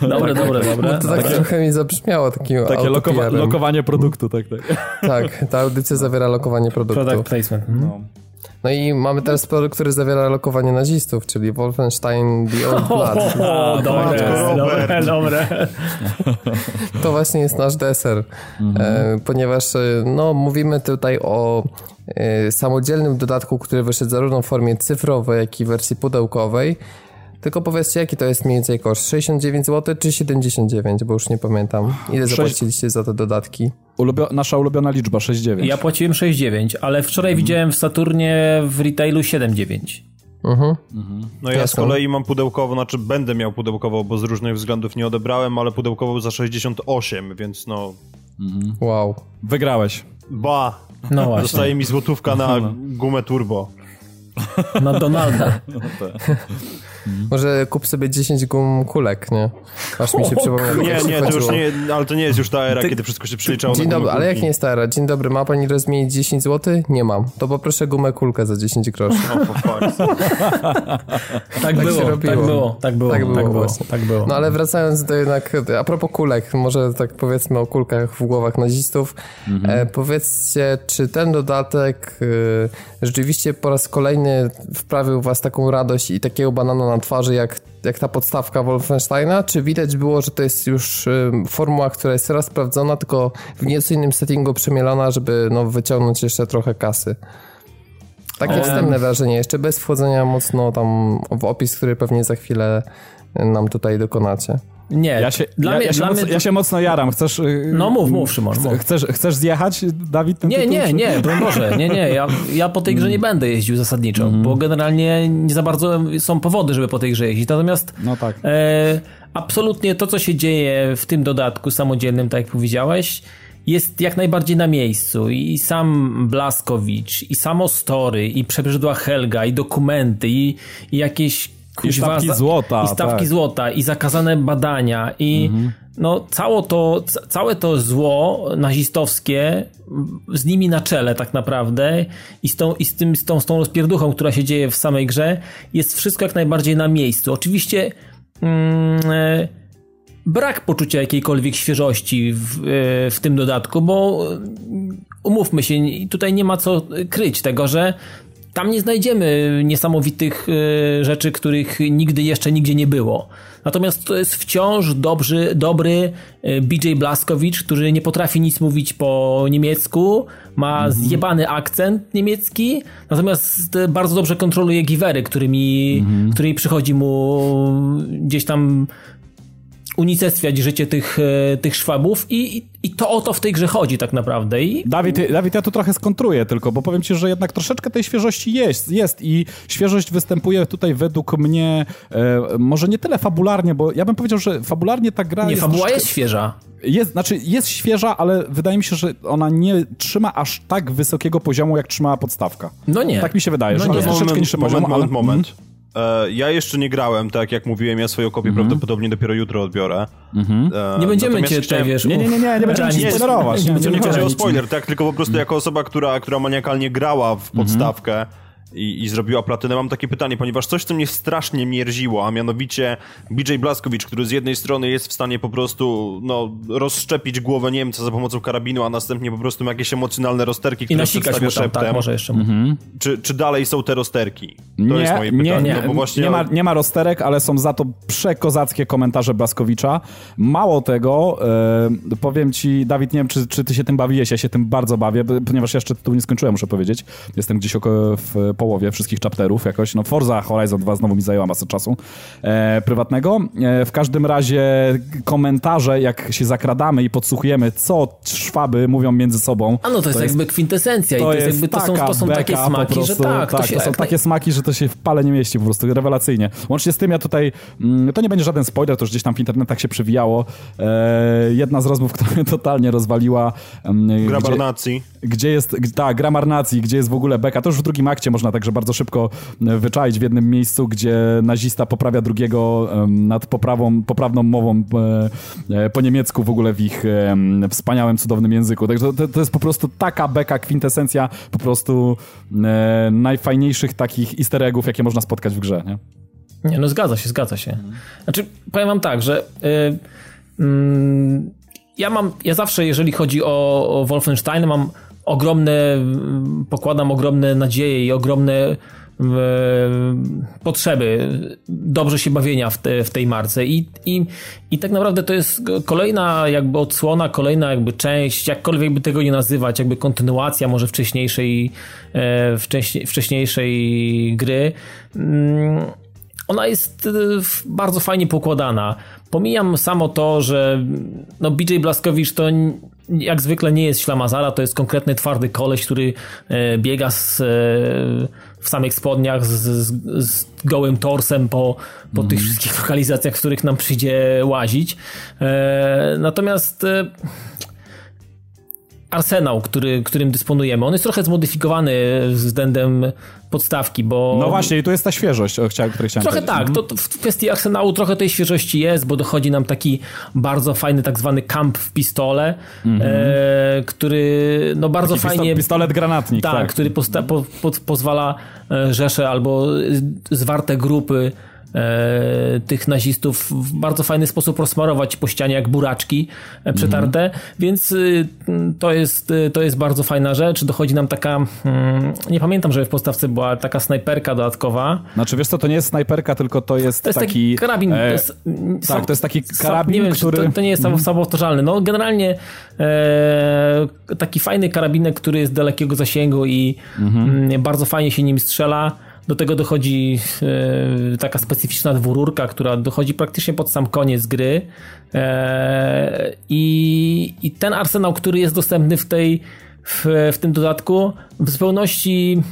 dobre, dobre, dobre. to tak trochę mi zabrzmiało takim Takie lokowa lokowanie produktu, tak, tak. Tak, ta audycja zawiera lokowanie produktu. Product placement. No. No i mamy teraz produkt, który zawiera lokowanie nazistów, czyli Wolfenstein The Old Blood. O, o dobre, dobre, dobre. To właśnie jest nasz deser, mhm. e, ponieważ e, no, mówimy tutaj o e, samodzielnym dodatku, który wyszedł zarówno w formie cyfrowej, jak i wersji pudełkowej. Tylko powiedzcie, jaki to jest mniej więcej koszt? 69 zł czy 79, bo już nie pamiętam. Ile zapłaciliście za te dodatki? Ulubio nasza ulubiona liczba 6,9. Ja płaciłem 6,9, ale wczoraj mhm. widziałem w Saturnie w retailu 7,9. Mhm. Mhm. No ja Jasne. z kolei mam pudełkowo, znaczy będę miał pudełkowo, bo z różnych względów nie odebrałem, ale pudełkowo za 68, więc no... Mhm. Wow. Wygrałeś. Ba! No właśnie. Zostaje mi złotówka na no. gumę turbo. Na Donalda. No Mhm. Może kup sobie 10 gum kulek, nie? Aż mi się przypomniał. Nie, nie, to już nie, ale to nie jest już ta era, Ty, kiedy wszystko się przeliczało Dzień dobry, ale jak nie jest ta era? Dzień dobry, ma pani rozmienić 10 zł? Nie mam. To poproszę gumę kulkę za 10 groszy. tak, tak, było, tak było, tak było, tak było, tak było, tak było. No ale wracając do jednak, a propos kulek, może tak powiedzmy o kulkach w głowach nazistów. Mhm. E, powiedzcie, czy ten dodatek e, rzeczywiście po raz kolejny wprawił was taką radość i takiego banana na twarzy, jak, jak ta podstawka Wolfensteina? Czy widać było, że to jest już formuła, która jest teraz sprawdzona, tylko w nieco innym settingu przemielona, żeby no, wyciągnąć jeszcze trochę kasy? Takie wstępne wrażenie, jeszcze bez wchodzenia mocno tam w opis, który pewnie za chwilę nam tutaj dokonacie. Nie, ja się, dla ja, mnie, ja, się dla mocno, mnie... ja się mocno jaram. Chcesz. Y, no mów, mów, Szymon. Mów. Chcesz, chcesz zjechać, Dawid? Ten nie, tytuł, nie, czy... nie, broń Boże. Nie, nie. Ja, ja po tej grze nie będę jeździł zasadniczo, mm. bo generalnie nie za bardzo są powody, żeby po tej grze jeździć. Natomiast. No tak. E, absolutnie to, co się dzieje w tym dodatku samodzielnym, tak jak powiedziałeś, jest jak najbardziej na miejscu i sam Blaskowicz, i samo story, i przebrzydła Helga, i dokumenty, i, i jakieś i stawki złota. I stawki tak. złota, i zakazane badania, i mhm. no cało to, całe to zło nazistowskie z nimi na czele tak naprawdę i z tą, i z tym, z tą, z tą rozpierduchą, która się dzieje w samej grze, jest wszystko jak najbardziej na miejscu. Oczywiście mm, e, brak poczucia jakiejkolwiek świeżości w, e, w tym dodatku, bo umówmy się, tutaj nie ma co kryć tego, że tam nie znajdziemy niesamowitych e, rzeczy, których nigdy jeszcze nigdzie nie było. Natomiast to jest wciąż dobry, dobry e, BJ Blaskowicz, który nie potrafi nic mówić po niemiecku, ma mhm. zjebany akcent niemiecki, natomiast bardzo dobrze kontroluje givery, którymi, mhm. którymi przychodzi mu gdzieś tam unicestwiać życie tych, e, tych Szwabów i, i to o to w tej grze chodzi tak naprawdę. I... Dawid, Dawid, ja tu trochę skontruję tylko, bo powiem ci, że jednak troszeczkę tej świeżości jest, jest i świeżość występuje tutaj według mnie e, może nie tyle fabularnie, bo ja bym powiedział, że fabularnie ta gra nie, jest... fabuła troszkę... jest świeża. Jest, znaczy jest świeża, ale wydaje mi się, że ona nie trzyma aż tak wysokiego poziomu, jak trzymała podstawka. No nie. Tak mi się wydaje, no że nie. jest troszeczkę niższy moment, poziom. Moment, ale... moment. Mhm. E, ja jeszcze nie grałem, tak jak mówiłem, ja swoją kopię mm -hmm. prawdopodobnie dopiero jutro odbiorę. Mm -hmm. E, nie będziemy cię chciałem... wiesz... Nie, nie, nie, nie, nie będziemy cię spoilerować. Nie, nie, nie, nie chodzi o spoiler, tak? Tylko po prostu jako osoba, która, która maniakalnie grała w mhm. podstawkę, mm -hmm i, i zrobiła platynę. Mam takie pytanie, ponieważ coś, co mnie strasznie mierziło, a mianowicie BJ Blaskowicz, który z jednej strony jest w stanie po prostu no, rozszczepić głowę Niemca za pomocą karabinu, a następnie po prostu ma jakieś emocjonalne rozterki, które przedstawia tam, szeptem. Tak, może jeszcze. Mhm. Czy, czy dalej są te rozterki? To nie, jest moje pytanie. Nie, nie, no właśnie... nie, ma, nie ma rozterek, ale są za to przekozackie komentarze Blaskowicza. Mało tego, e, powiem ci, Dawid, nie wiem, czy, czy ty się tym bawiłeś, ja się tym bardzo bawię, ponieważ jeszcze tu nie skończyłem, muszę powiedzieć. Jestem gdzieś około w połowie wszystkich chapterów jakoś. No Forza Horizon 2 znowu mi zajęła masę czasu e, prywatnego. E, w każdym razie komentarze, jak się zakradamy i podsłuchujemy, co szwaby mówią między sobą. A no to, to jest, jest jakby kwintesencja to i to, jest jakby, to, są, to są takie smaki, prostu, że tak. tak to, się to są takie smaki, że to się w pale nie mieści po prostu, rewelacyjnie. Łącznie z tym ja tutaj, mm, to nie będzie żaden spoiler, to już gdzieś tam w internetach się przewijało. E, jedna z rozmów, która mnie totalnie rozwaliła. Mm, Grabar nacji. Gdzie jest, tak, Grammar nacji, gdzie jest w ogóle beka. To już w drugim akcie można także bardzo szybko e, wyczaić w jednym miejscu, gdzie nazista poprawia drugiego nad poprawą, poprawną mową e, e, po niemiecku w ogóle w ich wspaniałym, cudownym języku. Także to, to jest po prostu taka beka, kwintesencja po prostu najfajniejszych takich easter eggów, jakie można spotkać w grze, nie? Nie, no zgadza się, zgadza się. Znaczy, powiem wam tak, że yy, ja mam, ja zawsze, jeżeli chodzi o, o Wolfenstein, mam ogromne, pokładam ogromne nadzieje i ogromne e, potrzeby dobrze się bawienia w, te, w tej marce I, i, i tak naprawdę to jest kolejna jakby odsłona, kolejna jakby część, jakkolwiek by tego nie nazywać, jakby kontynuacja może wcześniejszej, e, wcześniej, wcześniejszej gry. Mm, ona jest e, bardzo fajnie pokładana. Pomijam samo to, że no BJ Blaskowicz to jak zwykle nie jest ślamazara, to jest konkretny twardy koleś, który e, biega z, e, w samych spodniach z, z, z gołym torsem po, po mm. tych mhm. wszystkich lokalizacjach, w których nam przyjdzie łazić. E, natomiast arsenał, który, którym dysponujemy, on jest trochę zmodyfikowany względem podstawki, bo... No właśnie, i tu jest ta świeżość, o której chciałem Trochę powiedzieć. tak, mhm. to, to, w kwestii arsenału trochę tej świeżości jest, bo dochodzi nam taki bardzo fajny tak zwany kamp w pistole, mm -hmm. e, który no bardzo taki fajnie... Pistolet granatnik. Tak, tak. który posta, po, po, pozwala e, rzesze albo zwarte grupy e, tych nazistów w bardzo fajny sposób rozsmarować po ścianie jak buraczki e, przetarte, więc y, to jest, y, to jest bardzo fajna rzecz. Dochodzi nam taka, mm, nie pamiętam, że w podstawce była taka snajperka dodatkowa. Znaczy wiesz co, to nie jest snajperka, tylko to jest, to jest taki, taki... karabin. E, to jest, tak, to jest taki karabin, nie wiem, który... To, to, nie jest mhm. samopowtarzalny. No generalnie e, taki fajny karabinek, który jest dalekiego zasięgu i mhm. Mm, bardzo fajnie się nim strzela. Do tego dochodzi e, taka specyficzna dwururka, która dochodzi praktycznie pod sam koniec gry. E, i, I ten arsenał, który jest dostępny w tej w, w tym dodatku, w zupełności,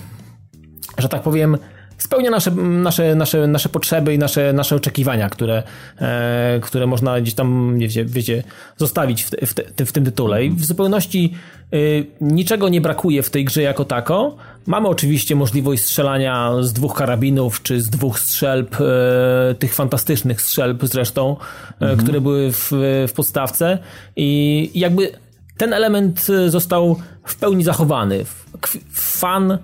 że tak powiem, spełnia nasze, nasze, nasze, nasze potrzeby i nasze, nasze oczekiwania, które, e, które można gdzieś tam, wiecie, wiecie zostawić w, w, te, w tym tytule. I w zupełności y, niczego nie brakuje w tej grze jako tako. Mamy oczywiście możliwość strzelania z dwóch karabinów, czy z dwóch strzelb, e, tych fantastycznych strzelb zresztą, e, mhm. które były w, w podstawce. I jakby ten element został w pełni zachowany. Fan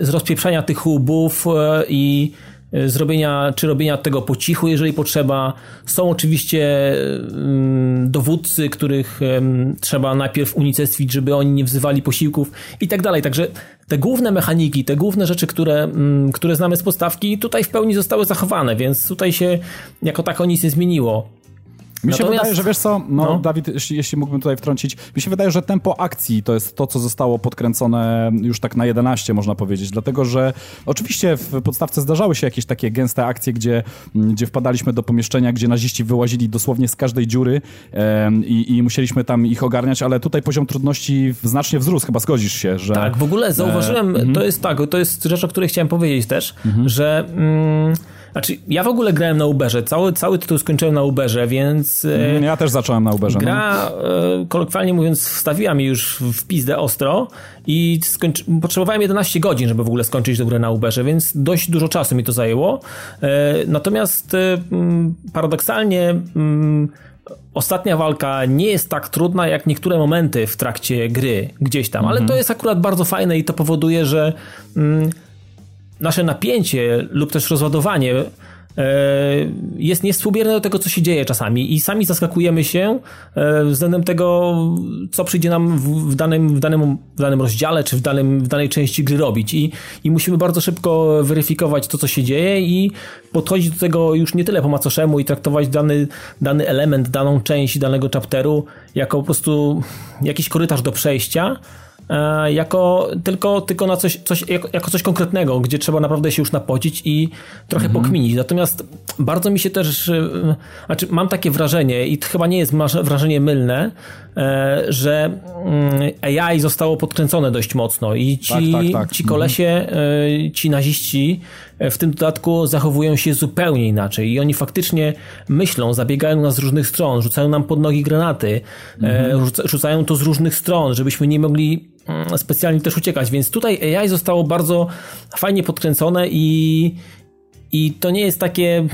z rozpieprzania tych łbów e, i e, zrobienia, czy robienia tego po cichu, jeżeli potrzeba. Są oczywiście mm, dowódcy, których trzeba najpierw unicestwić, żeby oni nie wzywali posiłków i tak dalej. Także te główne mechaniki, te główne rzeczy, które, mm, które znamy z podstawki, tutaj w pełni zostały zachowane, więc tutaj się jako tako nic nie zmieniło. Mi się wydaje, że wiesz co, no, no, Dawid, jeśli, jeśli mógłbym tutaj wtrącić, mi się wydaje, że tempo akcji to jest to, co zostało podkręcone już tak na 11, można powiedzieć, dlatego że oczywiście w podstawce zdarzały się jakieś takie gęste akcje, gdzie, mm, gdzie wpadaliśmy do pomieszczenia, gdzie naziści wyłazili dosłownie z każdej dziury um, i, i, musieliśmy tam ich ogarniać, ale tutaj poziom trudności znacznie wzrósł, chyba zgodzisz się, że... Tak, w ogóle zauważyłem, e, to jest tak, to jest rzecz, o której chciałem powiedzieć też, mhm. że... Mm, znaczy, ja w ogóle grałem na Uberze. Cały, cały tytuł skończyłem na Uberze, więc. E, mhm, ja też zacząłem na Uberze. Gra, no. kolokwialnie mówiąc, wstawiła mi już w pizdę ostro i skończy... potrzebowałem 11 godzin, żeby w ogóle skończyć tę grę na Uberze, więc dość dużo czasu mi to zajęło. E, natomiast paradoksalnie. Ostatnia walka nie jest tak trudna jak niektóre momenty w trakcie gry gdzieś tam, ale mhm. to jest akurat bardzo fajne i to powoduje, że nasze napięcie lub też rozładowanie e, jest niewspółmierne do tego, co się dzieje czasami. I sami zaskakujemy się e, względem tego, co przyjdzie nam w danym, w danym, w danym rozdziale, czy w, danym, w danej części gry robić. I, i musimy bardzo szybko weryfikować to, co się dzieje i podchodzić do tego już nie tyle po macoszemu i traktować dany, dany element, daną część danego chapteru jako po prostu jakiś korytarz do przejścia, jako tylko, tylko na coś, coś jako, jako, coś konkretnego, gdzie trzeba naprawdę się już napocić i trochę mhm. pokminić. Natomiast bardzo mi się też, e, znaczy mam takie wrażenie i to chyba nie jest wrażenie mylne, e, że mm, AI zostało podkręcone dość mocno i ci, tak, tak, tak. ci kolesie, mhm. ci naziści w tym dodatku zachowują się zupełnie inaczej i oni faktycznie myślą, zabiegają nas z różnych stron, rzucają nam pod nogi granaty, mhm. rzucają to z różnych stron, żebyśmy nie mogli specjalnie też uciekać, więc tutaj AI zostało bardzo fajnie podkręcone i, i to nie jest takie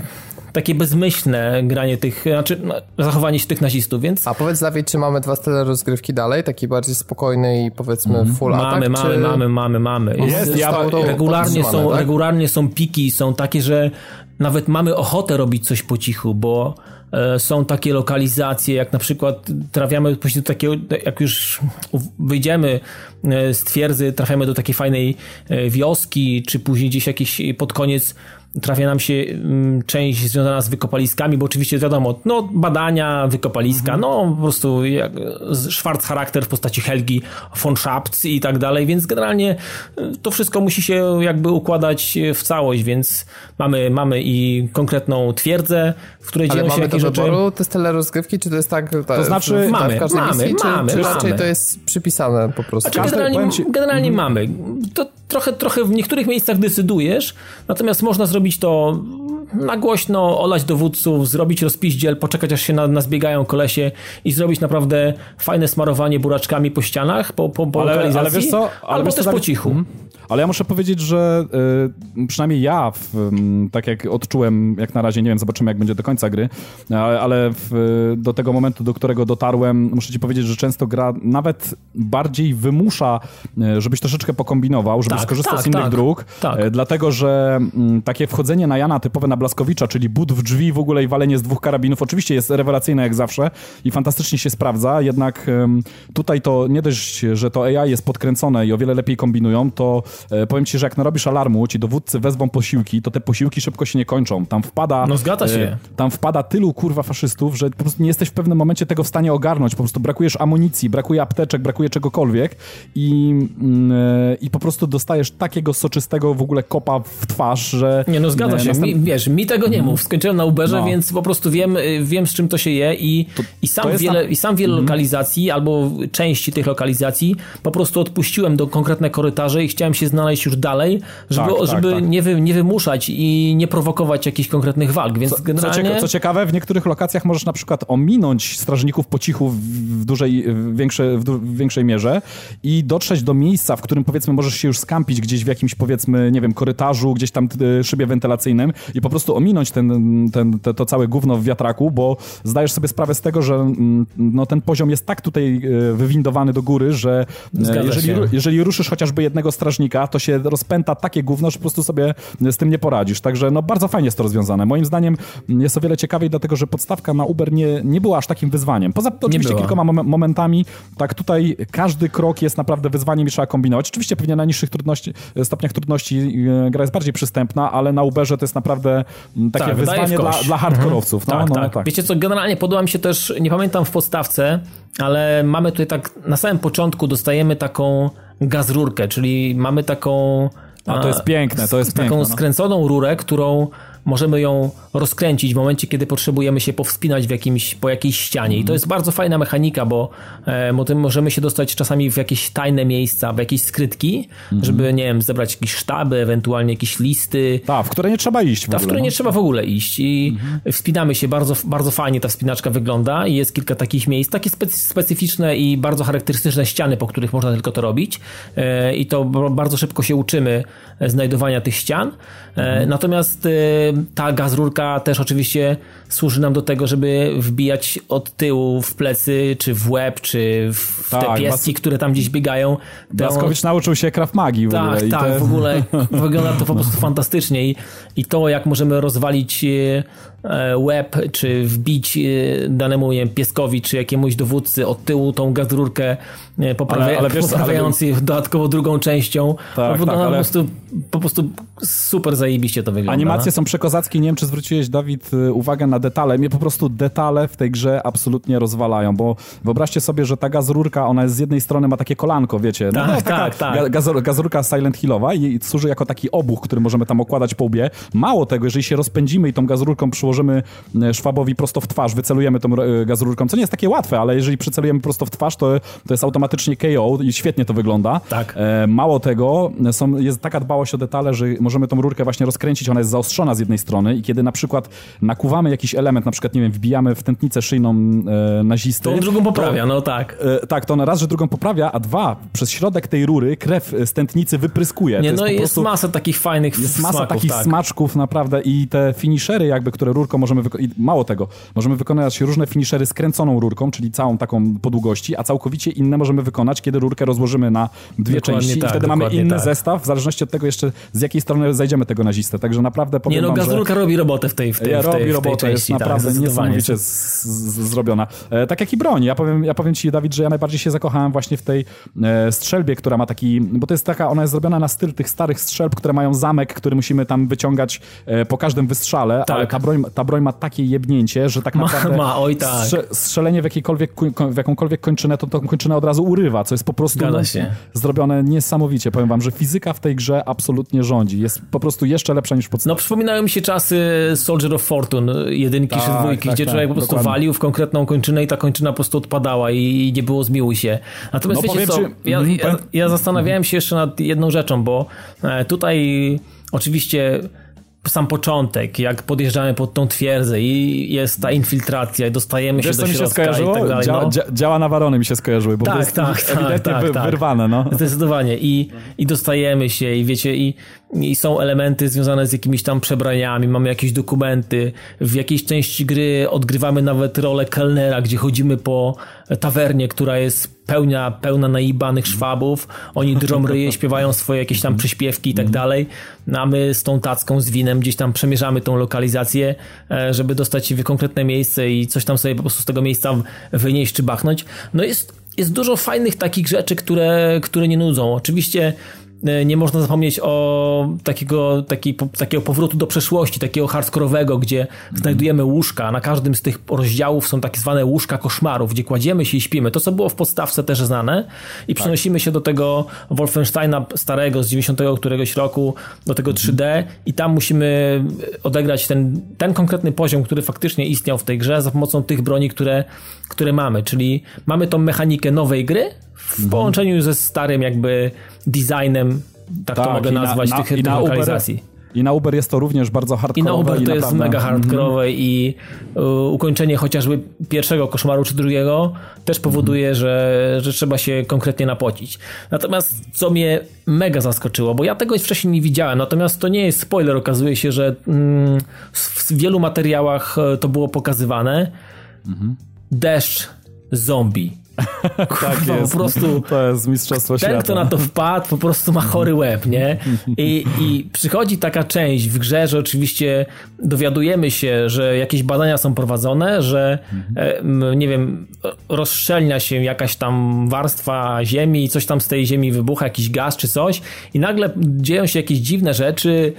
takie bezmyślne granie tych, znaczy no, zachowanie się tych nazistów, więc... A powiedz Dawid, czy mamy dwa style rozgrywki dalej, taki bardziej spokojny i powiedzmy mm. full mamy, attack, Mamy, czy... mamy, mamy, mamy. Jest, jest ja, regularnie, są, tak? regularnie są piki, są takie, że nawet mamy ochotę robić coś po cichu, bo są takie lokalizacje, jak na przykład trafiamy później do takiego, jak już wyjdziemy e, z twierdzy, trafiamy do takiej fajnej e, wioski, czy później gdzieś jakiś pod koniec trafia nam się mm, część związana z wykopaliskami, bo oczywiście wiadomo, no badania, wykopaliska, mhm. no po prostu jak, szwarc charakter w postaci Helgi von Schabts i tak dalej, więc generalnie y, to wszystko musi się jakby układać w całość, więc mamy, mamy i konkretną twierdzę, w której dzieją się jakieś rzeczy. wyboru te style rozgrywki, czy to jest tak, to znaczy mamy, w każdej mamy, misji, mamy, czy, czy raczej to jest przypisane po prostu? Znaczy, generalnie, generalnie mhm. mamy. To trochę, trochę w niektórych miejscach decydujesz, natomiast można zrobić to na głośno, olać dowódców, zrobić rozpiździel, poczekać aż się na, nas biegają kolesie i zrobić naprawdę fajne smarowanie buraczkami po ścianach, po, po, po ale, lokalizacji, ale wiesz co? Ale albo też po cichu. Mhm. Ale ja muszę powiedzieć, że y, przynajmniej ja, w, y, tak jak odczułem, jak na razie, nie wiem, zobaczymy jak będzie do końca gry, ale, ale w, do tego momentu, do którego dotarłem, muszę ci powiedzieć, że często gra nawet bardziej wymusza, y, żebyś troszeczkę pokombinował, żebyś tak, skorzystał tak, z innych tak, dróg, tak. Y, dlatego, że mm, takie wchodzenie na Jana typowe na Blaskowicza, czyli but w drzwi w ogóle i walenie z dwóch karabinów. Oczywiście jest rewelacyjne jak zawsze i fantastycznie się sprawdza, jednak tutaj to nie dość, że to AI jest podkręcone i o wiele lepiej kombinują, to e, powiem ci, że jak narobisz alarmu, ci dowódcy wezmą posiłki, to te posiłki szybko się nie kończą. Tam wpada... No zgadza się. Tam wpada tylu kurwa faszystów, że po prostu nie jesteś w pewnym momencie tego w stanie ogarnąć. Po prostu brakujesz amunicji, brakuje apteczek, brakuje czegokolwiek i, mm, e, i po prostu dostajesz takiego soczystego w ogóle kopa w twarz, że... Nie, no zgadza się. Następ... Mi, wiesz, mi tego nie mów. Skończyłem na Uberze, no. więc po prostu wiem, y, wiem z czym to się je i, to, i, sam, wiele, tam... i sam wiele mm. lokalizacji albo części tych lokalizacji po prostu odpuściłem do konkretne korytarze i chciałem się znaleźć już dalej, żeby, tak, żeby tak, tak. Nie, wy, nie wymuszać i nie prowokować jakichś konkretnych walk, więc co, generalnie... Co, cieka co ciekawe, w niektórych lokacjach możesz na przykład ominąć strażników po cichu w, dużej, w, większej, w większej mierze i dotrzeć do miejsca, w którym powiedzmy możesz się już skampić gdzieś w jakimś powiedzmy, nie wiem, korytarzu, gdzieś tam y, szybie wentylacyjnym i po prostu ominąć ten, ten, te, to całe gówno w wiatraku, bo zdajesz sobie sprawę z tego, że mm, no, ten poziom jest tak tutaj y, wywindowany do góry, że y, jeżeli, jeżeli ruszysz chociażby jednego strażnika, to się rozpęta takie gówno, że po prostu sobie z tym nie poradzisz. Także no bardzo fajnie jest to rozwiązane. Moim zdaniem jest o wiele ciekawiej, dlatego że podstawka na Uber nie, nie była aż takim wyzwaniem. Poza oczywiście kilkoma momentami, tak tutaj każdy krok jest naprawdę wyzwaniem i trzeba kombinować. Oczywiście pewnie na niższych trudności, stopniach trudności gra jest bardziej przystępna, ale na Uberze to jest naprawdę takie tak, wyzwanie dla, dla hardkorowców. No, tak, no, tak. tak. Wiecie co, generalnie podoba mi się też, nie pamiętam w podstawce, ale mamy tutaj tak, na samym początku dostajemy taką gazrurkę, czyli mamy taką... A to jest piękne, to jest Taką piękne, no. skręconą rurę, którą możemy ją rozkręcić w momencie, kiedy potrzebujemy się powspinać w jakimś, po jakiejś ścianie. I to jest bardzo fajna mechanika, bo e, możemy się dostać czasami w jakieś tajne miejsca, w jakieś skrytki, mhm. żeby, nie wiem, zebrać jakieś sztaby, ewentualnie jakieś listy. Tak, w które nie trzeba iść w Ta, w które no. nie trzeba w ogóle iść. I mhm. wspinamy się, bardzo, bardzo fajnie ta wspinaczka wygląda i jest kilka takich miejsc, takie specyficzne i bardzo charakterystyczne ściany, po których można tylko to robić. E, I to bardzo szybko się uczymy znajdowania tych ścian. E, mhm. Natomiast e, ta gazrurka też oczywiście służy nam do tego, żeby wbijać od tyłu w plecy, czy w łeb, czy w tak, te pieski, które tam gdzieś biegają. Blaskowicz nauczył się Krav Magi w tak, ogóle. Tak, tak, w ogóle wygląda to po prostu fantastycznie i, i to, jak możemy rozwalić e, łeb, czy wbić e, danemu wiem, pieskowi, czy jakiemuś dowódcy od tyłu tą gazrurkę, e, poprawia, ale, ale wiesz, poprawiając ale... dodatkowo drugą częścią. Tak, tak, ale... po, prostu, po prostu super zajebiście to wygląda. Animacje no? są przekozackie. Nie wiem, czy zwróciłeś, Dawid, uwagę na detale. Mnie po prostu detale w tej grze absolutnie rozwalają, bo wyobraźcie sobie, że ta gazrurka, ona jest z jednej strony ma takie kolanko, wiecie. No, tak, no, tak, tak. Gaz, gazrurka Silent Hillowa i służy jako taki obuch, który możemy tam okładać po łbie. Mało tego, jeżeli się rozpędzimy i tą gazrurką przyłożymy e, szwabowi prosto w twarz, wycelujemy tą e, gazrurką, co nie jest takie łatwe, ale jeżeli przycelujemy prosto w twarz, to, to jest automatycznie KO i świetnie to wygląda. Tak. E, mało tego, są, jest taka dbałość o detale, że możemy tą rurkę właśnie rozkręcić, ona jest zaostrzona z jednej strony i kiedy na przykład nakuwamy jakiś element, na przykład, nie wiem, wbijamy w tętnicę szyjną e, nazisty. To drugą poprawia, to, no tak. E, tak, to ona raz, że drugą poprawia, a dwa, przez środek tej rury krew z tętnicy wypryskuje. Nie, to no jest, jest masa takich fajnych Jest masa smaków, takich tak. smaczków naprawdę i te finishery jakby, które rurką możemy wykonać, mało tego, możemy wykonać różne finishery skręconą rurką, czyli całą taką po długości, a całkowicie inne możemy wykonać, kiedy rurkę rozłożymy na dwie dokładnie części tak, i wtedy mamy inny tak. zestaw, w zależności od tego jeszcze z jakiej strony zajdziemy tego nazistę, także naprawdę powiem Nie no, gazrurka że... robi robotę w tej, w tej, ja w tej, robi w tej robotę, części, jest tak, naprawdę niesamowicie z, z, zrobiona. E, tak jak i broń. Ja powiem, ja powiem ci, Dawid, że ja najbardziej się zakochałem właśnie w tej e, strzelbie, która ma taki, bo to jest taka, ona jest zrobiona na styl tych starych strzelb, które mają zamek, który musimy tam wyciągać e, po każdym wystrzale, tak. ale ta broń, ta broń ma takie jebnięcie, że tak ma, naprawdę ma, oj tak. Strze, strzelenie w, jakiejkolwiek, w jakąkolwiek kończynę, to tą kończynę od razu urywa, co jest po prostu zrobione niesamowicie. Powiem wam, że fizyka w tej grze absolutnie rządzi. Jest po prostu jeszcze lepsza niż podstawa. No przypominają mi się czasy Soldier of Fortune, jedynki tak, czy dwójki, tak, gdzie tak, człowiek po prostu dokładnie. walił w konkretną kończynę i ta kończyna po prostu odpadała i nie było zmiłuj się. Natomiast no, wiecie co, ja, mhm, ja, ja zastanawiałem się jeszcze nad jedną rzeczą, bo e, tutaj oczywiście sam początek, jak podjeżdżamy pod tą twierdzę i jest ta infiltracja i dostajemy Wiesz, się do środka mi się skojarzyło? i tak dalej. Dzia, no. dzia, działa nawalone mi się skojarzyły, bo tak, to jest tak, tak, wy, tak. wyrwane. No. Zdecydowanie. I, I dostajemy się i wiecie, i, i są elementy związane z jakimiś tam przebraniami, mamy jakieś dokumenty, w jakiejś części gry odgrywamy nawet rolę kelnera, gdzie chodzimy po tawernie, która jest pełna, pełna naibanych szwabów, oni drą ryje, śpiewają swoje jakieś tam przyśpiewki i tak dalej, no a my z tą tacką, z winem gdzieś tam przemierzamy tą lokalizację, e, żeby dostać się w konkretne miejsce i coś tam sobie po prostu z tego miejsca wynieść czy bachnąć. No jest, jest dużo fajnych takich rzeczy, które, które nie nudzą. Oczywiście nie można zapomnieć o takiego, taki, takiego powrotu do przeszłości, takiego hardkorowego, gdzie znajdujemy łóżka. Na każdym z tych rozdziałów są takie zwane łóżka koszmarów, gdzie kładziemy się i śpimy. To, co było w podstawce też znane i tak. przenosimy się do tego Wolfensteina starego z 90 któregoś roku, do tego 3D i tam musimy odegrać ten, ten konkretny poziom, który faktycznie istniał w tej grze za pomocą tych broni, które, które mamy. Czyli mamy tą mechanikę nowej gry, w mhm. połączeniu ze starym jakby designem, tak, tak to mogę nazwać, na, tych, tych lokalizacji. I na Uber jest to również bardzo hardcore. I na Uber to jest mega hardkorowe mm -hmm. i y, ukończenie chociażby pierwszego koszmaru czy drugiego też powoduje, mm że, że trzeba się konkretnie napocić. Natomiast co mnie mega zaskoczyło, bo ja tego wcześniej nie widziałem, natomiast to nie jest spoiler, okazuje się, że mm, w wielu materiałach e, to było pokazywane. Mm -hmm. Deszcz zombie tak jest. Po prostu to jest mistrzostwo ten, świata. Ten, kto na to wpadł, po prostu ma chory łeb, nie? I, I przychodzi taka część w grze, że oczywiście dowiadujemy się, że jakieś badania są prowadzone, że nie wiem, rozszczelnia się jakaś tam warstwa ziemi i coś tam z tej ziemi wybucha, jakiś gaz czy coś i nagle dzieją się jakieś dziwne rzeczy,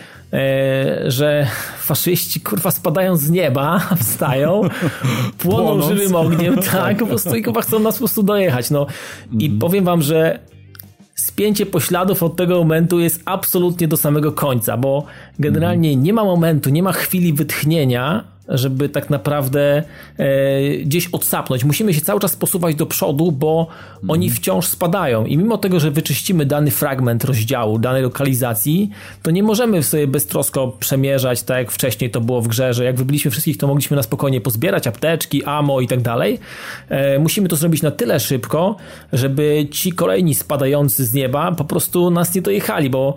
że faszyści kurwa spadają z nieba, wstają, płoną Płonąc. żywym ogniem, tak, po prostu i chyba chcą nas po prostu dojechać. No i mm. powiem wam, że spięcie pośladów od tego momentu jest absolutnie do samego końca, bo generalnie nie ma momentu, nie ma chwili wytchnienia, żeby tak naprawdę e, gdzieś odsapnąć. Musimy się cały czas posuwać do przodu, bo mm. oni wciąż spadają. I mimo tego, że wyczyścimy dany fragment rozdziału, danej lokalizacji, to nie możemy sobie beztrosko przemierzać, tak jak wcześniej to było w grze, że jak wybiliśmy wszystkich, to mogliśmy na spokojnie pozbierać apteczki, amo i tak dalej. E, musimy to zrobić na tyle szybko, żeby ci kolejni spadający z nieba po prostu nas nie dojechali, bo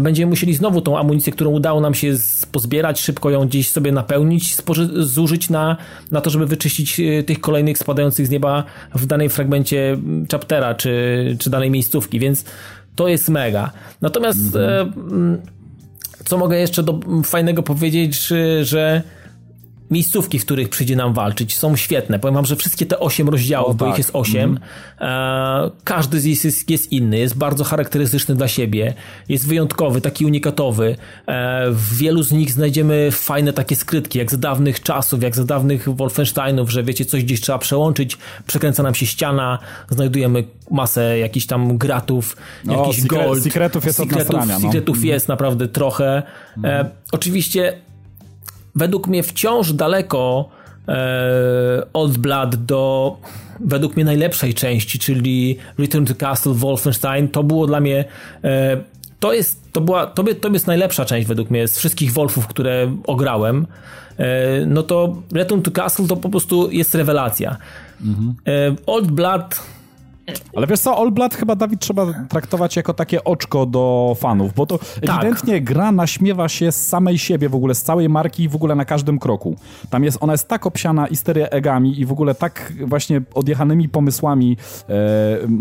będziemy musieli znowu tą amunicję, którą udało nam się pozbierać, szybko ją gdzieś sobie napełnić, zużyć na, na to, żeby wyczyścić e, tych kolejnych spadających z nieba w danej fragmencie mm, chaptera czy, czy danej miejscówki, więc to jest mega. Natomiast mhm. e, co mogę jeszcze do, fajnego powiedzieć, że miejscówki, w których przyjdzie nam walczyć, są świetne. Powiem wam, że wszystkie te osiem rozdziałów, o, bo tak. ich jest osiem, mm. każdy z nich jest, jest, inny, jest bardzo charakterystyczny dla siebie, jest wyjątkowy, taki unikatowy. E, w wielu z nich znajdziemy fajne takie skrytki, jak za dawnych czasów, jak za dawnych Wolfensteinów, że wiecie, coś gdzieś trzeba przełączyć, przekręca nam się ściana, znajdujemy masę jakichś tam gratów, no, secret, gold. Secretów jest secretów, od no. Secretów mm. jest naprawdę trochę. E, oczywiście według mnie wciąż daleko e, Old Blood do według mnie najlepszej części, czyli Return to Castle Wolfenstein. To było dla mnie e, to jest, to była, to, to jest najlepsza część według mnie z wszystkich Wolfów, które ograłem. E, no to Return to Castle to po prostu jest rewelacja. Mhm. E, Old Blood ale wiesz co, All Blood chyba, Dawid, trzeba traktować jako takie oczko do fanów, bo to tak. ewidentnie gra naśmiewa się z samej siebie w ogóle, z całej marki i w ogóle na każdym kroku. Tam jest, ona jest tak obsiana easter eggami i w ogóle tak właśnie odjechanymi pomysłami, e,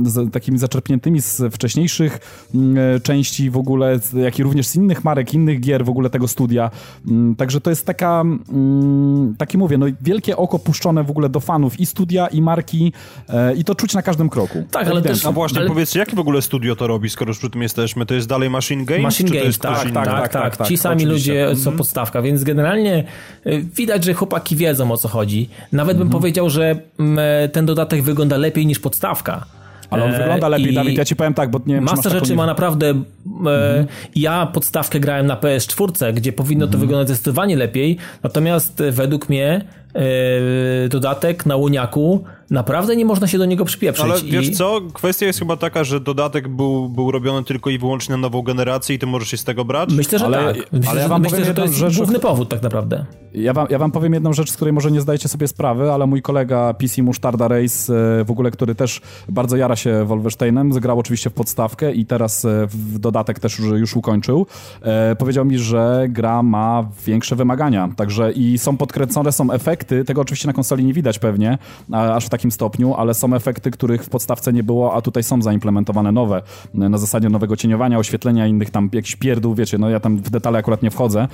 z, takimi zaczerpniętymi z wcześniejszych mm, e, części w ogóle, jak i również z innych marek, innych gier w ogóle tego studia. Mm, także to jest taka, mm, taki mówię, no wielkie oko puszczone w ogóle do fanów i studia, i marki e, i to czuć na każdym kroku. Tak, ale też... A właśnie, ale... powiedzcie, jakie w ogóle studio to robi, skoro już przy tym jesteśmy? To jest dalej Machine Games? Machine Games, tak, tak, tak, tak, tak, Ci sami ludzie są mhm. podstawka, więc generalnie y, widać, że chłopaki wiedzą o co chodzi. Nawet bym mhm. powiedział, że mm, e, ten dodatek wygląda lepiej niż podstawka. Ale on wygląda lepiej, Dawid, ja ci powiem tak, bo nie wiem, Masa rzeczy ma naprawdę... E, mhm. Ja podstawkę grałem na PS4, gdzie powinno to wyglądać zdecydowanie lepiej, natomiast według mnie e, dodatek na łoniaku naprawdę nie można się do niego przypieprzyć. Ale wiesz I... co, kwestia jest chyba taka, że dodatek był, był robiony tylko i wyłącznie na nową generację i ty możesz się z tego brać? Myślę, że ale, tak. Myślę, ale ja wam myślę, że to jest rzecz, główny powód tak naprawdę. Ja wam, ja wam powiem jedną rzecz, z której może nie zdajecie sobie sprawy, ale mój kolega PC Musztarda Race, e, w ogóle, który też bardzo jara się Wolfensteinem, zagrał oczywiście w podstawkę i teraz e, w dodatek też już, już ukończył, e, powiedział mi, że gra ma większe wymagania, także i są podkręcone, są efekty, efekty, tego oczywiście na konsoli nie widać pewnie, aż w takim stopniu, ale są efekty, których w podstawce nie było, a tutaj są zaimplementowane nowe, na zasadzie nowego cieniowania, oświetlenia, innych tam jakichś pierdół, wiecie, no ja tam w detale akurat nie wchodzę,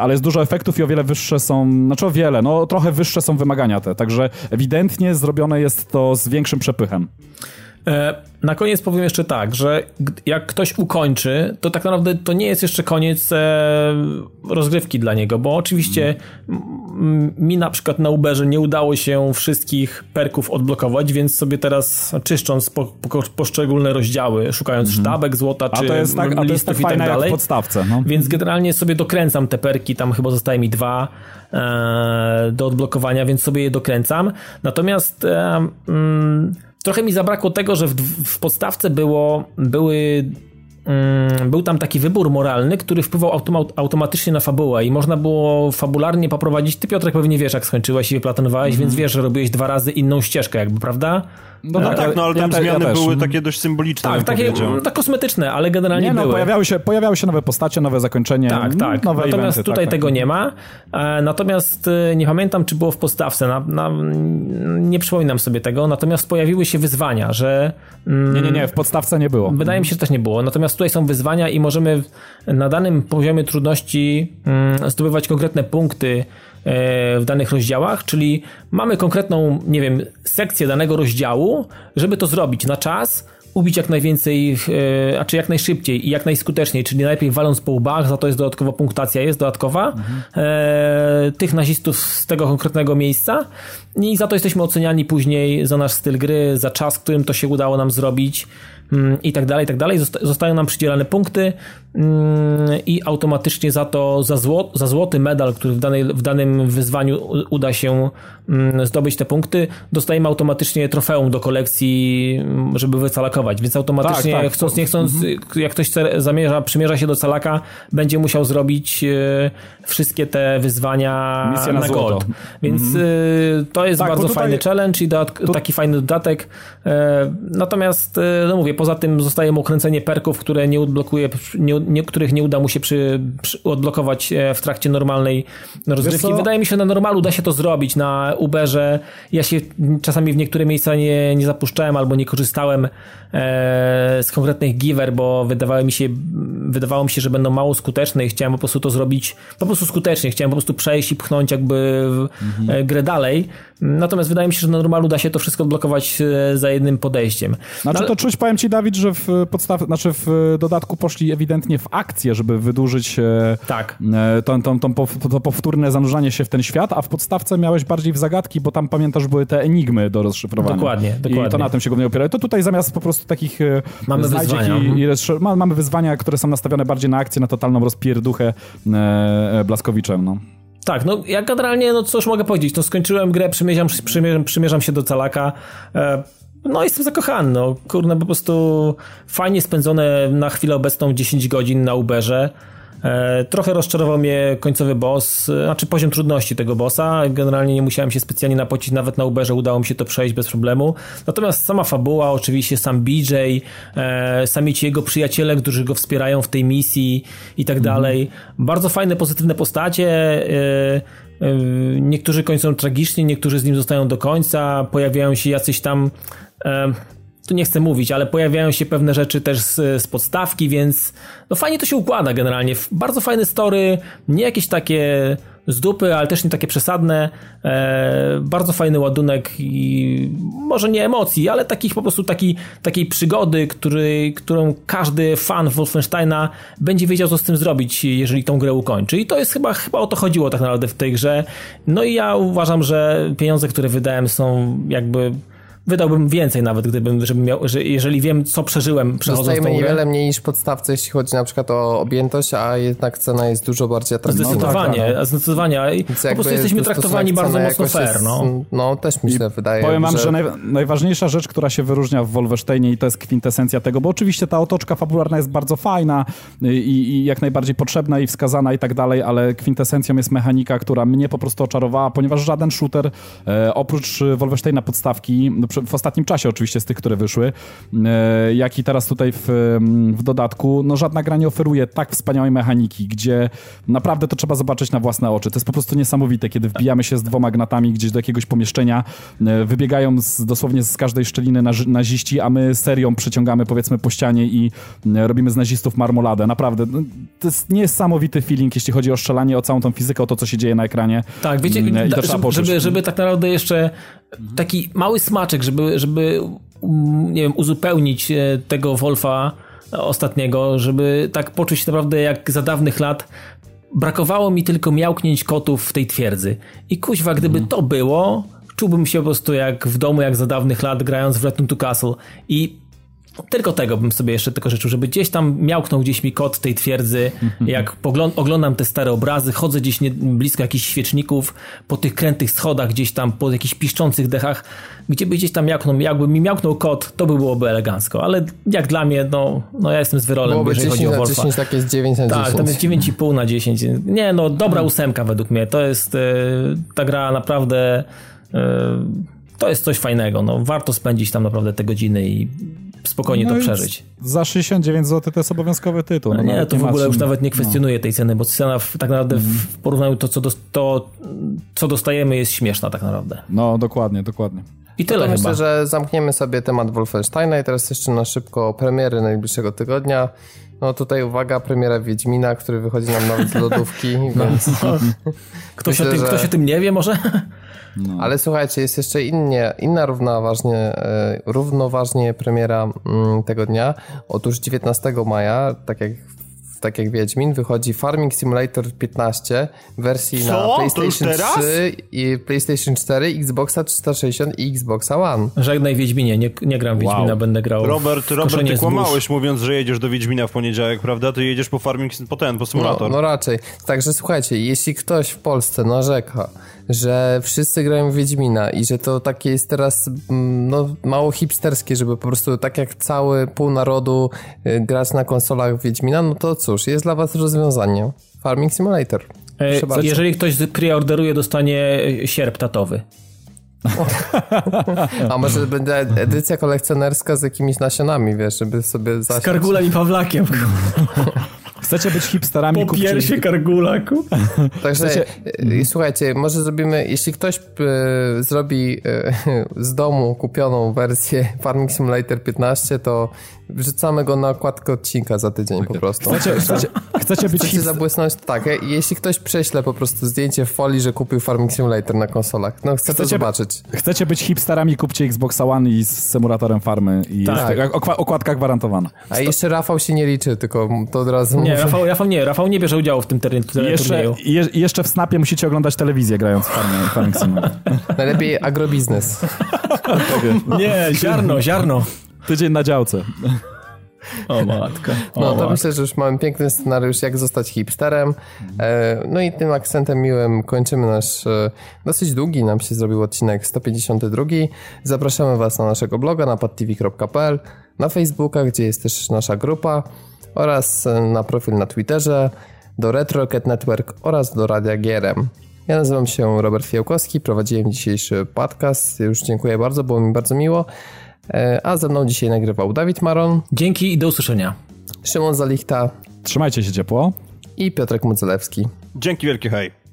ale jest dużo efektów i o wiele wyższe są, znaczy o wiele, no trochę wyższe są wymagania te, także ewidentnie zrobione jest to z większym przepychem. E, na koniec powiem jeszcze tak, że jak ktoś ukończy, to tak naprawdę to nie jest jeszcze koniec e, rozgrywki dla niego, bo oczywiście mi na przykład na Uberze nie udało się wszystkich perków odblokować, więc sobie teraz czyszcząc po, po, poszczególne rozdziały, szukając mm. sztabek złota czy a to jest tak, a to jest tak i tak dalej. podstawce. No. Więc generalnie sobie dokręcam te perki, tam chyba zostaje mi dwa e, do odblokowania, więc sobie je dokręcam. Natomiast e, mm, trochę mi zabrakło tego, że w, w podstawce było, były mm, był tam taki wybór moralny, który wpływał automatycznie na fabułę i można było fabularnie poprowadzić. Ty Piotrek pewnie wiesz, jak skończyłeś i wyplanowałeś, mm -hmm. więc wiesz, że robiłeś dwa razy inną ścieżkę jakby, prawda? No, no tak, no ale tam ja, zmiany ja były takie dość symboliczne. Tak, takie tak kosmetyczne, ale generalnie nie, no, były. Pojawiały się, pojawiały się nowe postacie, nowe zakończenie. Tak, tak. Nowe natomiast eventy, tutaj tak, tego tak. nie ma. E, natomiast e, nie pamiętam, czy było w podstawce. Na, na, nie przypominam sobie tego. Natomiast pojawiły się wyzwania, że. Mm, nie, nie, nie, w podstawce nie było. Wydaje mi się, że też nie było. Natomiast tutaj są wyzwania i możemy na danym poziomie trudności mm, zdobywać konkretne punkty w danych rozdziałach, czyli mamy konkretną, nie wiem, sekcję danego rozdziału, żeby to zrobić na czas, ubić jak najwięcej, e, a czy jak najszybciej i jak najskuteczniej, czyli najlepiej waląc po łbach, za to jest dodatkowa punktacja, jest dodatkowa, mhm. e, tych nazistów z tego konkretnego miejsca i za to jesteśmy oceniani później za nasz styl gry, za czas, którym to się udało nam zrobić. Mm, i tak dalej, i tak dalej. Zostają nam przydzielane punkty mm, i automatycznie za to, za, zło, za złoty medal, który w, danej, w danym wyzwaniu uda się mm, zdobyć te punkty, dostajemy automatycznie trofeum do kolekcji, żeby wycalakować, więc automatycznie tak, tak. chcąc, nie chcąc, mhm. jak ktoś zamierza, przymierza się do calaka, będzie musiał zrobić e, wszystkie te wyzwania Misja na, na gold. Więc mhm. E, to jest tak, bardzo tutaj, fajny challenge i tu... taki fajny dodatek. E, natomiast, no mówię, poza tym zostaje mu kręcenie perków, które nie odblokuje, nie, nie, których nie uda mu się przy, przy odblokować e, w trakcie normalnej rozgrywki. Wydaje mi się, że na normalu da się to zrobić, na Uberze. Ja się czasami w niektóre miejsca nie, nie zapuszczałem albo nie korzystałem e, z konkretnych giver, bo wydawało mi się, wydawało mi się, że będą mało skuteczne i chciałem po prostu to zrobić po prostu skutecznie. Chciałem po prostu przejść i pchnąć jakby mhm. grę dalej. Natomiast wydaje mi się, że na normalu da się to wszystko odblokować e, za jednym podejściem. Znaczy no, to czuć, powiem ci Dawid, że w podstaw, znaczy w dodatku poszli ewidentnie w akcję, żeby wydłużyć e, tak. E, to, to, to, powtórne zanurzanie się w ten świat, a w podstawce miałeś bardziej w zagadki, bo tam pamiętasz były te enigmy do rozszyfrowania. Dokładnie, dokładnie. I to na tym się głównie opiera. To tutaj zamiast po prostu takich mamy wyzwania. I, i, mhm. mamy wyzwania, które są nastawione bardziej na akcję, na totalną rozpierduchę Blaskowiczem. No. Tak, no ja generalnie, no cóż mogę powiedzieć, no skończyłem grę, przymierzam, przymierzam, przymierzam się do calaka, e, no jestem zakochany, no kurna po prostu fajnie spędzone na chwilę obecną 10 godzin na Uberze, trochę rozczarował mnie końcowy boss, e, znaczy poziom trudności tego bossa. Generalnie nie musiałem się specjalnie napocić, nawet na Uberze udało mi się to przejść bez problemu. Natomiast sama fabuła, oczywiście sam BJ, e, sami ci jego przyjaciele, którzy go wspierają w tej misji i tak mhm. dalej. Bardzo fajne, pozytywne postacie. Niektórzy kończą tragicznie, niektórzy z nim zostają do końca. Pojawiają się jacyś tam tu nie chcę mówić, ale pojawiają się pewne rzeczy też z, z podstawki, więc no fajnie to się układa generalnie. Bardzo fajne story, nie jakieś takie z dupy, ale też nie takie przesadne. E, bardzo fajny ładunek i może nie emocji, ale takich po prostu taki, takiej przygody, który, którą każdy fan Wolfensteina będzie wiedział, co z tym zrobić, jeżeli tą grę ukończy. I to jest chyba, chyba o to chodziło tak naprawdę w tej grze. No i ja uważam, że pieniądze, które wydałem są jakby wydałbym więcej nawet, gdybym, żebym miał, że jeżeli wiem, co przeżyłem przechodząc Dostajemy niewiele mniej niż podstawce, jeśli chodzi na przykład o objętość, a jednak cena jest dużo bardziej atrakcyjna. Zdecydowanie, no, zdecydowanie. po prostu jesteśmy traktowani bardzo mocno fair. Jest, no. no, też myślę, I wydaje Powiem wam, że, że naj, najważniejsza rzecz, która się wyróżnia w Wolfensteinie i to jest kwintesencja tego, bo oczywiście ta otoczka fabularna jest bardzo fajna i, i jak najbardziej potrzebna i wskazana i tak dalej, ale kwintesencją jest mechanika, która mnie po prostu oczarowała, ponieważ żaden shooter e, oprócz Wolfensteina podstawki, no w ostatnim czasie oczywiście z tych, które wyszły, e, jak i teraz tutaj w, w dodatku, no żadna gra nie oferuje tak wspaniałej mechaniki, gdzie naprawdę to trzeba zobaczyć na własne oczy. To jest po prostu niesamowite, kiedy wbijamy się z dwoma gnatami gdzieś do jakiegoś pomieszczenia, e, wybiegają z, dosłownie z każdej szczeliny naziści, a my serią przeciągamy powiedzmy po ścianie i robimy z nazistów marmoladę. Naprawdę, no, to jest niesamowity feeling, jeśli chodzi o strzelanie, o całą tą fizykę, o to, co się dzieje na ekranie. Tak, wiecie, i to żeby, żeby, żeby tak naprawdę jeszcze taki mały smaczek, żeby, żeby mm, nie wiem, uzupełnić e, tego Wolfa ostatniego, żeby tak poczuć się naprawdę jak za dawnych lat. Brakowało mi tylko miałknięć kotów w tej twierdzy. I kuźwa, gdyby to było, czułbym się po prostu jak w domu, jak za dawnych lat, grając w Return to Castle. I tylko tego bym sobie jeszcze tylko życzył, żeby gdzieś tam miałknął gdzieś mi kot tej twierdzy, jak oglądam te stare obrazy, chodzę gdzieś nie, blisko jakichś świeczników, po tych krętych schodach, gdzieś tam po jakichś piszczących dechach, gdzie by gdzieś tam miałknął, jakby mi miałknął kot, to by byłoby elegancko, ale jak dla mnie, no, no ja jestem z wyrolem, Byłoby jeżeli 10 chodzi o Wolfa. 10, tak jest 9 na 10. Tak, tam jest 9,5 na 10. Nie, no dobra ósemka według mnie, to jest, e, ta gra naprawdę e, to jest coś fajnego, no warto spędzić tam naprawdę te godziny i spokojnie no to przeżyć. Za 69 zł to jest obowiązkowy tytuł. No, nie, to w ogóle już nawet nie kwestionuje no. tej ceny, bo cena w, tak naprawdę mm. w porównaniu to co, do, to, co dostajemy jest śmieszna tak naprawdę. No, dokładnie, dokładnie. I tyle no Myślę, że zamkniemy sobie temat Wolfensteina i teraz jeszcze na szybko premiery najbliższego tygodnia. No tutaj uwaga, premiera Wiedźmina, który wychodzi nam nawet z lodówki, no. więc... ktoś, myślę, o tym, że... ktoś o tym nie wie może? No. Ale słuchajcie, jest jeszcze innie, inna równoważnie, e, równoważnie premiera mm, tego dnia. Otóż 19 maja, tak jak tak jak Wiedźmin, wychodzi Farming Simulator 15 w wersji Co? na PlayStation 3 i PlayStation 4, Xboxa 360 i Xboxa One. Żegnaj Wiedźminie, nie, nie gram Wiedźmina, wow. będę grał Robert, Robert, ty kłamałeś mówiąc, że jedziesz do Wiedźmina w poniedziałek, prawda? Ty jedziesz po Farming, po ten, po symulator. No, no raczej. Także słuchajcie, jeśli ktoś w Polsce narzeka, że wszyscy grają w Wiedźmina i że to takie jest teraz mm, no, mało hipsterskie, żeby po prostu tak jak cały pół narodu y, grać na konsolach Wiedźmina, no to cóż, jest dla was rozwiązanie. Farming Simulator. E, jeżeli ktoś preorderuje, dostanie sierp tatowy. A może będzie edycja kolekcjonerska z jakimiś nasionami, wiesz, żeby sobie zasiąść. Z kargulem i Pawlakiem. Chcecie być hipsterami? Po piersie kargulaku. Także Chcecie... Y, słuchajcie, może zrobimy, jeśli ktoś y, zrobi y, z domu kupioną wersję Farming Simulator 15, to wrzucamy go na okładkę odcinka za tydzień po prostu. Chcecie, chcecie, chcecie być chcecie zabłysnąć? Tak, jeśli ktoś prześle po prostu zdjęcie w folii, że kupił Farming Simulator na konsolach, no chcę chcecie, to zobaczyć. Chcecie być hipsterami, kupcie Xbox One i z symulatorem farmy i tak. okładka gwarantowana. A jeszcze Rafał się nie liczy, tylko to od razu Nie, Rafał, Rafał nie, Rafał nie bierze udziału w tym turnieju. Jeszcze, je, jeszcze w Snapie musicie oglądać telewizję grając w farmie, Farming Simulator. Najlepiej agrobiznes. nie, ziarno, ziarno. Tydzień na działce. O matka. O no to matka. myślę, że już mamy piękny scenariusz, jak zostać hipsterem. E, no i tym akcentem miłym kończymy nasz e, dosyć długi nam się zrobił odcinek 152. Zapraszamy Was na naszego bloga na padtv.pl, na Facebooka, gdzie jest też nasza grupa oraz e, na profil na Twitterze, do Retro Rocket Network oraz do Radia Gierem. Ja nazywam się Robert Fiałkowski, prowadziłem dzisiejszy podcast. Już dziękuję bardzo, było mi bardzo miło. E, a ze mną dzisiaj nagrywał Dawid Maron. Dzięki i do usłyszenia. Szymon Zalichta. Trzymajcie się ciepło. I Piotrek Mudzelewski. Dzięki wielkie, hej.